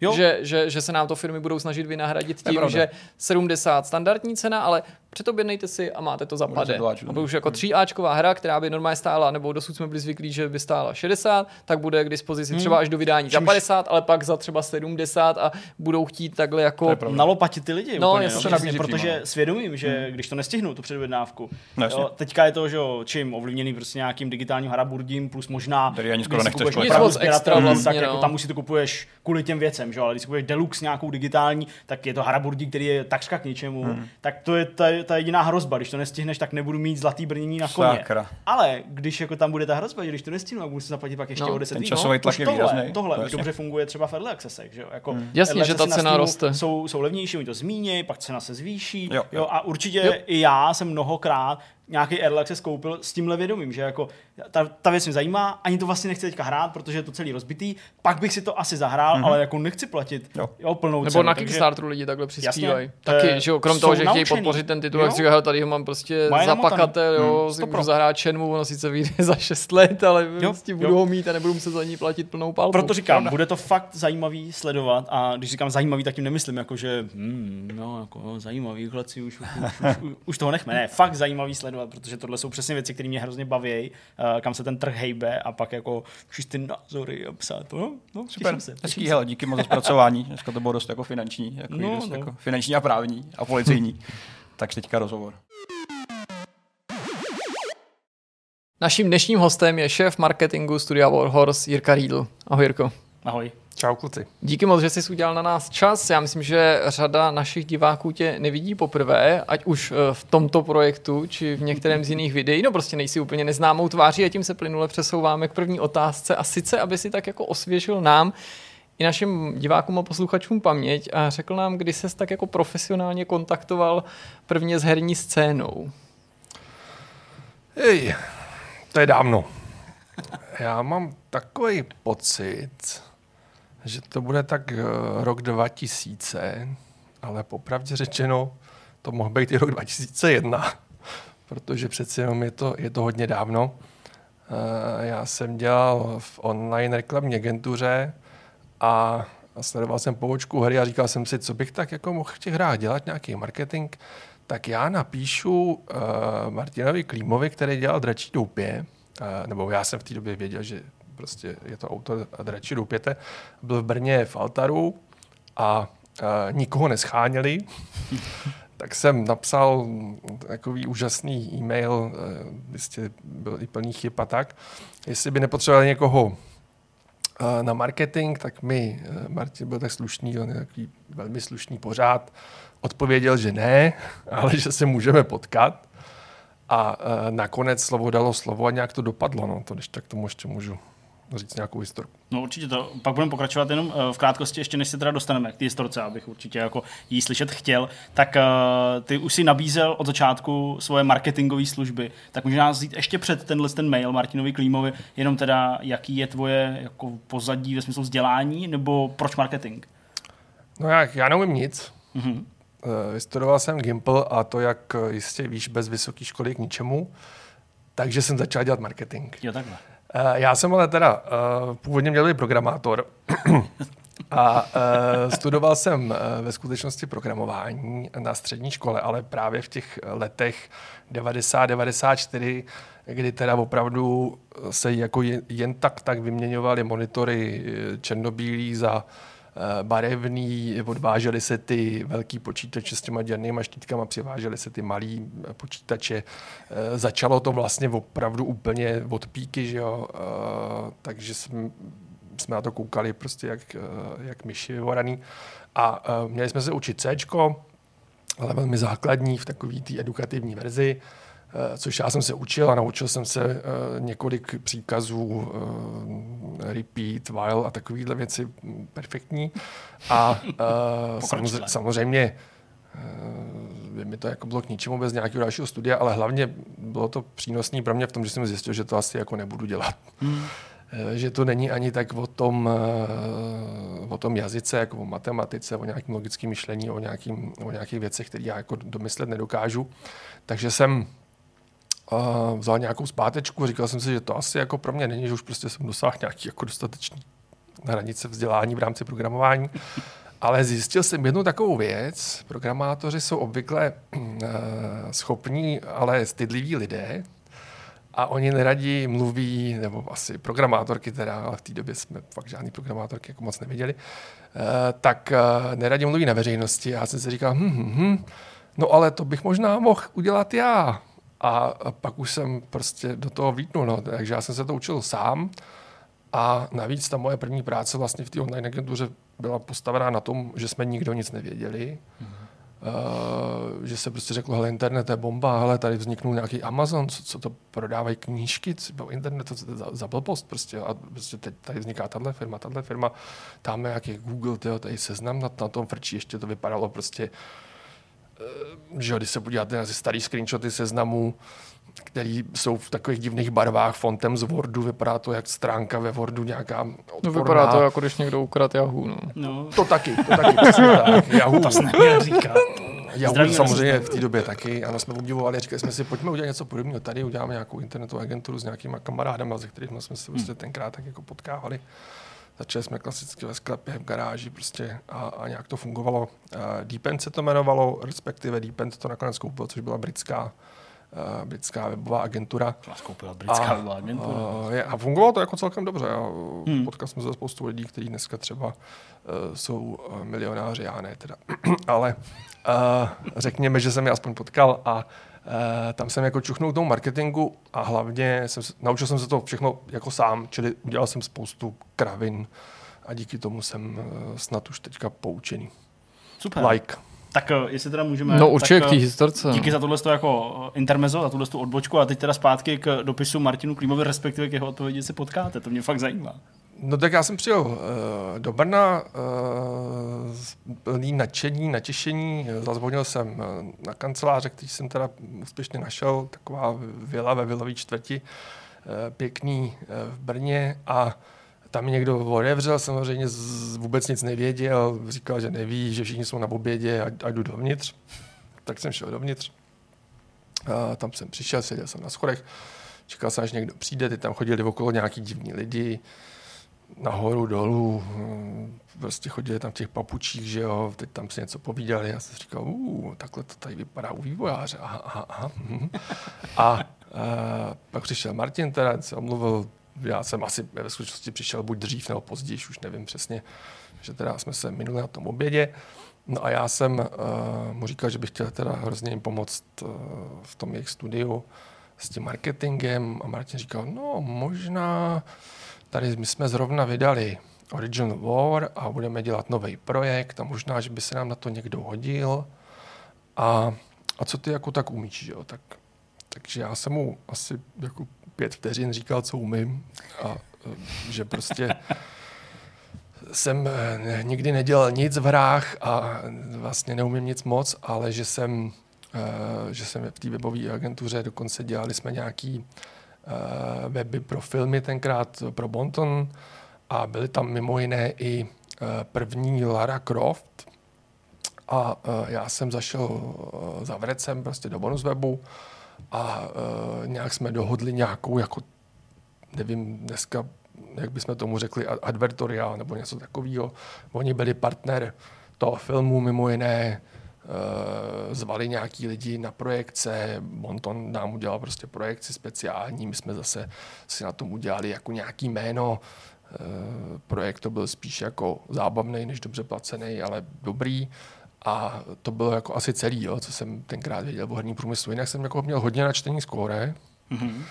Jo. Že, že, že se nám to firmy budou snažit vynahradit To tím, že 70 standardní cena, ale předobjednejte si a máte to za pade. no. už jako 3Ačková hra, která by normálně stála, nebo dosud jsme byli zvyklí, že by stála 60, tak bude k dispozici třeba až do vydání za Čímž- 50, ale pak za třeba 70 a budou chtít takhle jako nalopatit ty lidi. No, úplně, jasně. nabízí protože přímo, svědomím, že když to nestihnou, tu předobjednávku. No, jasně. jo, teďka je to, že jo, čím ovlivněný prostě nějakým digitálním haraburdím, plus možná. Který ani když skoro nechceš Nic moc extra vlastně, tak jako no. tam už si to kupuješ kvůli těm věcem, že jo, ale když si kupuješ deluxe nějakou digitální, tak je to haraburdí, který je takřka k ničemu. Hmm. Tak to je ta, ta jediná hrozba. Když to nestihneš, tak nebudu mít zlatý brnění na koně. Sakra. Ale když jako tam bude ta hrozba, že když to nestihnu, tak budu si zaplatit pak ještě No, o 10 ten časový no, tlak je tohle, výrazný. Tohle To už jasně. dobře funguje třeba v Early Accessech, že jo? Jako Jasně, Early že ta cena roste. Jsou, jsou levnější, oni to zmíní, pak cena se zvýší. Jo, Jo, jo. a určitě Jo. i já jsem mnohokrát nějaký Early Access koupil s tímhle vědomím, že jako ta, ta věc mě zajímá, ani to vlastně nechci teďka hrát, protože je to celý rozbitý, pak bych si to asi zahrál, mm-hmm. ale jako nechci platit Jo. jo. plnou Nebo cenu. na takže- Kickstarteru lidi takhle přispívají. Taky, že jo, krom toho, že chtějí naučený. podpořit ten titul, Jo. jak si říkal, tady ho mám prostě Mají zapakatel, jo, Hmm, můžu zahrát Shenmue, ono sice vyjde za 6 let, ale Jo, prostě jo. budu ho mít a nebudu muset za ní platit plnou palbu. Proto říkám, Pravda. bude to fakt zajímavý sledovat a když říkám zajímavý, tak tím nemyslím jako, že hmm, no, jako zajímavý, chleci, už, už, už, už, už, toho nechme. Ne, fakt zajímavý sledovat, protože tohle jsou přesně věci, které mě hrozně baví, uh, kam se ten trh hejbe a pak jako všuš ty názory a psát to. No, no Super, těším se. hezký, hele, díky moc za zpracování. Dneska to bylo dost jako finanční, jako, No, dost no. jako finanční a právní a policejní. tak teďka rozhovor. Naším dnešním hostem je šéf marketingu studia Warhorse Jirka Riedl. Ahoj Jirko. Ahoj. Čau kluci. Díky moc, že jsi udělal na nás čas. Já myslím, že řada našich diváků tě nevidí poprvé, ať už eh, v tomto projektu, či v některém z jiných videí. No prostě nejsi úplně neznámou tváří a tím se plynule přesouváme k první otázce. A sice, aby si tak jako osvěžil nám i našim divákům a posluchačům paměť a řekl nám, kdy ses tak jako profesionálně kontaktoval prvně s herní scénou. Ej, to je dávno. Já mám takový pocit, že to bude tak eh, rok 2000, ale popravdě řečeno, to mohl být i rok 2001, protože přeci jenom je to, je to hodně dávno. Eh, Já jsem dělal v online reklamní agentuře a sledoval jsem pobočku hry a říkal jsem si, co bych tak jako mohl v těch hrách dělat, nějaký marketing, tak já napíšu uh, Martinovi Klímovi, který dělal Dračí doupě, nebo já jsem v té době věděl, že prostě je to autor Dračí doupěte, byl v Brně v Altaru a uh, nikoho nescháněli, tak jsem napsal takový úžasný e-mail, eh, jistě byl i plný chyb a tak, jestli by nepotřebovali někoho uh, na marketing, tak mi uh, Martin byl tak slušný, on je takový velmi slušný pořád, odpověděl, že ne, ale že se můžeme potkat. A nakonec slovo dalo slovo a nějak to dopadlo. No. To když tak tomu ještě můžu říct nějakou historku. No určitě to. Pak budeme pokračovat jenom uh, v krátkosti, ještě než se teda dostaneme k té historce, abych určitě jako jí slyšet chtěl. Tak uh, ty už si nabízel od začátku svoje marketingové služby. Tak můžeš nás vzít ještě před tenhle ten mail Martinovi Klímovi, jenom teda jaký je tvoje jako pozadí ve smyslu vzdělání, nebo proč marketing? No jak, já neumím nic. Mm-hmm. Vystudoval jsem Gimple a to, jak jistě víš, bez vysoké školy k ničemu. Takže jsem začal dělat marketing. Jo, takhle. Eh, já jsem ale teda uh, původně měl být programátor a uh, studoval jsem ve skutečnosti programování na střední škole, ale právě v těch letech 90-94, kdy teda opravdu se jako jen, jen tak tak vyměňovaly monitory černobílý za barevný, odvážely se ty velký počítače s těma děrnýma štítkama, přivážely se ty malý počítače. Začalo to vlastně opravdu úplně od píky, že jo? takže jsme, jsme na to koukali prostě jak, jak myši vyvoraný. A měli jsme se učit C, ale velmi základní v takové té edukativní verzi. Eh, což já jsem se učil a naučil jsem se uh, několik příkazů, uh, repeat, while a takovéhle věci perfektní. A samozřejmě, samozřejmě by mi to jako bylo k ničemu bez nějakého dalšího studia, ale hlavně bylo to přínosné pro mě v tom, že jsem zjistil, že to asi jako nebudu dělat. Hmm. Že to není ani tak o tom, o tom jazyce, jako o matematice, o nějakém logickém myšlení, o, nějakým, o nějakých věcech, které já jako domyslet nedokážu. Takže jsem uh, vzal nějakou zpátečku, říkal jsem si, že to asi jako pro mě není, že už prostě jsem dosáhl nějaký jako dostatečný hranice vzdělání v rámci programování. Ale zjistil jsem jednu takovou věc. Programátoři jsou obvykle uh, schopní, ale stydliví lidé. A oni neradí mluví, nebo asi programátorky teda, ale v té době jsme fakt žádný programátorky jako moc neviděli, uh, tak uh, neradí mluví na veřejnosti. A já jsem si říkal, hm, hm, hm, no ale to bych možná mohl udělat já. A pak už jsem prostě do toho vítnul. No. Takže já jsem se to učil sám. A navíc ta moje první práce vlastně v té online agentuře byla postavená na tom, že jsme nikdo nic nevěděli. Mm-hmm. Uh, že se prostě řeklo, hele, internet je bomba, hele, tady vzniknul nějaký Amazon, co, co to prodávají knížky, co, internet to za, za blbost prostě. A prostě teď tady vzniká tahle firma, tahle firma, tam je nějaký Google, tyjo, tady seznam na, na tom frčí, ještě to vypadalo prostě že když se podíváte na starý screenshoty seznamů, který jsou v takových divných barvách, fontem z Wordu, vypadá to jak stránka ve Wordu nějaká odporná. No vypadá to jako když někdo ukradl Yahoo. No. no. To taky, to taky, tak. Yahoo. To jsem neměl říkat. Yahoo Zdraví samozřejmě v té době taky. Ano, jsme obdivovali, říkali jsme si, pojďme udělat něco podobného. Tady uděláme nějakou internetovou agenturu s nějakýma kamarádama, ze kterými jsme se hmm. tenkrát tak jako potkávali. Začali jsme klasicky ve sklepě, v garáži prostě a, a nějak to fungovalo. Uh, Deepend se to jmenovalo, respektive Deepend to nakonec koupil, což byla britská uh, britská webová agentura. Vás koupila britská a, webová agentura. Uh, je, a fungovalo to jako celkem dobře. Hmm. Potkal jsme se spoustu lidí, kteří dneska třeba uh, jsou milionáři, já ne teda. Ale uh, řekněme, že jsem je aspoň potkal a Uh, tam jsem jako čuchnul k tomu marketingu a hlavně jsem, naučil jsem se to všechno jako sám, čili udělal jsem spoustu kravin a díky tomu jsem uh, snad už teďka poučený. Super. Like. Tak eh, jestli teda můžeme... No určitě k té historce. Díky za tohle jako intermezo, za tuhle odbočku a teď teda zpátky k dopisu Martinu Klímovi, respektive k jeho odpovědi se potkáte. To mě fakt zajímá. No tak já jsem přijel uh, do Brna, uh, plný nadšení, natěšení. Zazvonil jsem uh, na kanceláře, který jsem teda úspěšně našel, taková vila ve vilové čtvrti, uh, pěkný uh, v Brně a tam někdo otevřel, samozřejmě z, vůbec nic nevěděl, říkal, že neví, že všichni jsou na obědě a, a jdu dovnitř. Tak jsem šel dovnitř. Uh, tam jsem přišel, seděl jsem na schodech, čekal jsem, až někdo přijde, ty tam chodili okolo nějaký divní lidi, nahoru, dolů, hm, prostě chodili tam v těch papučích, že jo, teď tam si něco povídali, já jsem říkal, uh, takhle to tady vypadá u vývojáře, aha, aha, aha. Hm. A, a pak přišel Martin, teda se omluvil, já jsem asi ve skutečnosti přišel buď dřív nebo později, už nevím přesně, že teda jsme se minuli na tom obědě. No a já jsem uh, mu říkal, že bych chtěl teda hrozně jim pomoct uh, v tom jejich studiu s tím marketingem a Martin říkal, no možná tady my jsme zrovna vydali Original War a budeme dělat nový projekt a možná, že by se nám na to někdo hodil. A, a co ty jako tak umíš, jo? Tak, takže já jsem mu asi jako pět vteřin říkal, co umím a že prostě jsem eh, nikdy nedělal nic v hrách a vlastně neumím nic moc, ale že jsem, eh, že jsem v té webové agentuře dokonce dělali jsme nějaký weby pro filmy tenkrát pro Bonton. A byly tam mimo jiné i první Lara Croft. A já jsem zašel za vrecem prostě do bonus webu. A nějak jsme dohodli nějakou jako nevím, dneska jak bychom tomu řekli, advertoriál nebo něco takového. Oni byli partner toho filmu, mimo jiné, eh, zvali nějaký lidi na projekce, Monton nám udělal prostě projekci speciální, my jsme zase si na tom udělali jako nějaký jméno, eh, projekt to byl spíš jako zábavný, než dobře placený, ale dobrý. A to bylo jako asi celý, jo, co jsem tenkrát věděl o herním průmyslu. Jinak jsem jako měl hodně načtení skóre. Mm-hmm.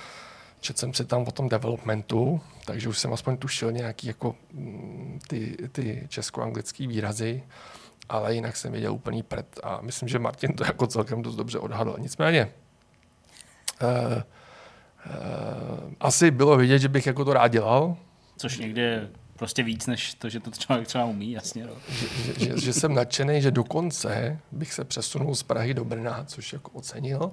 Četl jsem si tam o tom developmentu, takže už jsem aspoň tušil nějaký jako mm, ty, ty česko-anglické výrazy, ale jinak jsem věděl úplný pred a myslím, že Martin to jako celkem dost dobře odhadl. Nicméně, uh, uh, asi bylo vidět, že bych jako to rád dělal. Což někdy je prostě víc, než to, že to člověk třeba umí, jasně. No. Že, že, že, že jsem nadšený, že dokonce bych se přesunul z Prahy do Brna, což jako ocenil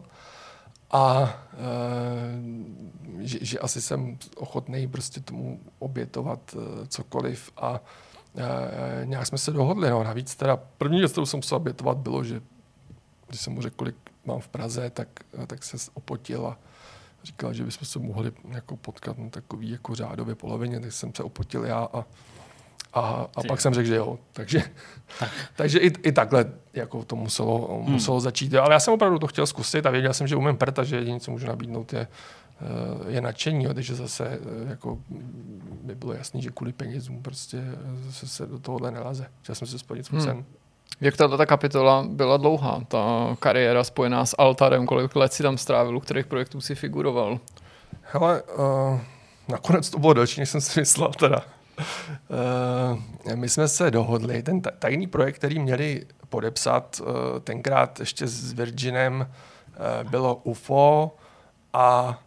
a e, že, že asi jsem ochotný prostě tomu obětovat e, cokoliv a e, nějak jsme se dohodli. No. Navíc teda první věc, kterou jsem musel obětovat, bylo, že když jsem mu řekl, kolik mám v Praze, tak, tak se opotil a říkal, že bychom se mohli jako potkat na takový jako řádově polovině, tak jsem se opotil já a a, a pak jsem řekl, že jo. Takže, tak. takže i, i takhle jako to muselo, hmm. muselo začít. Ale já jsem opravdu to chtěl zkusit a věděl jsem, že umím prta, že jediné, co můžu nabídnout, je, eh, je nadšení. Jo. Takže zase eh, jako, by bylo jasný, že kvůli penězům prostě se, se do tohohle nelaze. Chtěl jsem si splnit svůj hmm. sen. Jak tato ta kapitola byla dlouhá, ta kariéra spojená s Altarem, kolik let si tam strávil, u kterých projektů si figuroval? Hele, uh, nakonec to bylo delší, než jsem si myslel teda. Uh, my jsme se dohodli, ten tajný projekt, který měli podepsat uh, tenkrát ještě s Virginem, uh, bylo UFO a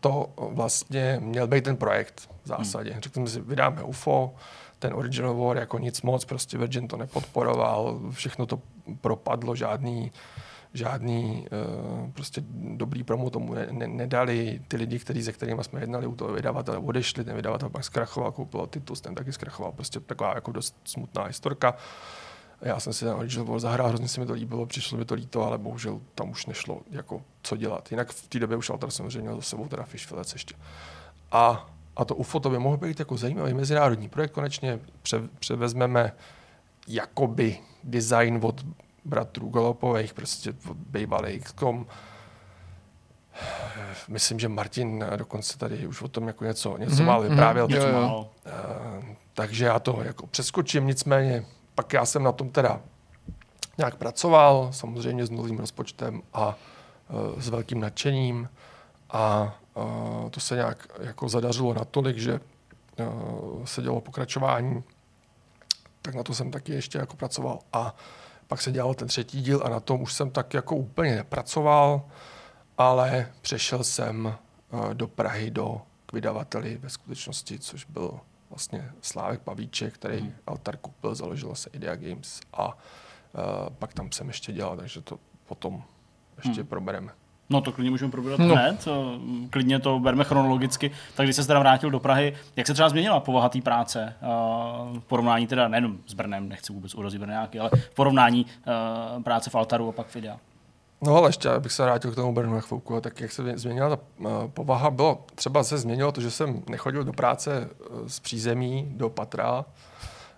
to vlastně měl být ten projekt v zásadě. Hmm. Řekli jsme si, vydáme UFO, ten Original War jako nic moc, prostě Virgin to nepodporoval, všechno to propadlo, žádný žádný uh, prostě dobrý promo tomu ne, ne, nedali. Ty lidi, kteří, se kterými jsme jednali u toho vydavatele, odešli, ten vydavatel pak zkrachoval, koupil Titus, ten taky zkrachoval. Prostě taková jako dost smutná historka. Já jsem si ten Original War zahrál, hrozně se mi to líbilo, přišlo mi to líto, ale bohužel tam už nešlo jako co dělat. Jinak v té době už Altar samozřejmě měl za sebou teda Fish Fillets ještě. A, a to UFO to by mohl být jako zajímavý mezinárodní projekt. Konečně pře, převezmeme jakoby design od bratrů Galopových, prostě bývalý XCOM. Myslím, že Martin dokonce tady už o tom jako něco, něco mm-hmm. málo vyprávěl. Mm-hmm. Jo, jo. Uh, takže já to jako přeskočím, nicméně pak já jsem na tom teda nějak pracoval, samozřejmě s novým rozpočtem a uh, s velkým nadšením. A uh, to se nějak jako zadařilo natolik, že uh, se dělo pokračování, tak na to jsem taky ještě jako pracoval. A pak se dělal ten třetí díl a na tom už jsem tak jako úplně nepracoval, ale přešel jsem eh, do Prahy do k vydavateli ve skutečnosti, což byl vlastně Slávek Pavíček, který hmm. Altar koupil, založil se Idea Games a uh, pak tam jsem ještě dělal, takže to potom ještě hmm. probereme. No to klidně můžeme probrat no. hned, klidně to berme chronologicky. Tak když se teda vrátil do Prahy, jak se třeba změnila povaha té práce? V porovnání teda nejenom s Brnem, nechci vůbec urazit Brňáky, ale v porovnání práce v Altaru a pak v Idea. No ale ještě, abych se vrátil k tomu Brnu na chvilku, tak jak se změnila ta povaha, bylo třeba se změnilo to, že jsem nechodil do práce e, z přízemí do patra,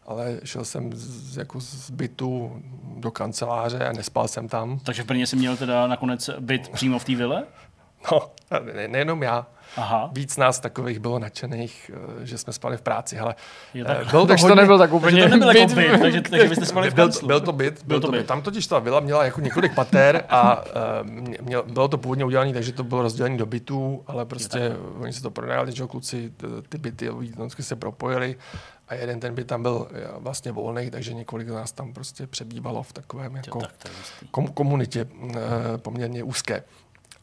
ale šel jsem z, jako z bytu do kanceláře a nespal jsem tam. Takže v Brně jsi měl teda nakonec byt přímo v té vile? No, ne, nejenom já. Aha. víc nás takových bylo nadšených, eh, že jsme spali v práci. Hele, Jo, eh, tak- byl to Takže to hodně, nebyl tak Takže úplně to nebyl jako byt, byt, takže, takže byste spali v byl, kanclu. byl to byt, byl, Byl to byt. byt. Tam totiž ta vila měla jako několik pater a uh, měl, bylo to původně udělané, takže to bylo rozdělené do bytů, ale prostě oni se to prodali, že kluci ty byty vždycky se propojili a jeden ten byt tam byl eh, vlastně volný, takže několik z nás tam prostě přebývalo v takovém jako tak je komunitě poměrně úzké.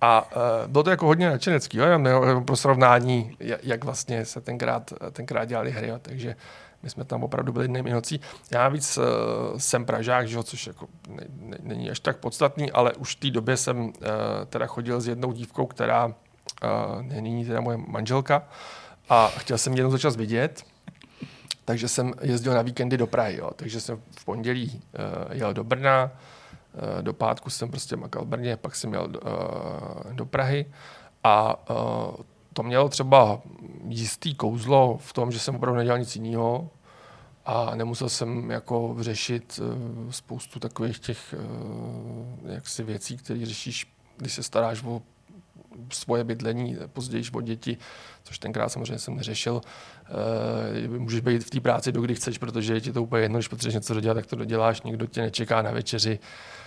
A uh, bylo to jako hodně nadšenecký, jo? jenom pro srovnání, ja- jak vlastně se tenkrát, tenkrát dělali hry, jo? takže my jsme tam opravdu byli dnem nocí. Já víc uh, jsem Pražák, že jo? což jako ne, ne, není až tak podstatný, ale už v té době jsem uh, teda chodil s jednou dívkou, která uh, není teda moje manželka a chtěl jsem jednou za čas vidět, takže jsem jezdil na víkendy do Prahy. Jo. Takže jsem v pondělí uh, jel do Brna, do pátku jsem prostě makal v Brně, pak jsem jel do, uh, do Prahy a uh, to mělo třeba jistý kouzlo v tom, že jsem opravdu nedělal nic jiného a nemusel jsem jako řešit spoustu takových těch jaksi věcí, které řešíš, když se staráš o svoje bydlení, později o děti, což tenkrát samozřejmě jsem neřešil. Uh, můžeš být v té práci, do kdy chceš, protože je ti to úplně jedno, když potřebuješ něco dodělat, tak to doděláš, nikdo tě nečeká na večeři, Eh,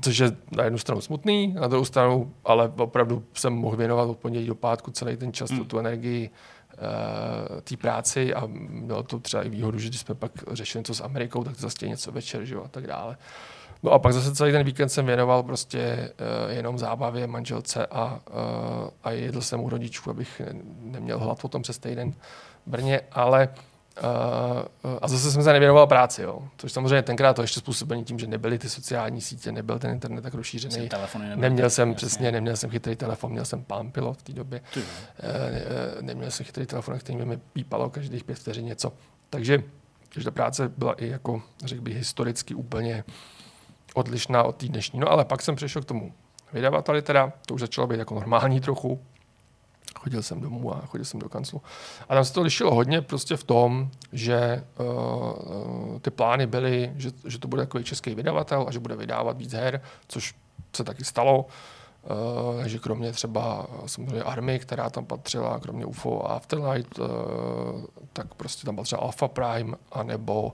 což je na jednu stranu smutný, na druhou stranu, ale opravdu jsem mohl věnovat od pondělí do pátku celý ten čas, hmm. tu energii uh, té práci a mělo to třeba i výhodu, že když jsme pak řešili něco s Amerikou, tak to zase něco večer, že jo, a tak dále. No a pak zase celý ten víkend jsem věnoval prostě uh, jenom zábavě, manželce a, uh, a jedl jsem u rodičů, abych neměl hlad potom přes týden v Brně, ale Uh, a zase jsem se nevěnoval práci, jo. což samozřejmě tenkrát to ještě způsobený tím, že nebyly ty sociální sítě, nebyl ten internet tak rozšířený. Telefony Neměl jsem jasně. přesně, neměl jsem chytrý telefon, měl jsem Palm Pilot v té době. Ty jo. Uh, neměl jsem chytrý telefon, který mi pípalo každých pět vteřin něco. Takže, takže ta práce byla i jako, řekl bych, historicky úplně odlišná od té dnešní. No ale pak jsem přešel k tomu vydavateli teda, to už začalo být jako normální trochu, chodil jsem domů a chodil jsem do kanclu. A tam se to lišilo hodně prostě v tom, že uh, ty plány byly, že, že to bude takový český vydavatel a že bude vydávat víc her, což se taky stalo. Uh, takže kromě třeba samozřejmě Army, která tam patřila, kromě UFO a Afterlight, uh, tak prostě tam patřila Alpha Prime, anebo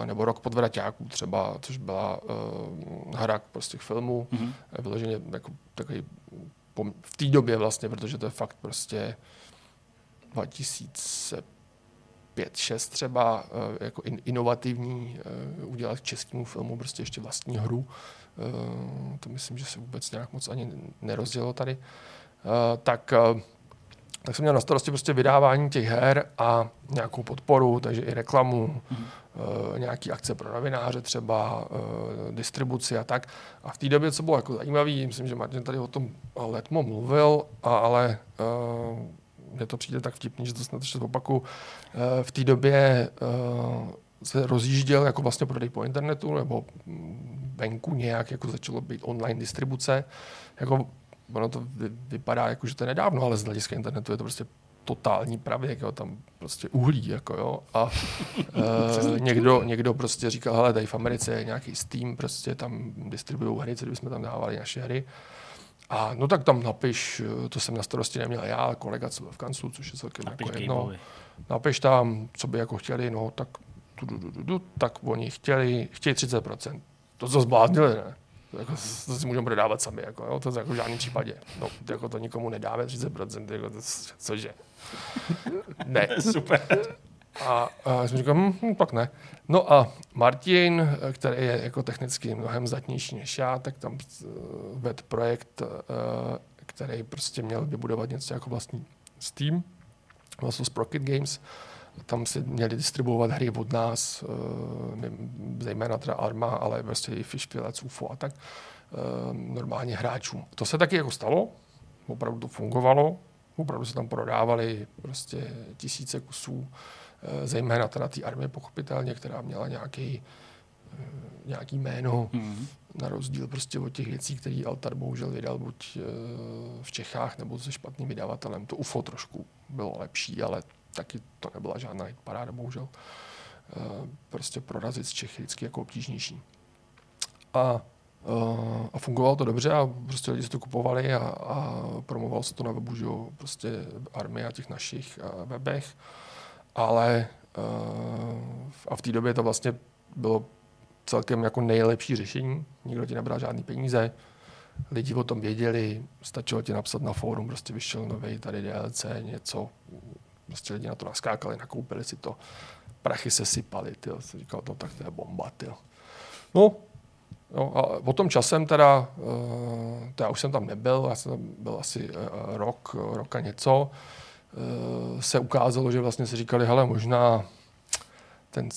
Uh, nebo Rok podvraťáků třeba, což byla uh, hra prostě k filmu, mm-hmm. vyloženě jako takový v té době vlastně, protože to je fakt prostě 2005 6 třeba uh, jako in, inovativní uh, udělat českému filmu prostě ještě vlastní hru. Uh, to myslím, že se vůbec nějak moc ani nerozdělo tady. Tak tak jsem měl na starosti prostě vydávání těch her a nějakou podporu, takže i reklamu, mm. Uh, nějaký akce pro novináře třeba, uh, distribuci a tak. A v té době, co bylo jako zajímavé, myslím, že Martin tady o tom letmo mluvil, a, ale uh, mně to přijde tak vtipný, že to snad ještě opaku. Uh, v té době se rozjížděl jako vlastně prodej po internetu nebo venku nějak, jako začalo být online distribuce. Jako ono to vy, vypadá jako, že to je nedávno, ale z hlediska internetu je to prostě totální pravěk, jo, tam prostě uhlí, jako jo, a uh, někdo, někdo prostě říkal, hele, tady v Americe je nějaký Steam, prostě tam distribuují hry, co bychom tam dávali naše hry, a no tak tam napiš, to jsem na starosti neměl já, kolega, co byl v kanclu, což je celkem Napiš jako jedno. Napiš tam, co by jako chtěli, no tak, tu, tu, tu, tu, tu, tak oni chtěli, chtějí 30%. To co zbláznili, ne? To, jako, to si můžeme prodávat sami, jako, jo? to jako v žádném případě. No, to, jako to nikomu nedáme 30%, jako to, cože? Ne. Super. A, a jsem říkal, hm, hm, pak ne. No a Martin, který je jako technicky mnohem zdatnější než já, tak tam uh, vedl projekt, uh, který prostě měl vybudovat něco jako vlastní Steam, vlastně Sprocket Games. Tam si měli distribuovat hry od nás, uh, zejména teda Arma, ale prostě i Fishpillets, UFO a tak, normálně hráčům. To se taky jako stalo, opravdu to fungovalo, opravdu se tam prodávali prostě tisíce kusů, zejména teda té armie pochopitelně, která měla nějaký, nějaký jméno, mm-hmm. na rozdíl prostě od těch věcí, které Altar bohužel vydal buď v Čechách nebo se špatným vydavatelem. To UFO trošku bylo lepší, ale taky to nebyla žádná paráda, bohužel. Prostě prorazit z Čechy vždycky jako obtížnější. A a fungovalo to dobře a prostě lidi si to kupovali a, a promovalo se to na webu, že prostě armie a těch našich webech. Ale uh, a v té době to vlastně bylo celkem jako nejlepší řešení. Nikdo ti nebral žádný peníze, lidi o tom věděli, stačilo ti napsat na fórum, prostě vyšel nový tady DLC, něco, prostě lidi na to naskákali, nakoupili si to, prachy se sypaly, ty jsem říkal, no tak to je bomba, ty. No, No a potom časem teda, uh, to já už jsem tam nebyl, já jsem tam byl asi uh, rok, rok a něco, uh, se ukázalo, že vlastně si říkali, hele, možná ten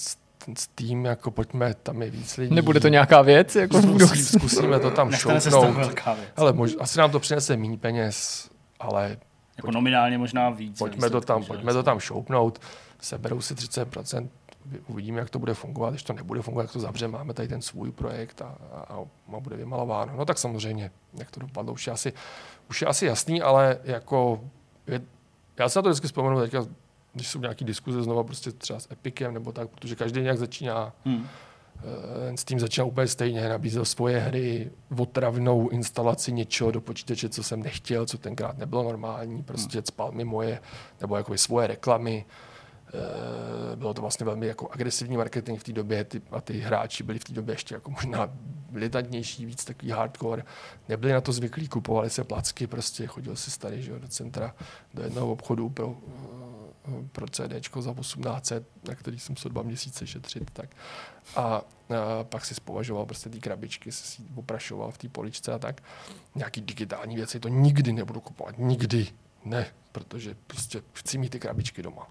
ten Steam, jako pojďme, tam je víc lidí. Nebude to nějaká věc? Jako Zkusí, zkusíme to tam šoupnout. Ale mož, asi nám to přinese méně peněz, ale... Jako pojď, nominálně možná víc. Pojďme to tam, pojďme to tam šoupnout, seberou si 30%, uvidíme, jak to bude fungovat, když to nebude fungovat, jak to zavře, máme tady ten svůj projekt a, a, a bude vymalováno. No tak samozřejmě, jak to dopadlo, už je asi, už je asi jasný, ale jako je, já se na to vždycky vzpomenu teďka když jsou nějaké diskuze znova prostě třeba s Epicem nebo tak, protože každý nějak začíná hmm. S tím začal úplně stejně, nabízel svoje hry, otravnou instalaci něčeho do počítače, co jsem nechtěl, co tenkrát nebylo normální, prostě hmm. spal mi moje, nebo jako svoje reklamy. Bylo to vlastně velmi jako agresivní marketing v té době ty, a ty hráči byli v té době ještě jako možná militantnější, víc takový hardcore. Nebyli na to zvyklí, kupovali se placky, prostě chodil si starý že, do centra, do jednoho obchodu pro pro CD za 1800, na který jsem musel dva měsíce šetřit. Tak. A, a pak si spovažoval prostě ty krabičky, se si oprašoval v té poličce a tak. Nějaký digitální věci to nikdy nebudu kupovat. Nikdy. Ne, protože prostě chci mít ty krabičky doma.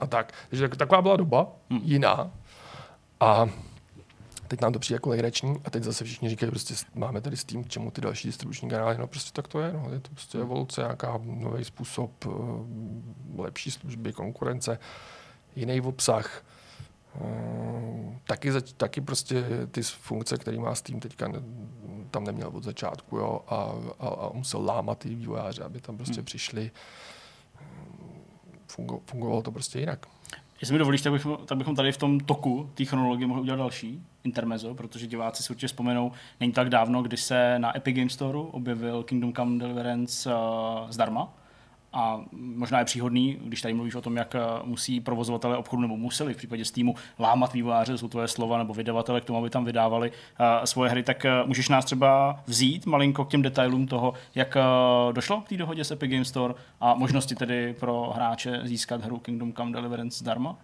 A tak. Takže taková byla doba, hmm. jiná. A teď nám to přijde jako legrační a teď zase všichni říkají, prostě máme tady s tím, k čemu ty další distribuční kanály, no prostě tak to je, no, je to prostě evoluce, nějaká nový způsob, eh, lepší služby, konkurence, jiný obsah. Eh, taky, taky prostě ty funkce, které má Steam teďka tam neměl od začátku jo, a, a, a musel lámat ty vývojáře, aby tam prostě hmm. přišli. Fungo, fungovalo to prostě jinak. Jestli mi dovolíš, tak bychom, tak bychom tady v tom toku té chronologie mohli udělat další intermezzo, protože diváci si určitě vzpomenou, není tak dávno, kdy se na Epic Game Store objevil Kingdom Come Deliverance uh, zdarma a možná je příhodný, když tady mluvíš o tom, jak eh, musí provozovatele obchodu nebo museli v případě Steamu lámat vývojáře, jsou tvoje slova, nebo vydavatele k tomu, aby tam vydávali uh, svoje hry, tak uh, můžeš nás třeba vzít malinko k těm detailům toho, jak uh, došlo k té dohodě s Epic Game Store a možnosti tedy pro hráče získat hru Kingdom Come Deliverance zdarma? Uh,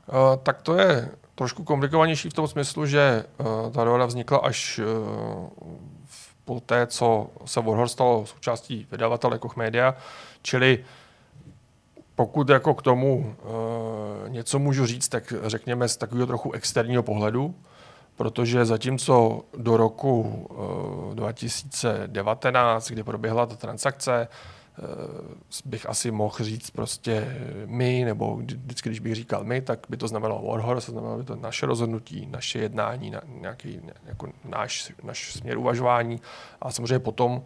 tak to je trošku komplikovanější v tom smyslu, že uh, ta dohoda vznikla až uh, po té, co se Warhorse stalo součástí vydavatele Koch Media, čili pokud jako k tomu uh, něco můžu říct, tak řekněme z takového trochu externího pohledu, protože zatímco do roku uh, 2019, kdy proběhla ta transakce, uh, bych asi mohl říct prostě my, nebo vždycky, když bych říkal my, tak by to znamenalo Warhorse, znamenalo by to naše rozhodnutí, naše jednání, na, nějaký jako náš, náš směr uvažování a samozřejmě potom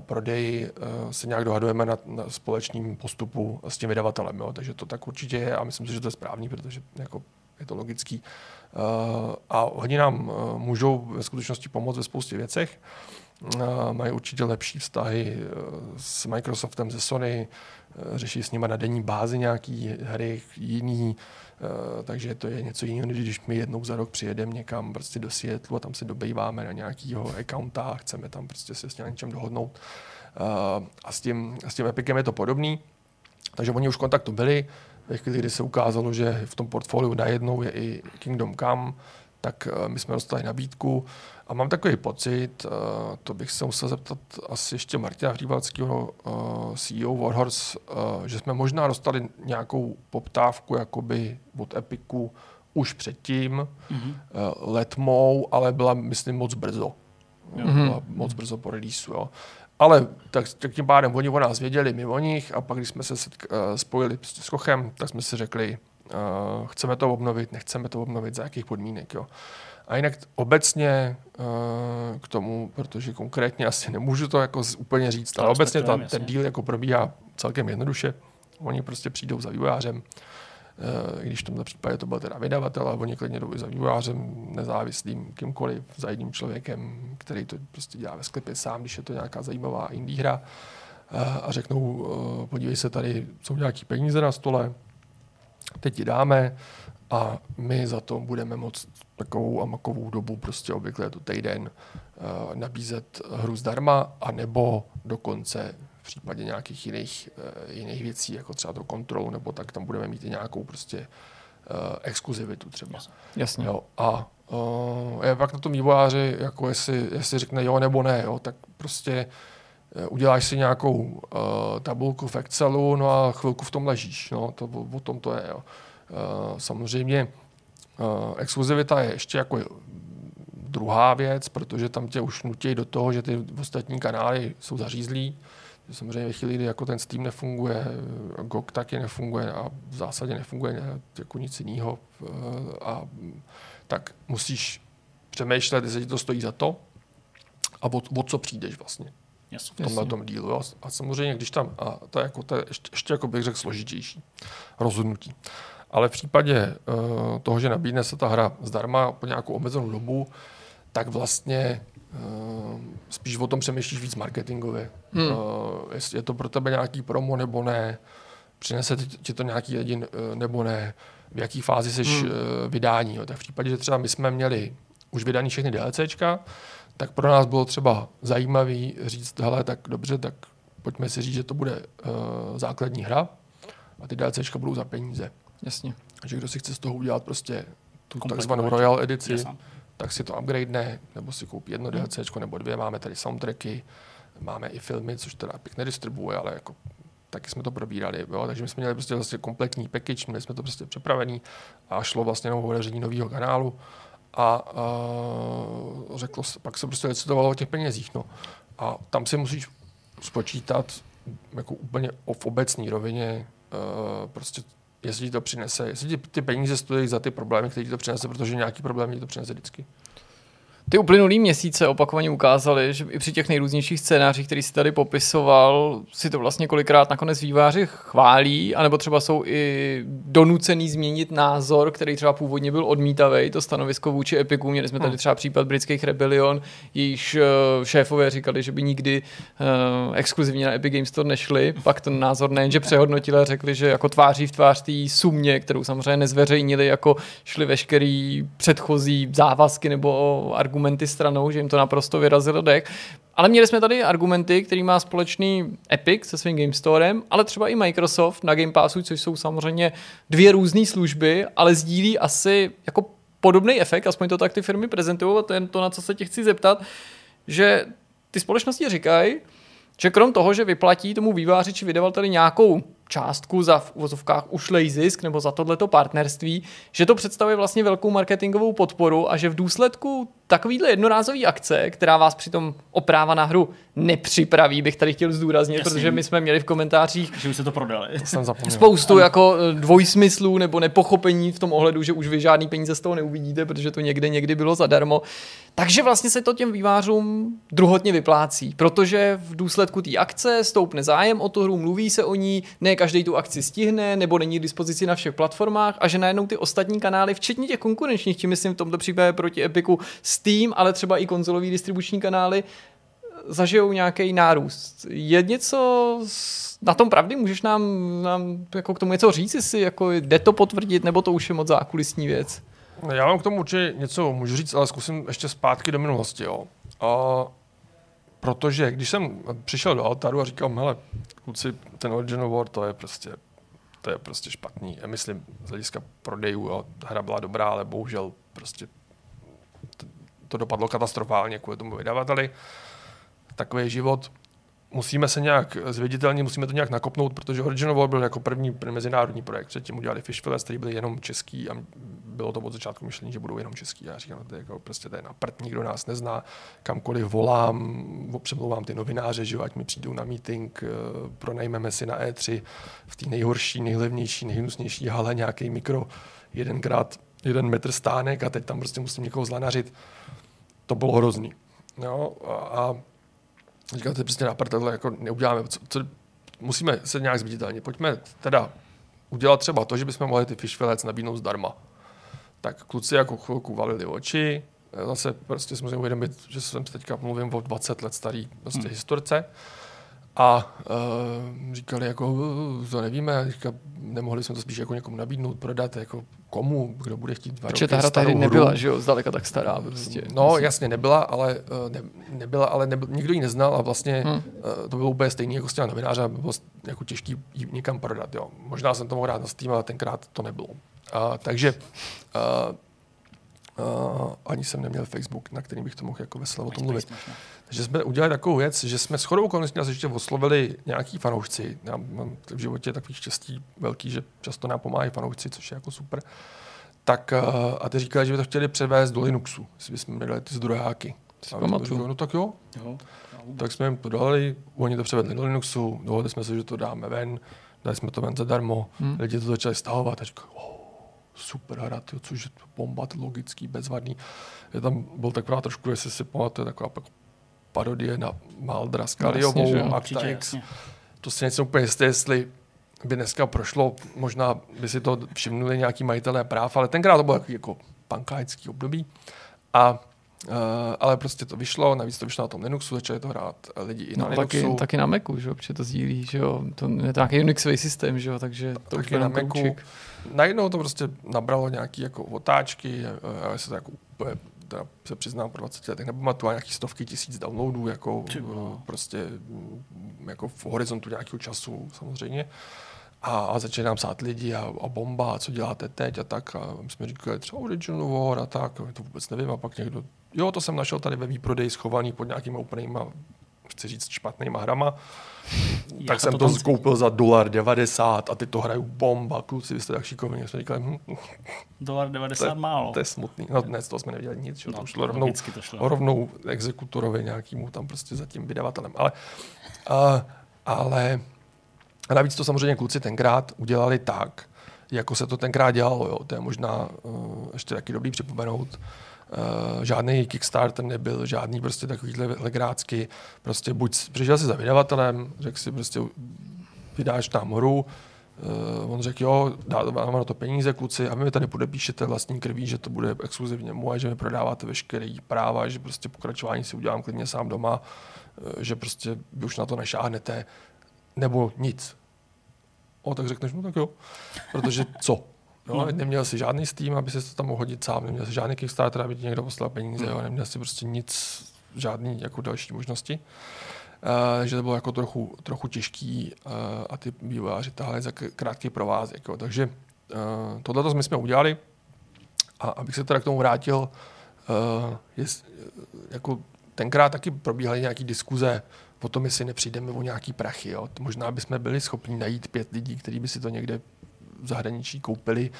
prodej uh, se nějak dohadujeme na, na společným postupu s tím vydavatelem. Jo? Takže to tak určitě je a myslím si, že to je správný, protože jako je to logický. Uh, a hodně nám můžou ve skutečnosti pomoct ve spoustě věcech. Mají určitě lepší vztahy s Microsoftem, ze Sony, řeší s nimi na denní bázi nějaký hry, jiný Eh, takže to je něco jiného, než když my jednou za rok přijedeme někam prostě do Seattle a tam se dobejváme na nějakýho accounta a chceme tam prostě se s něčem dohodnout. Uh, a s tím, s tím Epicem je to podobný. Takže oni už v kontaktu byli. Ve chvíli, kdy se ukázalo, že v tom portfoliu najednou je i Kingdom Come, tak uh, my jsme dostali nabídku. A mám takový pocit, uh, to bych se musel zeptat asi ještě Martina Hříbalského, uh, CEO Warhorse, uh, že jsme možná dostali nějakou poptávku jakoby od Epiku už předtím, mm-hmm. uh, letmou, ale byla, myslím, moc brzo. Mm-hmm. Byla moc brzo po releaseu, jo. Ale tak, tak tím pádem oni o nás věděli, my o nich a pak, když jsme se setk- uh, spojili s Kochem, tak jsme si řekli, uh, chceme to obnovit, nechceme to obnovit, za jakých podmínek. Jo. A jinak obecně uh, k tomu, protože konkrétně asi nemůžu to jako úplně říct, ale obecně ta, ten díl jako probíhá celkem jednoduše. Oni prostě přijdou za vývojářem, i když v tomto případě to byl teda vydavatel, ale oni klidně jdou za vývojářem, nezávislým, kýmkoliv, za jedním člověkem, který to prostě dělá ve sklepě sám, když je to nějaká zajímavá indie hra. Eh, a řeknou, podívej se, tady jsou nějaký peníze na stole, teď ti dáme a my za to budeme moct takovou a makovou dobu, prostě obvykle to týden, nabízet hru zdarma, anebo dokonce v případě nějakých jiných, uh, jiných věcí, jako třeba to kontrolu, nebo tak tam budeme mít i nějakou prostě uh, exkluzivitu třeba. Jasně. Jo, a uh, je pak na tom vývojáři, jako jestli, jestli řekne jo nebo ne, jo, tak prostě uděláš si nějakou uh, tabulku v Excelu, no a chvilku v tom ležíš, no, to, o, o tom to je, jo. Uh, samozřejmě uh, exkluzivita je ještě jako druhá věc, protože tam tě už nutí do toho, že ty ostatní kanály jsou zařízlí, Samozřejmě ve chvíli, kdy jako ten Steam nefunguje, GOG taky nefunguje a v zásadě nefunguje jako nic jiného, eh, a, tak musíš přemýšlet, jestli ti to stojí za to a od, od co přijdeš vlastně yes, v tomhle tom dílu. Jo? A samozřejmě, když tam, a to je, jako, to je ještě, ještě jako bych řekl složitější rozhodnutí. Ale v případě uh, toho, že nabídne se ta hra zdarma po nějakou omezenou dobu, tak vlastně Uh, spíš o tom přemýšlíš víc marketingově. Hmm. Uh, jestli je to pro tebe nějaký promo nebo ne, přinese ti to nějaký lidi uh, nebo ne, v jaký fázi jsi hmm. vydání. Jo. Tak v případě, že třeba my jsme měli už vydaný všechny DLCčka, tak pro nás bylo třeba zajímavý říct, hele, tak dobře, tak pojďme si říct, že to bude uh, základní hra a ty DLCčka budou za peníze. Jasně. Takže kdo si chce z toho udělat prostě tu takzvanou Royal edici, Jasně tak si to upgrade, nebo si koupí jedno hmm. DLC nebo dvě. Máme tady soundtracky, máme i filmy, což teda Epic nedistribuje, ale jako taky jsme to probírali. Jo? Takže my jsme měli prostě vlastně kompletní package, měli jsme to prostě připravený a šlo vlastně o otevření nového kanálu a uh, řeklo se, pak se prostě decitovalo o těch penězích. No. A tam si musíš spočítat jako úplně v obecní rovině uh, prostě jestli ti to přinese, jestli ti ty peníze stojí za ty problémy, které ti to přinese, protože nějaký problém ti to přinese vždycky. Ty uplynulý měsíce opakovaně ukázaly, že i při těch nejrůznějších scénářích, který si tady popisoval, si to vlastně kolikrát nakonec výváři chválí, anebo třeba jsou i donucený změnit názor, který třeba původně byl odmítavý, to stanovisko vůči Epiku. Měli jsme tady hmm. třeba případ britských Rebellion, již eh, šéfové říkali, že by nikdy uh, exkluzivně na Epic Games Store nešli. Pak ten názor nejenže přehodnotili a řekli, že jako tváří v tvář té sumě, kterou samozřejmě nezveřejnili, jako šli veškerý předchozí závazky nebo argumenty argumenty stranou, že jim to naprosto vyrazilo dech. Ale měli jsme tady argumenty, který má společný Epic se svým Game Storem, ale třeba i Microsoft na Game Passu, což jsou samozřejmě dvě různé služby, ale sdílí asi jako podobný efekt, aspoň to tak ty firmy prezentují, a to je to, na co se tě chci zeptat, že ty společnosti říkají, že krom toho, že vyplatí tomu výváři či vydavateli nějakou částku za v uvozovkách ušlej zisk nebo za tohleto partnerství, že to představuje vlastně velkou marketingovou podporu a že v důsledku takovýhle jednorázový akce, která vás přitom o práva na hru nepřipraví, bych tady chtěl zdůraznit, Jasný. protože my jsme měli v komentářích že už se to prodali. spoustu ano. jako eh, dvojsmyslů nebo nepochopení v tom ohledu, že už vy žádný peníze z toho neuvidíte, protože to někde někdy bylo zadarmo. Takže vlastně se to těm vývářům druhotně vyplácí, protože v důsledku té akce stoupne zájem o tu hru, mluví se o ní, ne každý tu akci stihne, nebo není k dispozici na všech platformách a že najednou ty ostatní kanály, včetně těch konkurenčních, tím myslím v tomto případě proti Epiku, Steam, ale třeba i konzolový distribuční kanály, zažijou nějaký nárůst. Je něco na tom pravdy? Můžeš nám, nám jako k tomu něco říct, jestli jako jde to potvrdit, nebo to už je moc zákulisní věc? Já vám k tomu určitě něco můžu říct, ale zkusím ještě zpátky do minulosti. Jo. A protože když jsem přišel do Altaru a říkal, hele, kluci, ten Original War, to je prostě, to je prostě špatný. Já myslím, z hlediska prodejů, jo, hra byla dobrá, ale bohužel prostě to, dopadlo katastrofálně kvůli tomu vydavateli. Takový život musíme se nějak zviditelnit, musíme to nějak nakopnout, protože Original War byl jako první mezinárodní projekt. Předtím udělali Fishfillers, který byli jenom český a bylo to od začátku myšlení, že budou jenom český. Já říkám, to je jako prostě to je na prd, nikdo nás nezná, kamkoliv volám, přemlouvám ty novináře, že ať mi přijdou na meeting, eh, pronajmeme si na E3 v té nejhorší, nejlevnější, nejhnusnější hale nějaký mikro, jedenkrát jeden metr stánek a teď tam prostě musím někoho zlanařit. To bylo hrozný. Jo, a, a říkáte prostě na tohle jako neuděláme, co, co, musíme se nějak zviditelnit. Pojďme teda udělat třeba to, že bychom mohli ty fish fillets nabídnout zdarma. Tak kluci jako chvilku valili oči, zase prostě jsme si uvědomit, že jsem teďka mluvím o 20 let starý prostě hmm. historce. A uh, říkali jako, to nevíme, říká, nemohli jsme to spíš jako někomu nabídnout, prodat, jako komu, kdo bude chtít dva Protože ta hra tady nebyla, hru. že jo, zdaleka tak stará prostě. No jasně, nebyla, ale, uh, ne, nebyla, ale nebyl, nikdo ji neznal a vlastně hmm. uh, to bylo úplně stejné jako s těma novináře, bylo jako těžký ji někam prodat, jo. Možná jsem to mohl rád na Steam, ale tenkrát to nebylo. Uh, takže uh, Uh, ani jsem neměl Facebook, na kterým bych to mohl jako veselé o tom mluvit. Takže jsme udělali takovou věc, že jsme shodou okolností nás ještě oslovili nějaký fanoušci. Já mám v životě takový štěstí velký, že často nám pomáhají fanoušci, což je jako super. Tak, uh, a ty říkali, že by to chtěli převést do Linuxu, jestli bychom měli ty zdrojáky. No tak jo. jo. Tak jsme jim to dali, oni to převedli do Linuxu, dohodli jsme se, že to dáme ven, dali jsme to ven zadarmo, hmm. lidi to začali stahovat a říkali, oh, super hra, tyjo, což je bomba, logický, bezvadný. Je tam byl taková trošku, jestli si pamatuje, taková parodie na Maldra Skaliovou, no, Acta X. To si něco úplně jisté, jestli by dneska prošlo, možná by si to všimnuli nějaký majitelé práv, ale tenkrát to bylo jako, jako pankáčský období. A Uh, ale prostě to vyšlo, navíc to vyšlo na tom Linuxu, začali to hrát lidi i na no, Linuxu. Taky, taky na Macu, že jo, protože to sdílí, že jo, to je to nějaký Unixový systém, že jo, takže to taky na Macu. Najednou to prostě nabralo nějaký jako otáčky, já se to jako úplně, teda se přiznám, po 20 letech nepamatuju, nějaký stovky tisíc downloadů, jako Čibo. prostě jako v horizontu nějakého času samozřejmě. A, a začali nám psát lidi a, a bomba, a co děláte teď a tak. A my jsme říkali třeba Original War a tak, to vůbec nevím. A pak někdo Jo, to jsem našel tady ve výprodeji schovaný pod nějakýma úplnýma, chci říct, špatnýma hrama. Já tak jsem to, to za dolar 90 a ty to hrajou bomba, kluci, vy jste tak šikovní. Jsme říkali, hm, dolar 90 to, málo. To je smutný. No dnes to jsme nevěděli nic, že? No, to šlo rovnou, to šlo. rovnou exekutorovi nějakýmu tam prostě za tím vydavatelem. Ale, uh, ale a navíc to samozřejmě kluci tenkrát udělali tak, jako se to tenkrát dělalo. Jo. To je možná uh, ještě taky dobrý připomenout. Uh, žádný Kickstarter nebyl, žádný prostě takovýhle legrácky. Prostě buď přišel si za vydavatelem, řekl si prostě vydáš tam hru, uh, on řekl, jo, dáme na to peníze, kluci, a vy mi tady podepíšete vlastní krví, že to bude exkluzivně moje, že mi prodáváte veškeré práva, že prostě pokračování si udělám klidně sám doma, uh, že prostě vy už na to nešáhnete, nebo nic. O, tak řekneš, no tak jo, protože co? No. Neměl si žádný Steam, aby se to tam mohl hodit sám, neměl si žádný Kickstarter, aby ti někdo poslal peníze, no. jo, neměl si prostě nic, žádný jako další možnosti. Uh, že to bylo jako trochu, trochu těžký uh, a ty vývojáři tahali za krátký provázek. Jo. Takže uh, tohle my jsme udělali a abych se teda k tomu vrátil, uh, je, jako tenkrát taky probíhaly nějaké diskuze o tom, jestli nepřijdeme o nějaký prachy. Jo. Možná bychom byli schopni najít pět lidí, kteří by si to někde v zahraničí koupili,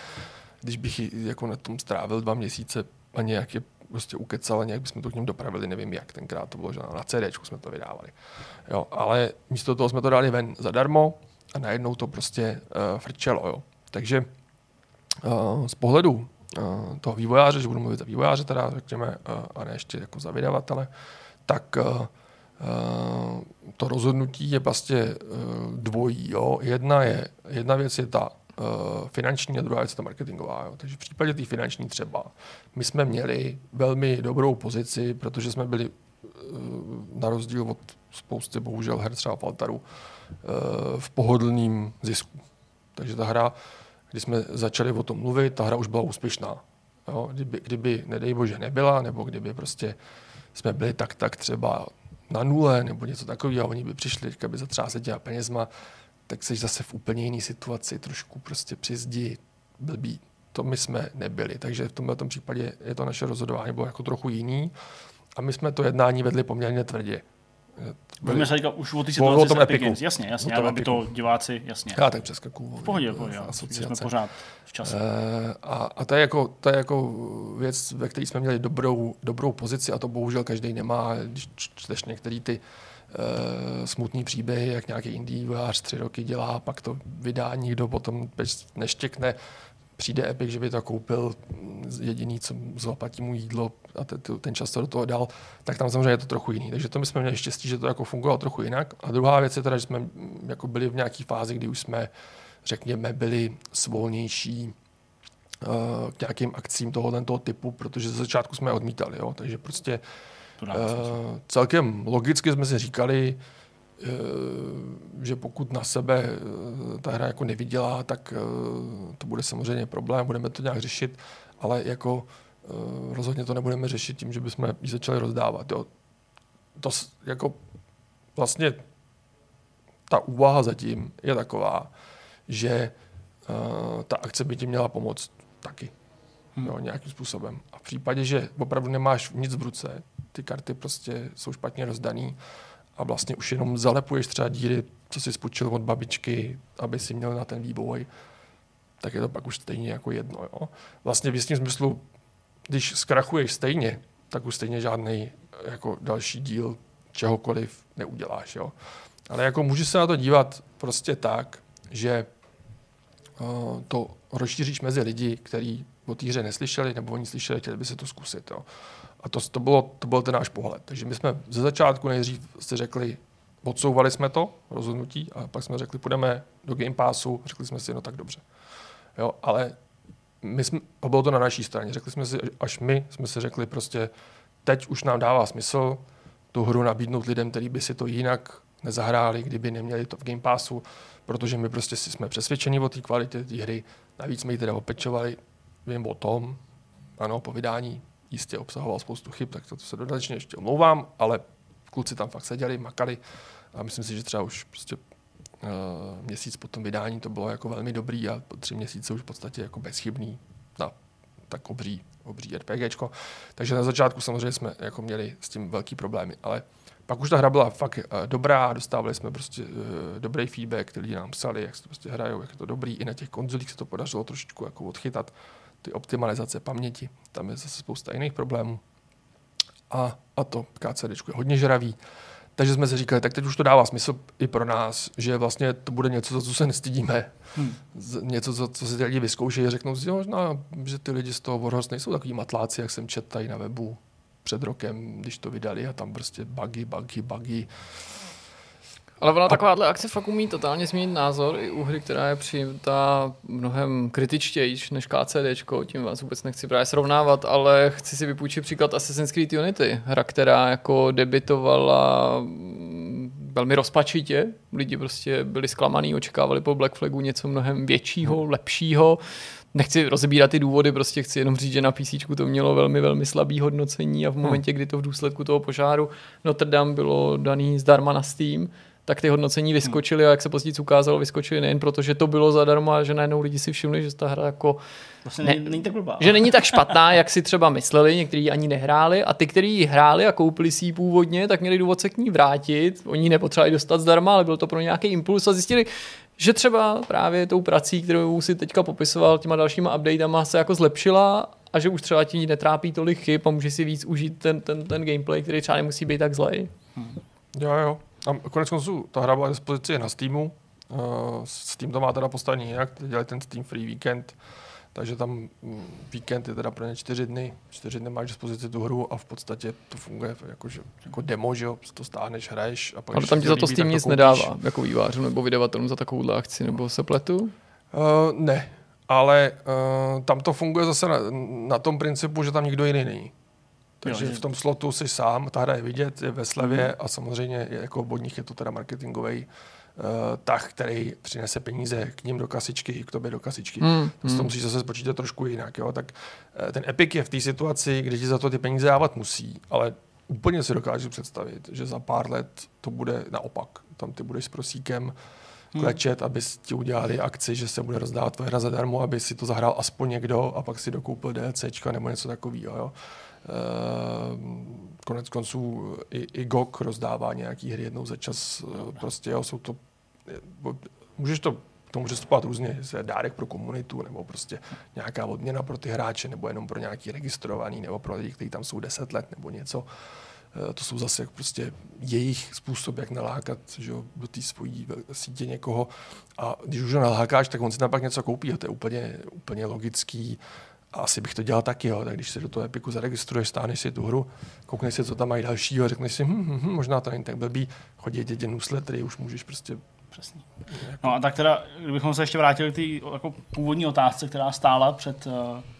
když bych jako na tom strávil dva měsíce a nějak je prostě ukecal a nějak bychom to k ním dopravili, nevím jak, tenkrát to bylo, že na CD jsme to vydávali. Jo, ale místo toho jsme to dali ven zadarmo a najednou to prostě uh, frčelo. Jo. Takže uh, z pohledu uh, toho vývojáře, že budu mluvit za vývojáře, teda řekněme, uh, a ne ještě jako za vydavatele, tak uh, uh, to rozhodnutí je vlastně uh, dvojí. Jo. Jedna, je, jedna věc je ta finanční a druhá věc je ta marketingová. Jo. Takže v případě té finanční třeba, my jsme měli velmi dobrou pozici, protože jsme byli uh, na rozdíl od spousty, bohužel, her třeba Faltaru, uh, v pohodlným zisku. Takže ta hra, když jsme začali o tom mluvit, ta hra už byla úspěšná. Jo. Kdyby, kdyby, nedej bože, nebyla, nebo kdyby prostě jsme byli tak, tak třeba na nule, nebo něco takového, a oni by přišli, by zatřásli těma penězma, tak jsi zase v úplně jiné situaci, trošku prostě při zdi, blbý. To my jsme nebyli, takže v tomhle případě je to naše rozhodování bylo jako trochu jiný a my jsme to jednání vedli poměrně tvrdě. Budeme se říkat už o té situaci o tom Epic Games. Jasně, jasně, ale aby to diváci, jasně. Já tak přeskakuju. V pohodě, v pohodě. Jsme pořád v čase. E, a, a to, je jako, to je jako věc, ve které jsme měli dobrou, dobrou pozici a to bohužel každý nemá. Když čteš některé ty uh, smutný příběhy, jak nějaký indie vývojář tři roky dělá, pak to vydá nikdo potom neštěkne, přijde Epic, že by to koupil jediný, co zaplatí mu jídlo a ten čas to do toho dal, tak tam samozřejmě je to trochu jiný. Takže to my jsme měli štěstí, že to jako fungovalo trochu jinak. A druhá věc je teda, že jsme jako byli v nějaké fázi, kdy už jsme řekněme, byli svolnější uh, k nějakým akcím tohoto toho typu, protože ze začátku jsme je odmítali. Jo? Takže prostě uh, celkem logicky jsme si říkali, uh, že pokud na sebe uh, ta hra jako nevydělá, tak uh, to bude samozřejmě problém, budeme to nějak řešit, ale jako uh, rozhodně to nebudeme řešit tím, že bychom ji začali rozdávat. Jo? To jako vlastně ta úvaha zatím je taková, že uh, ta akce by ti měla pomoct taky. Hmm. Jo, nějakým způsobem. A v případě, že opravdu nemáš nic v ruce, ty karty prostě jsou špatně rozdaný a vlastně už jenom zalepuješ třeba díry, co si spočil od babičky, aby si měl na ten vývoj, tak je to pak už stejně jako jedno. Jo? Vlastně v jistém smyslu, když zkrachuješ stejně, tak už stejně žádný jako další díl čehokoliv neuděláš. Jo? Ale jako můžeš se na to dívat prostě tak, že uh, to rozšíříš mezi lidi, kteří o té hře neslyšeli, nebo oni slyšeli, chtěli by se to zkusit. Jo. A to, to, bylo, to byl ten náš pohled. Takže my jsme ze začátku nejdřív si řekli, odsouvali jsme to rozhodnutí a pak jsme řekli, půjdeme do Game Passu, řekli jsme si, no tak dobře. Jo, ale my jsme, a bylo to na naší straně, řekli jsme si, až my jsme si řekli prostě, teď už nám dává smysl tu hru nabídnout lidem, kteří by si to jinak nezahráli, kdyby neměli to v Game Passu, protože my prostě si jsme přesvědčeni o té kvalitě té hry, navíc jsme ji teda opečovali, vím o tom, ano, po vydání jistě obsahoval spoustu chyb, tak to, to se dodatečně ještě omlouvám, ale kluci tam fakt seděli, makali a myslím si, že třeba už prostě uh, měsíc po tom vydání to bylo jako velmi dobrý a po tři měsíce už v podstatě jako bezchybný na tak obří, obří RPGčko. Takže na začátku samozřejmě jsme jako měli s tím velký problémy, ale pak už ta hra byla fakt uh, dobrá, dostávali jsme prostě uh, dobrý feedback, lidi nám psali, jak se to prostě hrajou, jak je to dobrý. I na těch konzolích se to podařilo trošičku jako odchytat ty optimalizace paměti. Tam je zase spousta jiných problémů. A, a to KCD je hodně žravý. Takže jsme si říkali, tak teď už to dává smysl i pro nás, že vlastně to bude něco, za co se nestydíme. Hmm. Něco, za co si ty lidi vyzkoušejí a řeknou si, možná, že ty lidi z toho Warhorse nejsou takový matláci, jak jsem četl tady na webu před rokem, když to vydali a tam prostě bugy, bugy, bugy. Ale ona takováhle akce fakt umí totálně změnit názor i u hry, která je přijmutá mnohem kritičtější než KCD, tím vás vůbec nechci právě srovnávat, ale chci si vypůjčit příklad Assassin's Creed Unity, hra, která jako debitovala mm, velmi rozpačitě. Lidi prostě byli zklamaný, očekávali po Black Flagu něco mnohem většího, hmm. lepšího nechci rozebírat ty důvody, prostě chci jenom říct, že na PC to mělo velmi, velmi slabý hodnocení a v hmm. momentě, kdy to v důsledku toho požáru Notre Dame bylo daný zdarma na Steam, tak ty hodnocení vyskočily a jak se později ukázalo, vyskočily nejen proto, že to bylo zadarmo, ale že najednou lidi si všimli, že ta hra jako vlastně ne, není tak blbá. Že není tak špatná, jak si třeba mysleli, někteří ani nehráli a ty, kteří hráli a koupili si ji původně, tak měli důvod se k ní vrátit. Oni nepotřebovali dostat zdarma, ale byl to pro nějaký impuls a zjistili, že třeba právě tou prací, kterou si teďka popisoval těma dalšíma updatama, se jako zlepšila a že už třeba ti netrápí tolik chyb a může si víc užít ten, ten, ten gameplay, který třeba nemusí být tak zlej. Hmm. Jo, jo. A konec konců ta hra byla dispozici na Steamu. Uh, Steam to má teda postavení jinak, dělají ten Steam Free Weekend, takže tam mm, víkend je teda pro ně čtyři dny, čtyři dny máš dispozici tu hru a v podstatě to funguje jako, že, jako demo, že jo, to stáhneš, hraješ a pak Ale tam ti za to Steam nic nedává, jako vývářů nebo vydavatelům za takovouhle akci, nebo se pletu? Uh, ne, ale uh, tam to funguje zase na, na tom principu, že tam nikdo jiný není. Takže jo, v tom slotu jsi sám, ta hra je vidět, je ve slevě mm. a samozřejmě je, jako od nich je to teda marketingový uh, tah, který přinese peníze k ním do kasičky i k tobě do kasičky. Mm. To mm. musíš zase spočítat trošku jinak. Jo? Tak uh, ten Epic je v té situaci, kdy ti za to ty peníze dávat musí, ale úplně si dokážu představit, že za pár let to bude naopak. Tam ty budeš s prosíkem hmm. klečet, aby ti udělali akci, že se bude rozdávat tvoje hra zadarmo, aby si to zahrál aspoň někdo a pak si dokoupil DLCčka nebo něco takového. Jo? Eh, konec konců i, i GOG rozdává nějaký hry jednou za čas. No, prostě jo, jsou to, můžeš to to může stupovat různě, je dárek pro komunitu, nebo prostě nějaká odměna pro ty hráče, nebo jenom pro nějaký registrovaný, nebo pro lidi, kteří tam jsou 10 let, nebo něco. Eh, to jsou zase prostě jejich způsob, jak nalákat že jo, do té svojí sítě někoho. A když už ho nalákáš, tak on si tam pak něco koupí a to je úplně, úplně logický. A asi bych to dělal taky, jo. tak když se do toho Epiku zaregistruješ, stáneš si tu hru, koukneš si, co tam mají dalšího a řekneš si, hm, hm, hm, možná to není tak blbý, chodí děti newslettery, už můžeš prostě přesně. No a tak teda, kdybychom se ještě vrátili k té jako původní otázce, která stála před uh,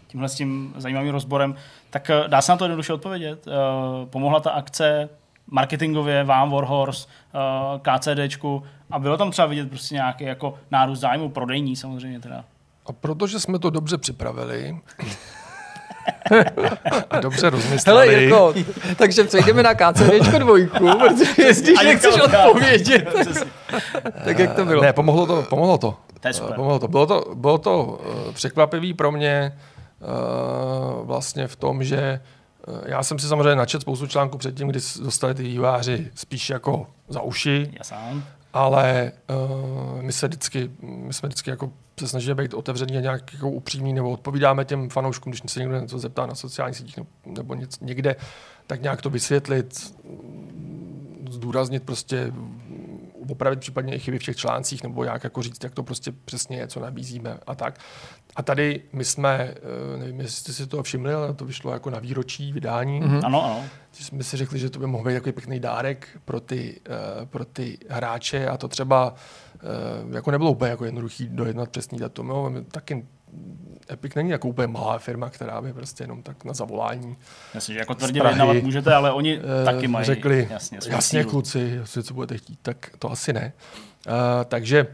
tímhle s tím zajímavým rozborem, tak uh, dá se na to jednoduše odpovědět. Uh, pomohla ta akce marketingově vám, Warhorse, KCDčku a bylo tam třeba vidět prostě nějaký jako nárůst zájmu, prodejní samozřejmě teda. A protože jsme to dobře připravili, a dobře rozmysleli. Hele, jako, takže přejdeme na KCDčko dvojku, protože jestli nechceš odpovědět, tak jak to bylo? Ne, pomohlo to. Pomohlo to. To je super. Pomohlo to. Bylo to, bylo to uh, překvapivý pro mě uh, vlastně v tom, že já jsem si samozřejmě načet spoustu článků předtím, kdy dostali ty výváři spíš jako za uši, Já sám. ale uh, my se vždycky, my jsme vždycky jako se snažíme být otevřený a nějak jako upřímný, nebo odpovídáme těm fanouškům, když se někdo něco zeptá na sociálních sítích nebo, někde, tak nějak to vysvětlit, zdůraznit prostě, opravit případně i chyby v těch článcích, nebo jak jako říct, jak to prostě přesně je, co nabízíme a tak. A tady my jsme, eh, nevím, jestli jste si to všimli, ale to vyšlo jako na výročí vydání. Mm-hmm. Ano, ano. jsme si řekli, že to by mohl být takový pěkný dárek pro ty, uh, pro ty hráče a to třeba jako nebylo úplně jako jednoduchý dojednat přesný datum. Jo. Taky Epic není jako úplně malá firma, která by prostě jenom tak na zavolání Jasně, že jako tvrdě vyjednávat můžete, ale oni eh, taky mají řekli, jasně, jasně kluci, jestli co budete chtít, tak to asi ne. Uh, takže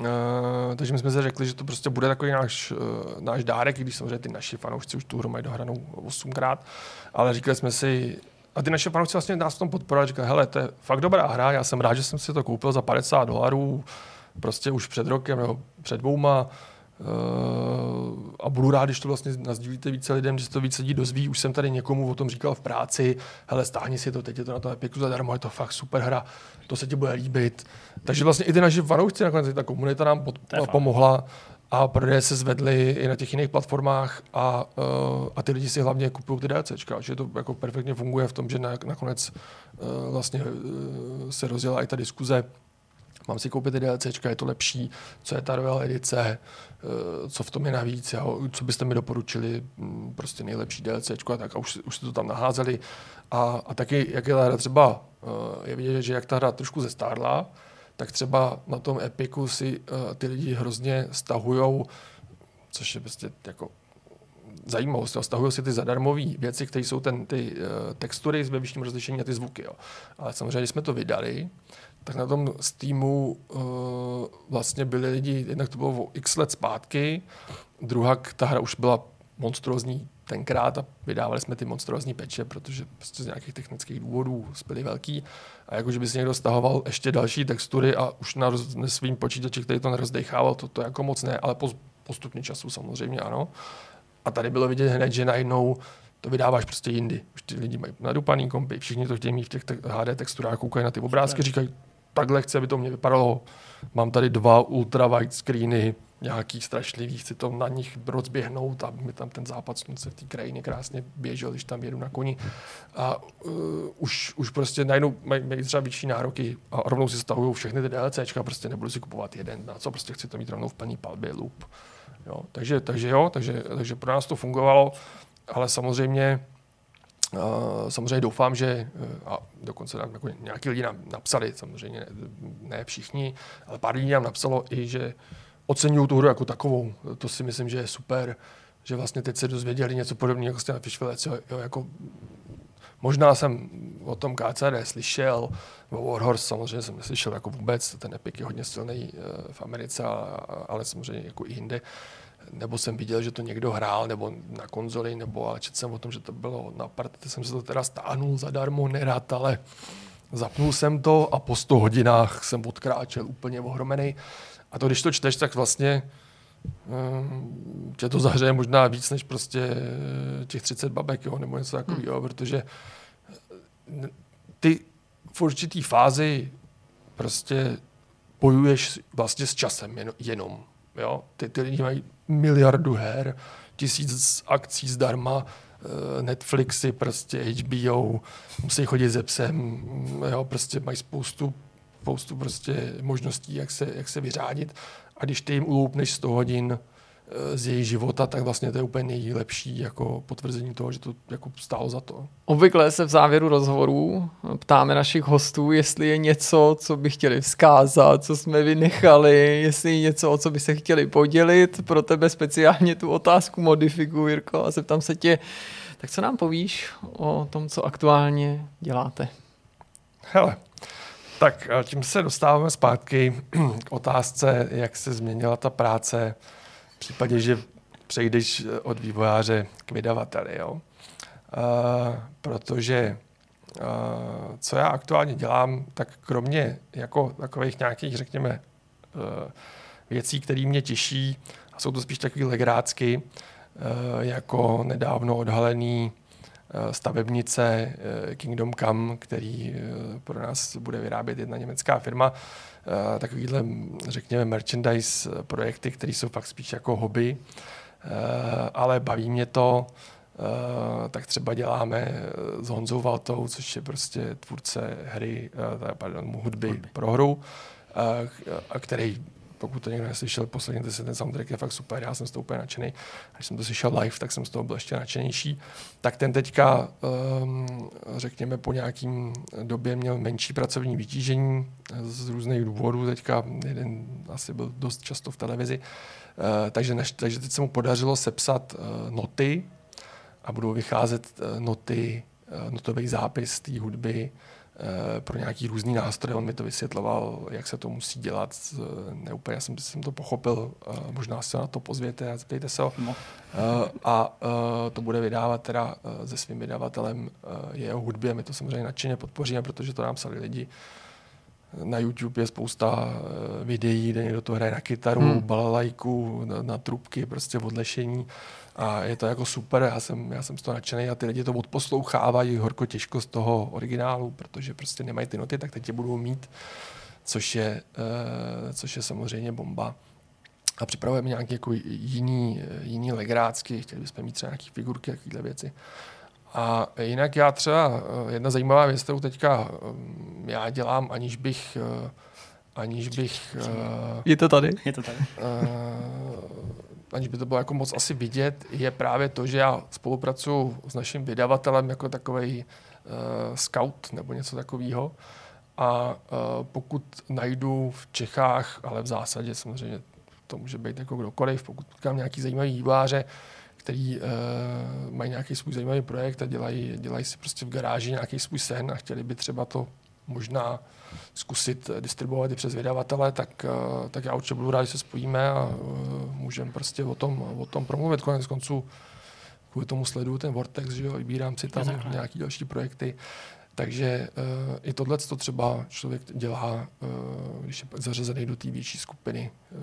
Uh, takže my jsme si řekli, že to prostě bude takový náš, uh, náš dárek, i když samozřejmě ty naši fanoušci už tu hru mají dohranou osmkrát, ale říkali jsme si, a ty naše fanoušci vlastně nás v tom podporovali, říkali, hele, to je fakt dobrá hra, já jsem rád, že jsem si to koupil za 50 dolarů, prostě už před rokem nebo před dvouma, Uh, a budu rád, když to vlastně nazdílíte více lidem, že se to více lidí dozví. Už jsem tady někomu o tom říkal v práci, hele, stáhni si to, teď je to na tom Epiku zadarmo, je to fakt super hra, to se ti bude líbit. Takže vlastně i ty naši fanoušci, nakonec ta komunita nám pod, pomohla a prodeje se zvedly i na těch jiných platformách a, uh, a ty lidi si hlavně kupují ty DLCčka, že to jako perfektně funguje v tom, že na, nakonec uh, vlastně uh, se rozjela i ta diskuze, mám si koupit ty DLCčka, je to lepší, co je ta Royal edice, co v tom je navíc, jo, co byste mi doporučili, mm, prostě nejlepší DLCčko a tak a už, už jste to tam naházeli. A, a taky, jak je ta hra třeba, je vidět, že jak ta hra trošku zestárla, tak třeba na tom Epiku si uh, ty lidi hrozně stahujou, což je prostě jako zajímavost. Jo. Stahují si ty zadarmové věci, které jsou ten, ty uh, textury ve vyšším rozlišení a ty zvuky. Jo. Ale samozřejmě, když jsme to vydali, tak na tom Steamu uh, vlastně byli lidi, jednak to bylo x let zpátky, druhá ta hra už byla monstrózní tenkrát a vydávali jsme ty monstrózní peče, protože prostě z nějakých technických důvodů byly velký. A jakože by si někdo stahoval ještě další textury a už na, roz, na svým počítači, který to nerozdechával, to, to jako moc ne, ale po, postupně času samozřejmě ano. A tady bylo vidět hned, že najednou to vydáváš prostě jindy. Už ty lidi mají nadupaný kompy, všichni to chtějí mít v těch te- HD texturách, koukají na ty obrázky, říkají, takhle chci, aby to mě vypadalo. Mám tady dva ultra wide screeny, nějaký strašlivý, chci to na nich rozběhnout, aby mi tam ten západ slunce v té krajině krásně běžel, když tam jedu na koni. A uh, už, už prostě najednou mají, mají třeba větší nároky a rovnou si stahují všechny ty DLCčka, prostě nebudu si kupovat jeden, na co prostě chci to mít rovnou v plný palbě loop. Jo, takže, takže jo, takže, takže pro nás to fungovalo, ale samozřejmě samozřejmě doufám, že, uh, a dokonce nám jako nějaký lidi nám napsali, samozřejmě ne, ne všichni, ale pár lidí nám napsalo i, že oceňují tu hru jako takovou. To si myslím, že je super, že vlastně teď se dozvěděli něco podobného jako na Fishvillec, jo, jako Možná jsem o tom KCD slyšel, o Warhorse samozřejmě jsem neslyšel jako vůbec, ten Epic je hodně silný uh, v Americe, ale, samozřejmě jako i jinde. Nebo jsem viděl, že to někdo hrál, nebo na konzoli, nebo ale četl jsem o tom, že to bylo na party, jsem se to teda stáhnul zadarmo, nerad, ale zapnul jsem to a po 100 hodinách jsem odkráčel úplně ohromený. A to, když to čteš, tak vlastně um, tě to zahřeje možná víc než prostě těch 30 babek, jo, nebo něco takového, hmm. protože eh, ty v určitý fázi prostě bojuješ vlastně s časem jen, jenom. Jo? Ty, ty lidi mají miliardu her, tisíc akcí zdarma, eh, Netflixy, prostě HBO, musí chodit ze psem, jo, prostě mají spoustu, spoustu prostě možností, jak se, jak se vyřádit. A když ty jim uloupneš 100 hodin z její života, tak vlastně to je úplně nejlepší jako potvrzení toho, že to jako stálo za to. Obvykle se v závěru rozhovorů ptáme našich hostů, jestli je něco, co by chtěli vzkázat, co jsme vynechali, jestli je něco, o co by se chtěli podělit. Pro tebe speciálně tu otázku modifikuji, Jirko, a zeptám se tě, tak co nám povíš o tom, co aktuálně děláte? Hele, tak tím se dostáváme zpátky k otázce, jak se změnila ta práce v případě, že přejdeš od vývojáře k vydavateli. Jo? Uh, protože uh, co já aktuálně dělám, tak kromě jako takových nějakých, řekněme, uh, věcí, které mě těší, a jsou to spíš takový legrácky, jako nedávno odhalený stavebnice Kingdom Come, který pro nás bude vyrábět jedna německá firma, Eh, takovýhle, řekněme, merchandise projekty, které jsou fakt spíš jako hobby, eh, ale baví mě to, Uh, tak třeba děláme s Honzou Valtou, což je prostě tvůrce hry, pardon, hudby, hudby. pro hru, který pokud to někdo neslyšel, poslední si ten soundtrack je fakt super, já jsem z toho úplně nadšený. Když jsem to slyšel live, tak jsem z toho byl ještě nadšenější. Tak ten teďka, um, řekněme, po nějakým době měl menší pracovní vytížení z různých důvodů. Teďka jeden asi byl dost často v televizi. Uh, takže, než, takže teď se mu podařilo sepsat uh, noty a budou vycházet uh, noty, uh, notový zápis té hudby Eh, pro nějaký různý nástroje. On mi to vysvětloval, jak se to musí dělat. Neúplně já jsem, jsem to pochopil. Eh, možná se na to pozvěte a zeptejte se ho. No. Eh, a to bude vydávat teda se svým vydavatelem jeho hudbě. My to samozřejmě nadšeně podpoříme, protože to nám psali lidi. Na YouTube je spousta videí, kde někdo to hraje na kytaru, hmm. balalajku, na, na trubky, prostě odlešení. A je to jako super, já jsem, já jsem z toho nadšený a ty lidi to odposlouchávají horko těžko z toho originálu, protože prostě nemají ty noty, tak teď tě budou mít, což je, uh, což je samozřejmě bomba. A připravujeme nějaké jako jiný, jiný legrácky, chtěli bychom mít třeba nějaké figurky, takovéhle věci. A jinak já třeba, eh, jedna zajímavá věc, kterou teďka eh, já dělám, aniž bych aniž bych... Je to tady? Je to tady. Uh, aniž by to bylo jako moc asi vidět, je právě to, že já spolupracuji s naším vydavatelem jako takový uh, scout nebo něco takového. A uh, pokud najdu v Čechách, ale v zásadě samozřejmě to může být jako kdokoliv, pokud potkám nějaký zajímavý výváře, který uh, mají nějaký svůj zajímavý projekt a dělají, dělají si prostě v garáži nějaký svůj sen a chtěli by třeba to možná zkusit distribuovat i přes vydavatele, tak, eh, tak já určitě budu rád, že se spojíme a eh, můžeme prostě o tom, o tom promluvit. Konec konců kvůli tomu sleduju ten Vortex, že jo, vybírám si tam nějaké další projekty. Takže uh, i tohle to třeba člověk dělá, uh, když je zařazený do té větší skupiny uh,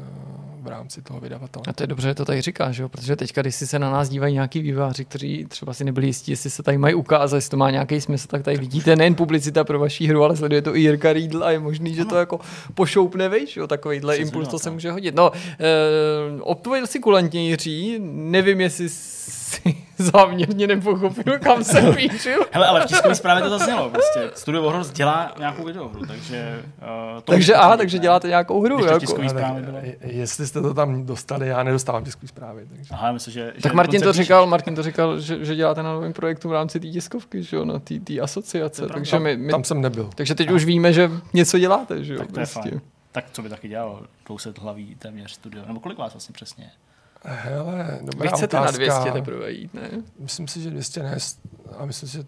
v rámci toho vydavatele. A to je dobře, že to tady říkáš, jo? protože teďka, když si se na nás dívají nějaký výváři, kteří třeba si nebyli jistí, jestli se tady mají ukázat, jestli to má nějaký smysl, tak tady vidíte nejen publicita pro vaši hru, ale sleduje to i Jirka Riedl a je možný, že to jako pošoupne, vejš, jo? takovýhle impuls to se může hodit. No, uh, odpověděl si kulantně Jiří, nevím, jestli si záměrně nepochopil, kam se píšu. Hele, ale v tiskové zprávě to zaznělo. Prostě Studio Warhorse dělá nějakou videohru, takže... Uh, to takže aha, takže děláte nějakou hru. Jako, tiskový zprávy bylo. Jestli jste to tam dostali, já nedostávám tiskové zprávy. Takže. Aha, myslím, že, tak že Martin to, říkal, Martin to říkal, že, že děláte na novém projektu v rámci té tiskovky, že jo, na té asociace. Takže my, my, tam jsem nebyl. Takže teď a. už víme, že něco děláte, že jo. Tak to je prostě. fajn. Tak co by taky dělal 200 hlaví téměř studio? Nebo kolik vás vlastně přesně Hele, dobrá Vy chcete otázka. na 200 teprve jít, ne? Myslím si, že 200 ne, a myslím si, že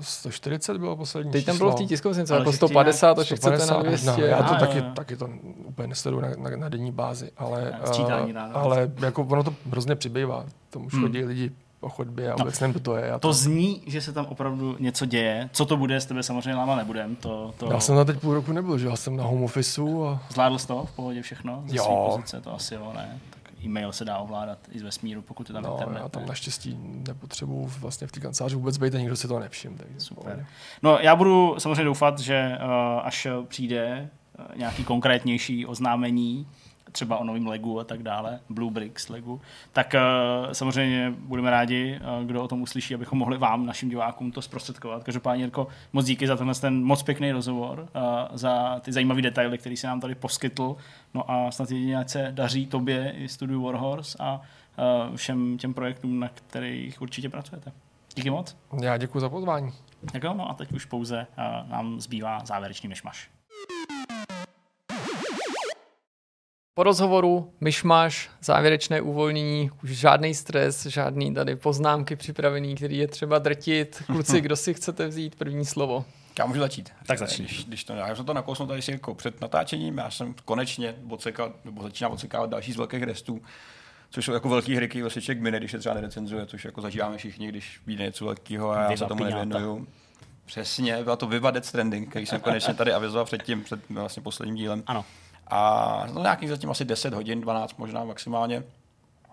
140 bylo poslední Teď tam bylo v té tiskovce jako 150, a chcete na 200. No, já to taky, taky to úplně nesleduju na, na, na denní bázi, ale, uh, ale jako ono to hrozně přibývá. Tomu už hmm. chodí lidi o chodbě a no, vůbec nevím, to je. to, to zní, že se tam opravdu něco děje. Co to bude, s tebe samozřejmě láma nebudem. To, to... Já jsem na teď půl roku nebyl, že já jsem na home officeu. A... Zvládl jsi to v pohodě všechno? Ze jo. pozice, to asi jo, ne? E-mail se dá ovládat i z vesmíru, pokud je tam no, internet. Já tam naštěstí nepotřebuji vlastně v té kanceláři vůbec být a nikdo si to nevšiml. Takže Super. No já budu samozřejmě doufat, že uh, až přijde uh, nějaký konkrétnější oznámení, třeba o novém Legu a tak dále, Blue Bricks Legu, tak uh, samozřejmě budeme rádi, uh, kdo o tom uslyší, abychom mohli vám, našim divákům, to zprostředkovat. Každopádně, Jirko, moc díky za tenhle ten moc pěkný rozhovor, uh, za ty zajímavé detaily, který se nám tady poskytl. No a snad jedině, ať se daří tobě i studiu Warhorse a uh, všem těm projektům, na kterých určitě pracujete. Díky moc. Já děkuji za pozvání. Tak jo, no a teď už pouze uh, nám zbývá závěrečný myšmaš. Po rozhovoru myšmaš, závěrečné uvolnění, už žádný stres, žádný tady poznámky připravený, který je třeba drtit. Kluci, kdo si chcete vzít první slovo? Já můžu začít. Tak začni. Když, když to, já jsem to nakousnul tady si jako před natáčením, já jsem konečně odsekal, nebo začínám odsekávat další z velkých restů, což jsou jako velký hry, který vlastně člověk mine, když se třeba nerecenzuje, což jako zažíváme všichni, když vyjde něco velkého a já se tomu nevěnuju. Přesně, byla to Viva Death Stranding, který jsem konečně tady avizoval předtím, před vlastně posledním dílem. Ano, A no, nějakých zatím asi 10 hodin, 12 možná maximálně.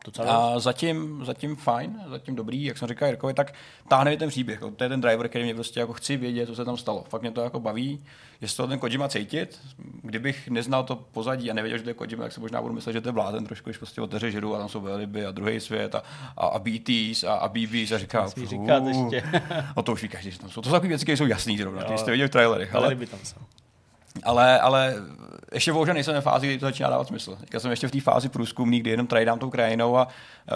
dost. A zatím, zatím fajn, zatím dobrý, jak jsem říkal Jirkovi, tak táhne mi ten příběh. To je ten driver, který mě prostě jako chci vědět, co se tam stalo. Fakt mě to jako baví, jestli to ten Kojima cítit. Kdybych neznal to pozadí a nevěděl, že to je Kojima, tak si možná budu myslet, že to je blázen trošku, když prostě otevře žiru a tam jsou veliby a druhý svět a, a, a BTs a, a BBs a říká, říkat ještě. No to už ví každý, že tam jsou. To jsou takové věci, které jsou jasný zrovna, ty jste viděli v trailerech. Ale Ale, by tam jsou. Ale, ale ještě bohužel nejsem ve fázi, kdy to začíná dávat smysl. Já jsem ještě v té fázi průzkumný, kdy jenom trajdám tou krajinou a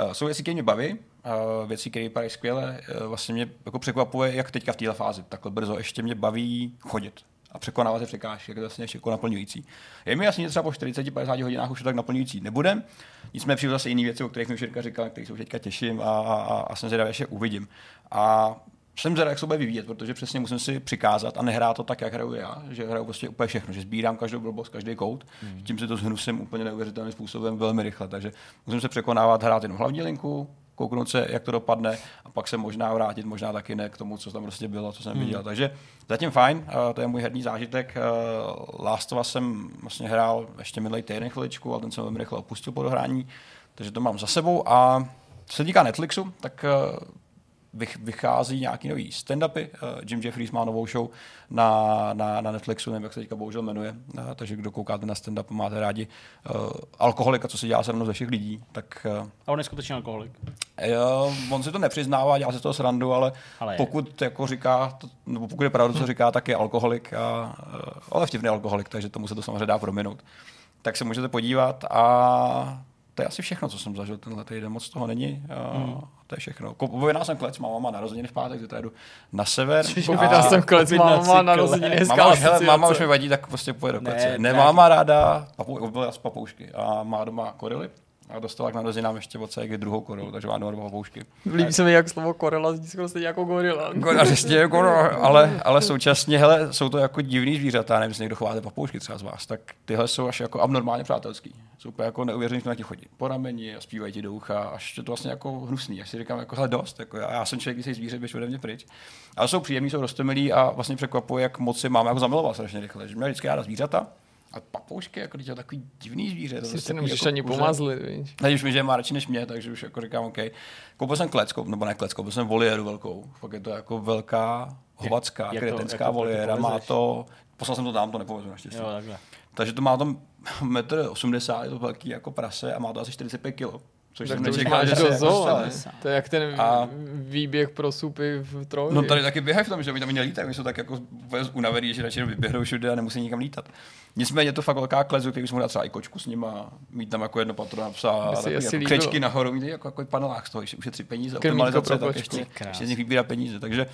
uh, jsou věci, které mě baví, uh, věci, které vypadají skvěle. Uh, vlastně mě jako překvapuje, jak teďka v této fázi, takhle brzo, ještě mě baví chodit a překonávat ty překážky, jak to vlastně ještě jako naplňující. Je mi jasný, že třeba po 40-50 hodinách už to tak naplňující nebude, nicméně přijdu zase jiné věci, o kterých mi Širka říkal, které se už teďka těším a, a, a, a jsem zvědavý, že uvidím. A jsem zvědavý, jak se bude vyvíjet, protože přesně musím si přikázat a nehrát to tak, jak hraju já, že hraju prostě úplně všechno, že sbírám každou blbost, každý kout, mm. tím si to zhnusím úplně neuvěřitelným způsobem velmi rychle, takže musím se překonávat, hrát jenom hlavní linku, kouknout se, jak to dopadne a pak se možná vrátit, možná taky ne k tomu, co tam prostě bylo, co jsem hmm. viděl. Takže zatím fajn, to je můj herní zážitek. Uh, Last of Us jsem vlastně hrál ještě minulý týden chviličku, ale ten jsem velmi rychle opustil po dohrání, takže to mám za sebou a co se týká Netflixu, tak vych- vychází nějaký nový stand-upy. Uh, Jim Jeffries má novou show na, na, na Netflixu, nevím, jak se teďka bohužel jmenuje, uh, takže kdo koukáte na stand-up, máte rádi uh, alkoholika, co se dělá se mnou ze všech lidí, tak uh, A on je skutečně alkoholik. On si to nepřiznává, dělá si z toho srandu, ale, Ale je. pokud jako říká, to, nebo pokud je pravda, co říká, tak je alkoholik, a, eh, ale vtipný alkoholik, takže tomu se to samozřejmě dá prominout. Tak se můžete podívat a to je asi všechno, co jsem zažil tenhle týden, moc toho není. A Hmm. To je všechno. Objednal jsem klec, má narozeniny v pátek, zítra jdu na sever. Objednal jsem klec, objednat máma si má klec. narozeniny, Máma už, hele, máma asociace. už mi vadí, tak prostě pojede do Ne, klece. Ne, tak. máma ráda papou, objela z papoušky a má doma korily. A dostala k narozeninám ještě od Segy druhou korilu, takže má dva papoušky. Líbí se mi, jak slovo korela zní skoro stejně jako gorila. Gorila, přesně, jako, no, ale, ale současně, hele, jsou to jako divný zvířata, nevím, jestli někdo chováte papoušky třeba z vás, tak tyhle jsou až jako abnormálně přátelský. Jsou úplně jako neuvěřený, že na ti chodí po rameni a zpívají ti do ucha, až je to vlastně jako hnusný. Až si říkám, jako hele, dost, jako já, já jsem člověk, když se zvíře, běž ode mě pryč. Ale jsou příjemní, jsou rostomilí a vlastně překvapuje, jak moc si máme jako zamiloval strašně rychle. Že měl vždycky ráda zvířata, a papoušky, jako když je to takový divný zvíře. To Si prostě se nemůžeš jako ani pomazlit, víš. Teď už mi, že má radši než mě, takže už jako říkám, OK. Koupil jsem klec, koup- nebo ne klec, koupil jsem voliéru velkou. Fakt je to jako velká hovacká, jak kretenská jak to- voliéra. jak to Má to, poslal jsem to tam, to nepovezu naštěstí. Jo, takhle. Takže to má tam 1,80 m, je to velký jako prase a má to asi 45 kg. Což Tak jsem to máš že do se zoo, jako. To je jak ten A- výběh pro supy v Troji. No tady taky běhají v tom, že oni tam ani nelítají, oni jsou tak jako unavený, že radši vyběhnou všude a nemusí nikam lítat. Nicméně je to fakt velká klec, do který mohl dát třeba i kočku s nima, mít tam jako jedno patro na psa, jako líbilo. křečky nahoru, mít jako, jako panelách z toho, ještě ušetří peníze, optimalizace, tak ještě, ještě z nich vybírá peníze. Takže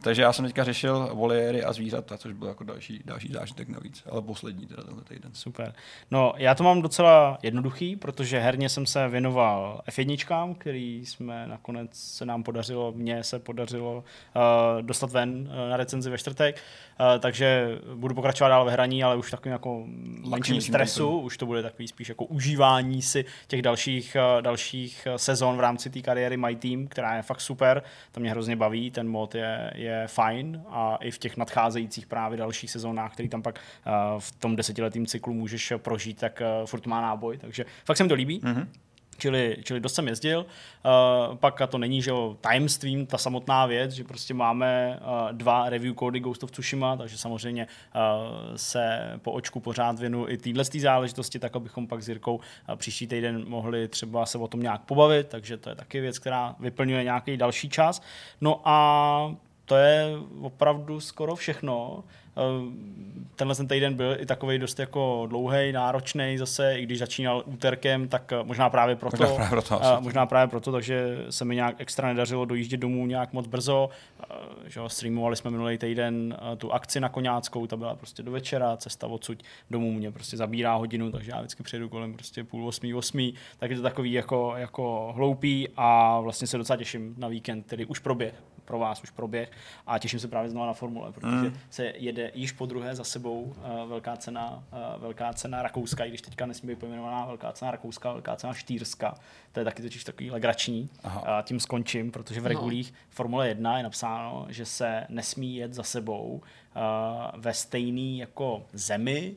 takže já jsem teďka řešil voliéry a zvířata, což byl jako další, další zážitek navíc, ale poslední teda tenhle týden. Super. No, já to mám docela jednoduchý, protože herně jsem se věnoval F1, který jsme nakonec se nám podařilo, mně se podařilo uh, dostat ven uh, na recenzi ve čtvrtek, takže budu pokračovat dál ve hraní, ale už takovým jako menším stresu, už to bude takový spíš jako užívání si těch dalších, uh, dalších uh, sezon v rámci té kariéry My Team, která je fakt super, to mě hrozně baví, ten mod je, je fajn a i v těch nadcházejících právě dalších sezónách, který tam pak v tom desetiletém cyklu můžeš prožít, tak furt má náboj, takže fakt se mi to líbí. Mm-hmm. Čili, čili dost jsem jezdil. Uh, pak a to není že jo, tajemstvím, ta samotná věc, že prostě máme uh, dva review kódy Ghost of Tsushima, takže samozřejmě uh, se po očku pořád věnu i téhle záležitosti, tak abychom pak s Jirkou uh, příští týden mohli třeba se o tom nějak pobavit, takže to je taky věc, která vyplňuje nějaký další čas. No a to je opravdu skoro všechno. Eh, tenhle ten týden byl i takový dost jako dlouhý, náročný zase, i když začínal úterkem, tak eh, možná právě proto, možná právě proto, možná právě proto takže se mi nějak extra nedařilo dojíždět domů nějak moc brzo. Že streamovali jsme minulý týden tu akci na Koňáckou, ta byla prostě do večera, cesta odsud domů mě prostě zabírá hodinu, takže já vždycky přijedu kolem prostě půl osmí, osmí, tak je to takový jako, jako hloupý a vlastně se docela těším na víkend, který už proběh pro vás už proběh a těším se právě znovu na formule, protože mm. se jede již po druhé za sebou uh, velká cena, uh, velká cena Rakouska, i když teďka nesmí být pojmenovaná velká cena Rakouska, velká cena Štýrska. To je taky totiž takový legrační. A tím skončím, protože v no. regulích no. Formule 1 je napsáno, že se nesmí jet za sebou uh, ve stejný jako zemi,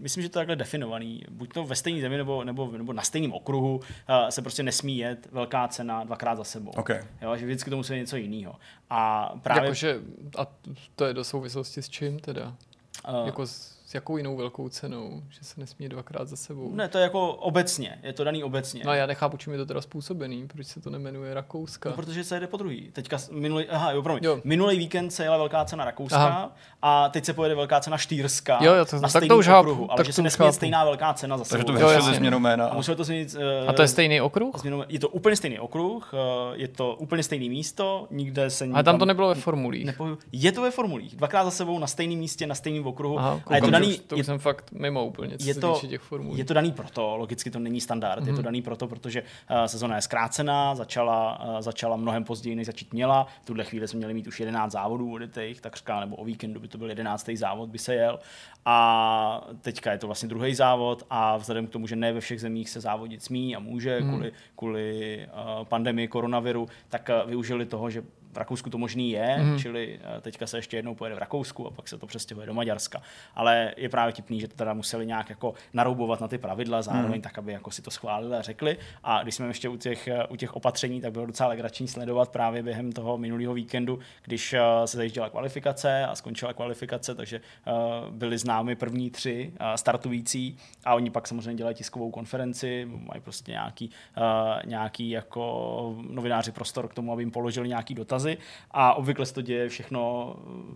myslím, že to je takhle definovaný. Buď to ve stejné zemi nebo, nebo, nebo na stejném okruhu uh, se prostě nesmí jet velká cena dvakrát za sebou. Okay. Jo, že vždycky to musí být něco jiného. A právě... Jakože, a to je do souvislosti s čím teda? Uh, jako s s jakou jinou velkou cenou, že se nesmí dvakrát za sebou? Ne, to je jako obecně, je to daný obecně. No a já nechápu, čím je to teda způsobený, proč se to nemenuje Rakouska. No, protože se jede po druhý. Teďka minulý, aha, jo, promiň. Jo. Minulý víkend se jela velká cena Rakouska aha. a teď se pojede velká cena Štýrska jo, jo, to, na tak to už okruhu, ale tak že se nesmí stejná velká cena za sebou. Takže to vyřešili změnu jména. A to změnit, uh, a to je stejný okruh? Změnu, je to úplně stejný okruh, uh, je to úplně stejný místo, nikde se Ale tam to nebylo ve formulích. Nepohy... Je to ve formulích, dvakrát za sebou na stejném místě, na stejném okruhu. Aha, a je to daný, to už jsem fakt mimo úplně, je to, těch formulí. Je to daný proto, logicky to není standard, mm-hmm. je to mhm. daný proto, protože uh, sezona je zkrácená, začala, uh, začala mnohem později, než začít měla. V tuhle chvíli jsme měli mít už 11 závodů odjetých, takřka, nebo o víkendu by to byl 11. závod, by se jel. A teďka je to vlastně druhý závod a vzhledem k tomu, že ne ve všech zemích se závodit smí a může mm. kvůli, kvůli uh, pandemii koronaviru, tak uh, využili toho, že v Rakousku to možný je, mm. čili eh, teďka se ještě jednou pojede v Rakousku a pak se to přestěhuje do Maďarska. Ale je právě tipný, že to teda museli nějak jako naroubovat na ty pravidla, zároveň mm. tak, aby jako si to schválili a řekli. A když jsme ještě u těch, eh, u těch opatření, tak bylo docela legrační sledovat právě během toho minulého víkendu, když eh, se zajížděla kvalifikace a skončila kvalifikace, takže byli známi první tři startující a oni pak samozřejmě dělají tiskovou konferenci, mají prostě nějaký, nějaký jako novináři prostor k tomu, aby jim položili nějaký dotazy dotazy a obvykle se to děje všechno,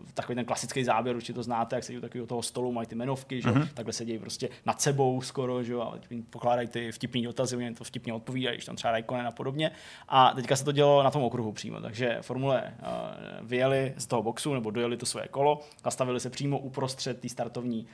eh, takový ten klasický záběr, určitě to znáte, jak sedí takového toho stolu, mají ty jmenovky, že? Mm-hmm. takhle se dějí prostě nad sebou skoro, že? a pokládají ty vtipný dotazy, oni to vtipně odpovídají, když tam třeba Raikkonen a podobně. A teďka se to dělo na tom okruhu přímo, takže Formule uh, vyjeli z toho boxu nebo dojeli to své kolo, nastavili se přímo uprostřed té startovní,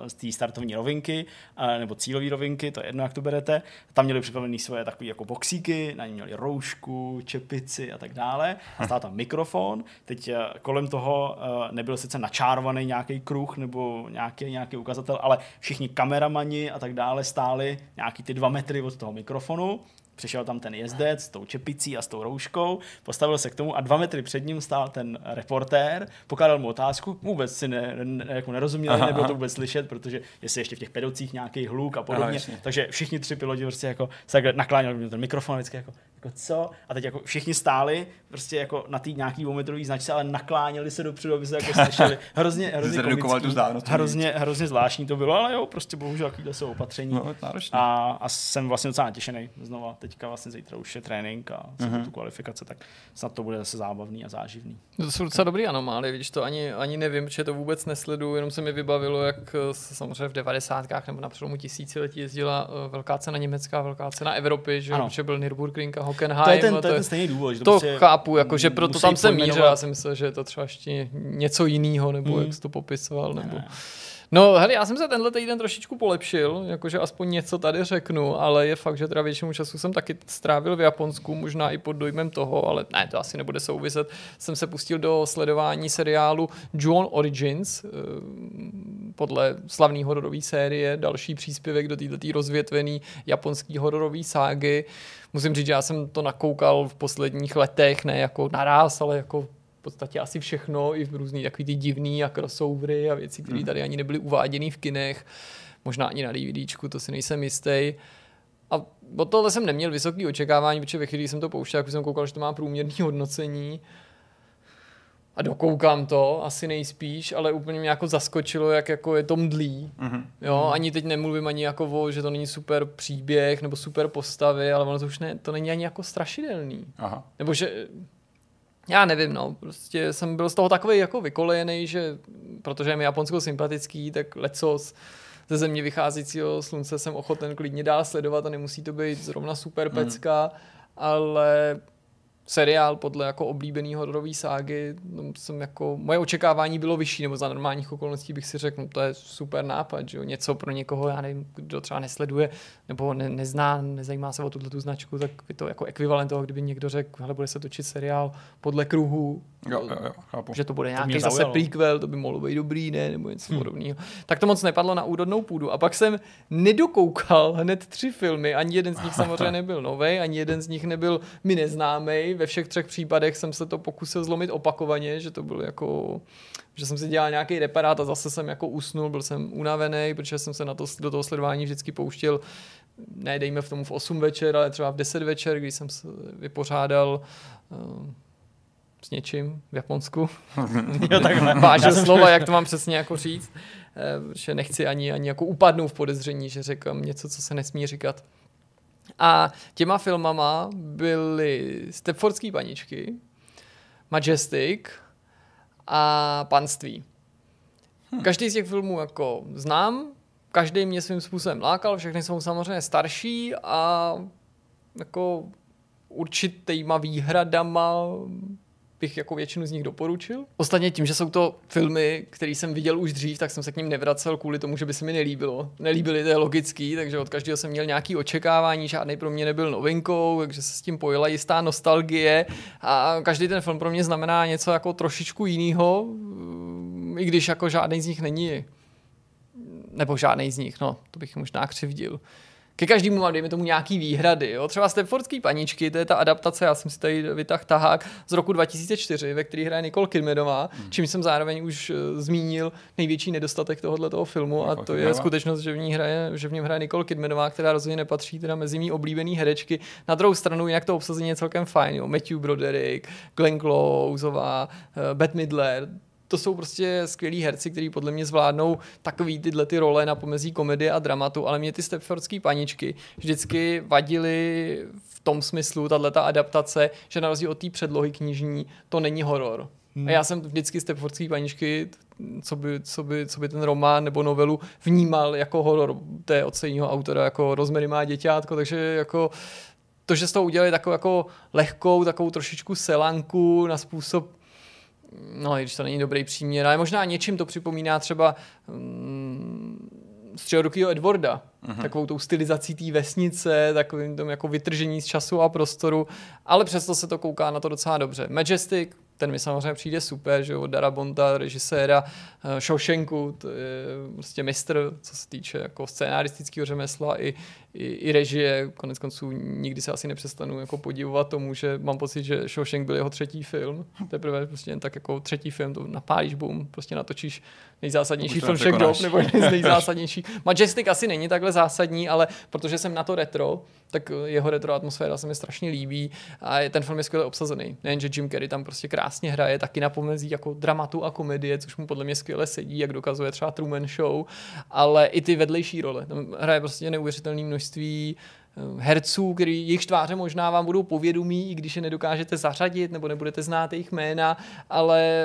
uh, startovní rovinky uh, nebo cílové rovinky, to je jedno, jak to berete. Tam měli připravené svoje takové jako boxíky, na ně měli roušku, čepici a tak dále a stál tam mikrofon. Teď eh, kolem toho eh, nebyl sice načárovaný nějaký kruh nebo nějaký, nějaký ukazatel, ale všichni kameramani a tak dále stáli nějaký ty dva metry od toho mikrofonu Přišel tam ten jezdec s tou čepicí a s tou rouškou, postavil se k tomu a dva metry před ním stál ten reportér, pokládal mu otázku, vůbec si ne, ne, jako nerozuměl, aha, nebylo aha. to vůbec slyšet, protože jestli ještě v těch pedocích nějaký hluk a podobně, aha, takže všichni tři piloti prostě jako se nakláněli ten mikrofon vždycky jako, jako co? A teď jako všichni stáli prostě jako na té nějaký dvoumetrový značce, ale nakláněli se dopředu, aby se jako slyšeli. Hrozně, hrozně, komický, hrozně, hrozně zvláštní to bylo, ale jo, prostě bohužel takovýhle jsou opatření. No, a, a, jsem vlastně docela natěšený znova teďka vlastně zítra už je trénink a mm-hmm. tu kvalifikace, tak snad to bude zase zábavný a záživný. To jsou docela dobrý anomálie, vidíš, to ani, ani nevím, že to vůbec nesleduju, jenom se mi vybavilo, jak eh, samozřejmě v 90. nebo na přelomu tisíciletí jezdila eh, velká cena německá, velká cena Evropy, že, že byl Nürburgring a Hockenheim. To je ten, to je ten stejný důvod. Že to, to prostě chápu, jako, že proto tam jsem mířil, já jsem myslel, že je to třeba ještě něco jiného, nebo mm. jak jsi to popisoval, nebo... Ne, ne. No, hele, já jsem se tenhle týden trošičku polepšil, jakože aspoň něco tady řeknu, ale je fakt, že teda většinu času jsem taky strávil v Japonsku, možná i pod dojmem toho, ale ne, to asi nebude souviset. Jsem se pustil do sledování seriálu John Origins, eh, podle slavné hororové série, další příspěvek do této rozvětvené japonské hororové ságy. Musím říct, že já jsem to nakoukal v posledních letech, ne jako naraz, ale jako podstatě asi všechno, i v různý takový ty divný a crossovery a věci, které mhm. tady ani nebyly uváděny v kinech, možná ani na DVDčku, to si nejsem jistý. A od tohle jsem neměl vysoký očekávání, protože ve chvíli, kdy jsem to pouštěl, jak jsem koukal, že to má průměrný hodnocení, a dokoukám to, asi nejspíš, ale úplně mě jako zaskočilo, jak jako je to mdlý. Mm-hmm. Jo, ani teď nemluvím ani jako o, že to není super příběh nebo super postavy, ale ono to už ne, to není ani jako strašidelný. Aha. Nebo že, já nevím, no, prostě jsem byl z toho takový jako vykolejený, že protože je mi Japonsko sympatický, tak lecos ze země vycházejícího slunce jsem ochoten klidně dál sledovat a nemusí to být zrovna super pecka, mm. ale seriál podle jako oblíbený hororový ságy, no, jsem jako, moje očekávání bylo vyšší, nebo za normálních okolností bych si řekl, no, to je super nápad, že jo? něco pro někoho, já nevím, kdo třeba nesleduje, nebo ne, nezná, nezajímá se o tuhle tu značku, tak je to jako ekvivalent toho, kdyby někdo řekl, hele, bude se točit seriál podle kruhu, jo, jo, jo, chápu. že to bude nějaký to zase prequel, to by mohlo být dobrý, ne, nebo něco hmm. podobného. Tak to moc nepadlo na úrodnou půdu. A pak jsem nedokoukal hned tři filmy, ani jeden z nich samozřejmě nebyl nový, ani jeden z nich nebyl mi neznámý, ve všech třech případech jsem se to pokusil zlomit opakovaně, že to byl jako že jsem si dělal nějaký reparát a zase jsem jako usnul, byl jsem unavený, protože jsem se na to, do toho sledování vždycky pouštěl ne dejme v tomu v 8 večer, ale třeba v 10 večer, když jsem se vypořádal uh, s něčím v Japonsku. jo, takhle. Vážil slova, jak to mám přesně jako říct. Uh, že nechci ani, ani jako upadnout v podezření, že řekám něco, co se nesmí říkat. A těma filmama byly Stepfordský paničky, Majestic a Panství. Hmm. Každý z těch filmů jako znám, každý mě svým způsobem lákal, všechny jsou samozřejmě starší a jako určitýma výhradama bych jako většinu z nich doporučil. Ostatně tím, že jsou to filmy, které jsem viděl už dřív, tak jsem se k ním nevracel kvůli tomu, že by se mi nelíbilo. Nelíbily, to je logický, takže od každého jsem měl nějaký očekávání, žádný pro mě nebyl novinkou, takže se s tím pojila jistá nostalgie a každý ten film pro mě znamená něco jako trošičku jiného, i když jako žádný z nich není nebo žádný z nich, no, to bych možná křivdil ke každému mám, dejme tomu, nějaký výhrady. Jo? Třeba Stepfordský paničky, to je ta adaptace, já jsem si tady vytáhl tahák z roku 2004, ve který hraje Nicole Kidmanová, hmm. čím jsem zároveň už uh, zmínil největší nedostatek tohohle toho filmu a to je skutečnost, že v, ní hraje, že v něm hraje Nicole Kidmanová, která rozhodně nepatří teda mezi mý oblíbený herečky. Na druhou stranu, jinak to obsazení je celkem fajn. Jo? Matthew Broderick, Glenn Closeová, uh, Bette Midler, to jsou prostě skvělí herci, kteří podle mě zvládnou takový tyhle ty role na pomezí komedie a dramatu, ale mě ty Stepfordské paničky vždycky vadily v tom smyslu, tato adaptace, že na rozdíl od té předlohy knižní, to není horor. Hmm. A já jsem vždycky Stepfordské paničky, co by, co, by, co by ten román nebo novelu vnímal jako horor té od stejného autora, jako Rozmery má děťátko, takže jako to, že z toho udělali takovou jako lehkou, takovou trošičku selanku na způsob no, i když to není dobrý příměr, ale možná něčím to připomíná třeba um, středorukýho Edwarda, uh-huh. takovou tou stylizací té vesnice, takovým tom jako vytržení z času a prostoru, ale přesto se to kouká na to docela dobře. Majestic, ten mi samozřejmě přijde super, že od Darabonta, režiséra uh, Shawshanku, to je prostě mistr, co se týče jako scénaristického řemesla i, i, i režie. Konec konců nikdy se asi nepřestanu jako podivovat tomu, že mám pocit, že Shawshank byl jeho třetí film. Teprve prostě jen tak jako třetí film, to napálíš, boom, prostě natočíš nejzásadnější film všech dob, nebo z nejzásadnější. Majestic asi není takhle zásadní, ale protože jsem na to retro, tak jeho retro atmosféra se mi strašně líbí a ten film je skvěle obsazený. Nejen, že Jim Carrey tam prostě krásně hraje, taky na pomezí jako dramatu a komedie, což mu podle mě skvěle sedí, jak dokazuje třeba Truman Show, ale i ty vedlejší role. Tam hraje prostě neuvěřitelný množství eh, herců, který jejich tváře možná vám budou povědomí, i když je nedokážete zařadit nebo nebudete znát jejich jména, ale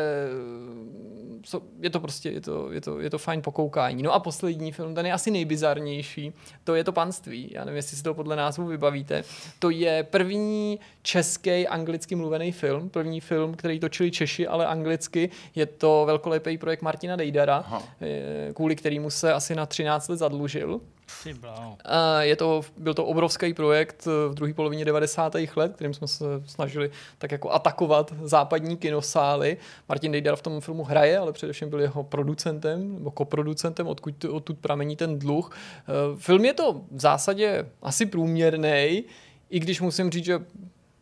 je to prostě, je to, je to, je to fajn pokoukání. No a poslední film, ten je asi nejbizarnější, to je to panství. Já nevím, jestli si to podle názvu vybavíte. To je první český anglicky mluvený film, první film, který točili Češi, ale anglicky. Je to velkolepý projekt Martina Dejdara, Aha. kvůli kterému se asi na 13 let zadlužil. Je to, byl to obrovský projekt v druhé polovině 90. let, kterým jsme se snažili tak jako atakovat západní kinosály. Martin Dejdar v tom filmu hraje, ale především byl jeho producentem nebo koproducentem, odkud odtud pramení ten dluh. Film je to v zásadě asi průměrný, i když musím říct, že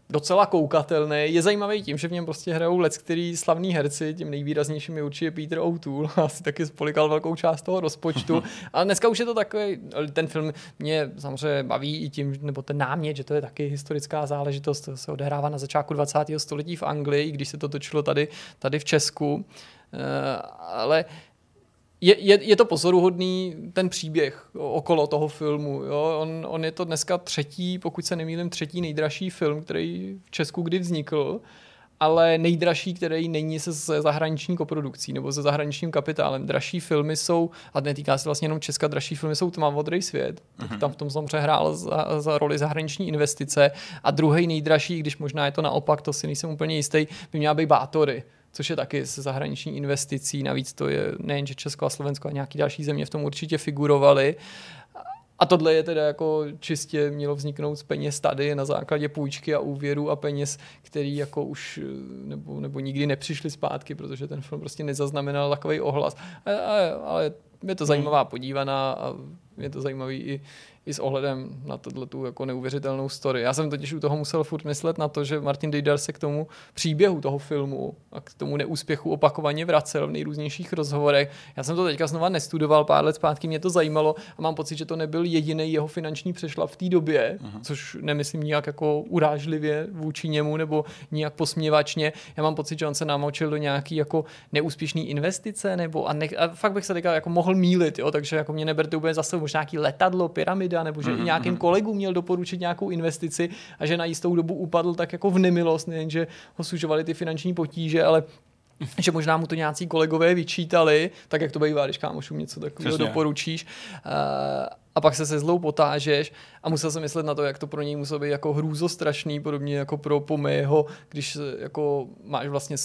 docela koukatelný. Je zajímavý tím, že v něm prostě hrajou let, který slavní herci, tím nejvýraznějším je určitě Peter O'Toole, asi taky spolikal velkou část toho rozpočtu. Ale dneska už je to takový, ten film mě samozřejmě baví i tím, nebo ten námět, že to je taky historická záležitost, to se odehrává na začátku 20. století v Anglii, když se to točilo tady, tady v Česku. Uh, ale je, je, je to pozoruhodný ten příběh okolo toho filmu. Jo? On, on je to dneska třetí, pokud se nemýlím, třetí nejdražší film, který v Česku kdy vznikl, ale nejdražší, který není se, se zahraniční koprodukcí nebo se zahraničním kapitálem. Dražší filmy jsou, a netýká se vlastně jenom Česka, dražší filmy jsou Tmavodrý svět. Uh-huh. Tam v tom samozřejmě hrál za, za roli zahraniční investice. A druhý nejdražší, když možná je to naopak, to si nejsem úplně jistý, by měla být Bátory což je taky se zahraniční investicí. Navíc to je nejen, že Česko a Slovensko a nějaký další země v tom určitě figurovaly. A tohle je teda jako čistě mělo vzniknout z peněz tady na základě půjčky a úvěru a peněz, který jako už nebo, nebo nikdy nepřišli zpátky, protože ten film prostě nezaznamenal takový ohlas. Ale, ale, ale je to zajímavá podívaná a je to zajímavý i, i s ohledem na tu jako neuvěřitelnou story. Já jsem totiž u toho musel furt myslet na to, že Martin Dejdar se k tomu příběhu toho filmu a k tomu neúspěchu opakovaně vracel v nejrůznějších rozhovorech. Já jsem to teďka znova nestudoval, pár let zpátky mě to zajímalo a mám pocit, že to nebyl jediný jeho finanční přešlap v té době, uh-huh. což nemyslím nijak jako urážlivě vůči němu nebo nijak posměvačně. Já mám pocit, že on se namočil do nějaký jako neúspěšný investice nebo a, ne, a fakt bych se teďka jako mohl mílit, jo, takže jako mě neberte úplně zase možná nějaký letadlo, pyramida Davida, nebo že mm-hmm. nějakým mhm. kolegům měl doporučit nějakou investici a že na jistou dobu upadl tak jako v nemilost, nejen, že ho sužovali ty finanční potíže, ale že možná mu to nějací kolegové vyčítali, tak jak to bývá, když kámošům něco takového doporučíš. Uh, a pak se se zlou potážeš a musel jsem myslet na to, jak to pro něj muselo být jako hrůzostrašný, podobně jako pro Pomého, když jako máš vlastně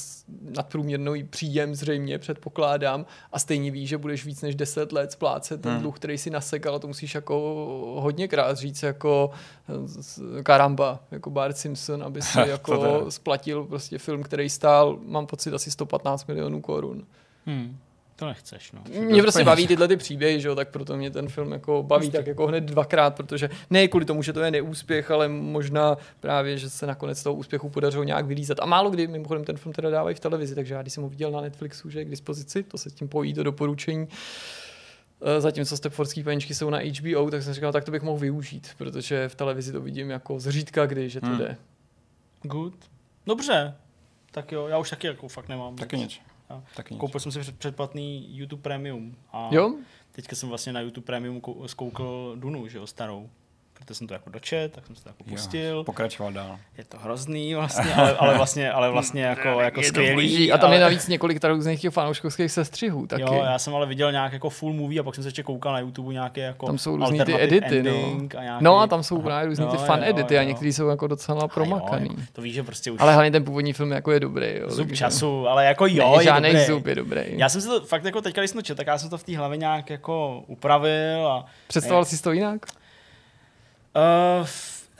nadprůměrný příjem zřejmě, předpokládám, a stejně víš, že budeš víc než 10 let splácet ten hmm. dluh, který si nasekal a to musíš jako hodněkrát říct jako karamba, jako Bart Simpson, aby si jako splatil prostě film, který stál, mám pocit, asi 115 milionů korun. Hmm. To nechceš, no. Mě prostě baví tyhle ty příběhy, že jo, tak proto mě ten film jako baví prostě. tak jako hned dvakrát, protože ne kvůli tomu, že to je neúspěch, ale možná právě, že se nakonec toho úspěchu podařilo nějak vylízat. A málo kdy, mimochodem, ten film teda dávají v televizi, takže já když jsem ho viděl na Netflixu, že je k dispozici, to se s tím pojí do doporučení, eh, zatímco Stepfordský peničky jsou na HBO, tak jsem říkal, tak to bych mohl využít, protože v televizi to vidím jako zřídka kdy, že to hmm. jde. Good. Dobře. Tak jo, já už taky jako fakt nemám. Taky nic. Taky Koupil jsem si předplatný YouTube Premium. A jo? Teďka jsem vlastně na YouTube Premium zkoukl Dunu, že jo, starou protože jsem to jako dočet, tak jsem se to jako pustil. Jo, pokračoval dál. Je to hrozný vlastně, ale, ale vlastně, ale vlastně jako, jako je skvělý. A tam ale... je navíc několik různých fanouškovských sestřihů taky. Jo, já jsem ale viděl nějak jako full movie a pak jsem se ještě koukal na YouTube nějaké jako Tam jsou různý ty edity, no. A nějaký... No a tam jsou právě různý ty fan jo, edity jo, a některý jsou jako docela promakaný. Jo, to víš, že prostě už... Ale hlavně ten původní film jako je dobrý. Jo, zub takže... času, ale jako jo, ne, je žádný dobrý. zub je dobrý. Já jsem si to fakt jako teďka, když jsem to čet, tak já jsem to v té hlavě nějak jako upravil a... Představoval jsi to jinak? Uh,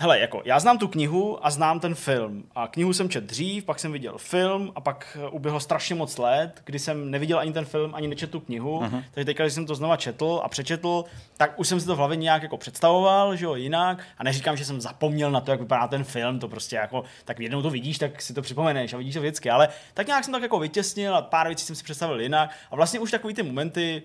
hele, jako, já znám tu knihu a znám ten film. A knihu jsem čet dřív, pak jsem viděl film a pak eh, uběhlo strašně moc let, kdy jsem neviděl ani ten film, ani nečetl tu knihu. Uh-huh. Takže teďka, když jsem to znova četl a přečetl, tak už jsem si to v hlavě nějak jako představoval, že jo, jinak. A neříkám, že jsem zapomněl na to, jak vypadá ten film, to prostě jako, tak jednou to vidíš, tak si to připomeneš a vidíš to vždycky. Ale tak nějak jsem tak jako vytěsnil a pár věcí jsem si představil jinak. A vlastně už takový ty momenty,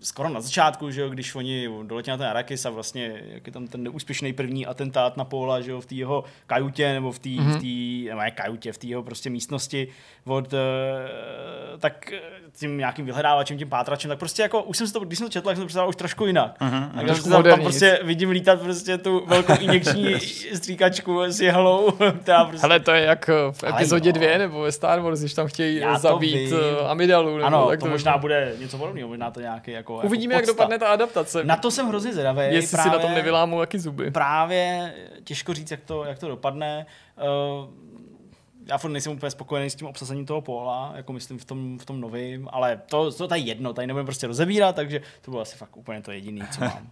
skoro na začátku, že jo, když oni doletí na ten Arakis a vlastně, jak je tam ten neúspěšný první atentát na Paula, že jo, v té jeho kajutě, nebo v té, mm-hmm. v tý, nebo ne kajutě, v té jeho prostě místnosti od, uh, tak eh, tím nějakým vyhledávačem, tím pátračem, tak prostě jako, už jsem si to, když jsem to četl, tak jsem to představil už trošku jinak. Mm-hmm. A trošku tam, tam, prostě vidím lítat prostě tu velkou injekční stříkačku s jehlou, která prostě... Ale to je jak v epizodě no. dvě, nebo ve Star Wars, když tam chtějí Já zabít eh, Amidalu. Nebo ano, tak to, to možná bude něco podobného, možná to nějaký jako jako Uvidíme, jako jak dopadne ta adaptace. Na to jsem hrozně zvědavý. Jestli právě, si na tom nevylámu jaký zuby. Právě těžko říct, jak to, jak to dopadne. Uh, já furt nejsem úplně spokojený s tím obsazením toho póla, jako myslím v tom, v tom novém, ale to, to tady jedno, tady nebudeme prostě rozebírat, takže to bylo asi fakt úplně to jediné, co mám.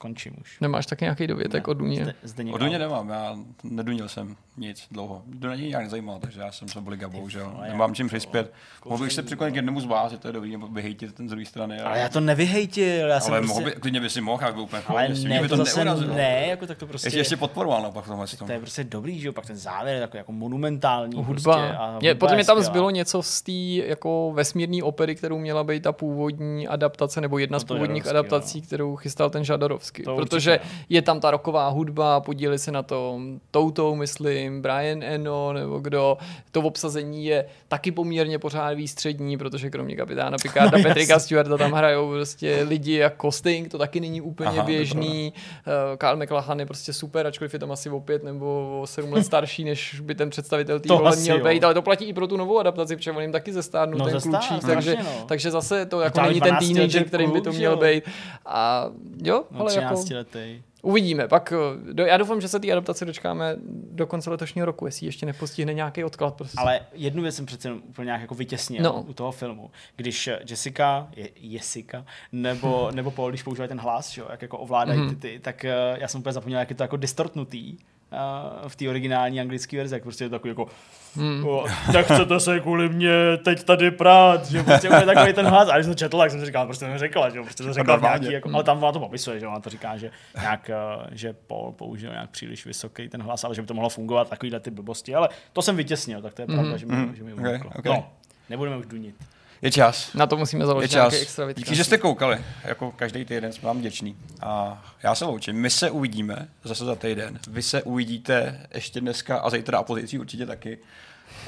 končím už. Nemáš taky nějaký dovětek od Duně? Zde, zde O Duně nemám, já nedunil jsem nic dlouho. Duna mě nějak nezajímal, takže já jsem z obliga, bohužel. Nemám čím přispět. Mohl bych se přiklonit k jednomu z vás, je to je dobrý, nebo vyhejtit ten z druhé strany. Ale já to nevyhejtil, já jsem ale prostě... mohl by, klidně by si mohl, jak by úplně ale ne, mě by to to zase neurazilo. ne, jako tak to prostě... Ještě, ještě podporoval naopak v tomhle tom. to je prostě dobrý, že jo, pak ten závěr je takový jako monumentální. Hudba. Prostě, a je, hudba podle mě tam zbylo něco z té jako vesmírné opery, kterou měla být ta původní adaptace, nebo jedna No z to původních adaptací, kterou chystal ten Žadarovský. To Protože určitě. je tam ta roková hudba, podíleli se na tom Toutou, myslím, Brian Eno, nebo kdo. To obsazení je taky poměrně pořád výstřední, protože kromě kapitána Picarda, No, Petrika. Stewarta tam hrajou prostě lidi jako Sting, to taky není úplně Aha, běžný. Uh, Kyle McLachlan je prostě super, ačkoliv je tam asi o pět nebo o sedm let starší, než by ten představitel té role měl jo. být, ale to platí i pro tu novou adaptaci, protože on jim taky zestárnul No, ten zestárl, klučík, takže, no. takže zase to jako není ten 12letý teenager, kterým by to měl být. A jo, No, ale jako 13 letý. Uvidíme. Pak, eh, do, já doufám, že se té adaptace dočkáme do konce letošního roku, jestli ještě nepostihne nějaký odklad. Prostě. Ale jednu věc jsem přece jenom úplně nějak jako vytěsnil No. u toho filmu. Když eh, Jessica, je, Jessica, nebo, nebo Paul, když používají ten hlas, že, jo, jak jako ovládají Mhm. ty, ty, tak eh, já jsem úplně zapomněl, jak je to jako distortnutý v té originální anglické verzi, jak prostě je to takový jako Hmm. o, nechcete se kvůli mě teď tady prát, že prostě úplně takový ten hlas. A když jsem to četl, tak jsem si říkal, prostě to neřekla, že jo, prostě to řekla nějaký, jako, ale tam ona to popisuje, že ona to říká, že nějak, eh, že Paul použil nějak příliš vysoký ten hlas, ale že by to mohlo fungovat takovýhle ty blbosti, ale to jsem vytěsnil, tak to je pravda, že mi, Mhm. že mi Okay, okay. No, nebudeme už dunit. Je čas. Na to musíme Je založit čas. nějaký extra Díky, vidcast. že jste koukali. Jako každý týden jsme vám vděční. A já se loučím. My se uvidíme zase za týden. Vy se uvidíte ještě dneska a zítra a později určitě taky.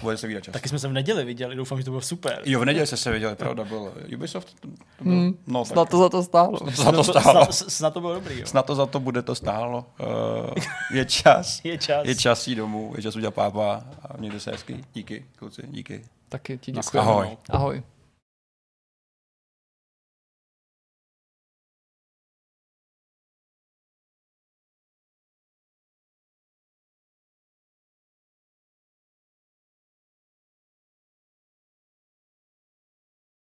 Bude se čas. Taky jsme se v neděli viděli, doufám, že to bylo super. Jo, v neděli jste se viděli, pravda, byl Ubisoft? To, to byl, Hmm, no, Snad to za to stálo. za to No stálo. Snad, snad to bylo dobrý, jo. Snad to za to bude to stálo. Uh, je čas. Je čas. Je čas jít domů, je čas udělat pápa a mějte se hezky. Díky, kluci, díky. Taky ti děkuji. Ahoj. Ahoj.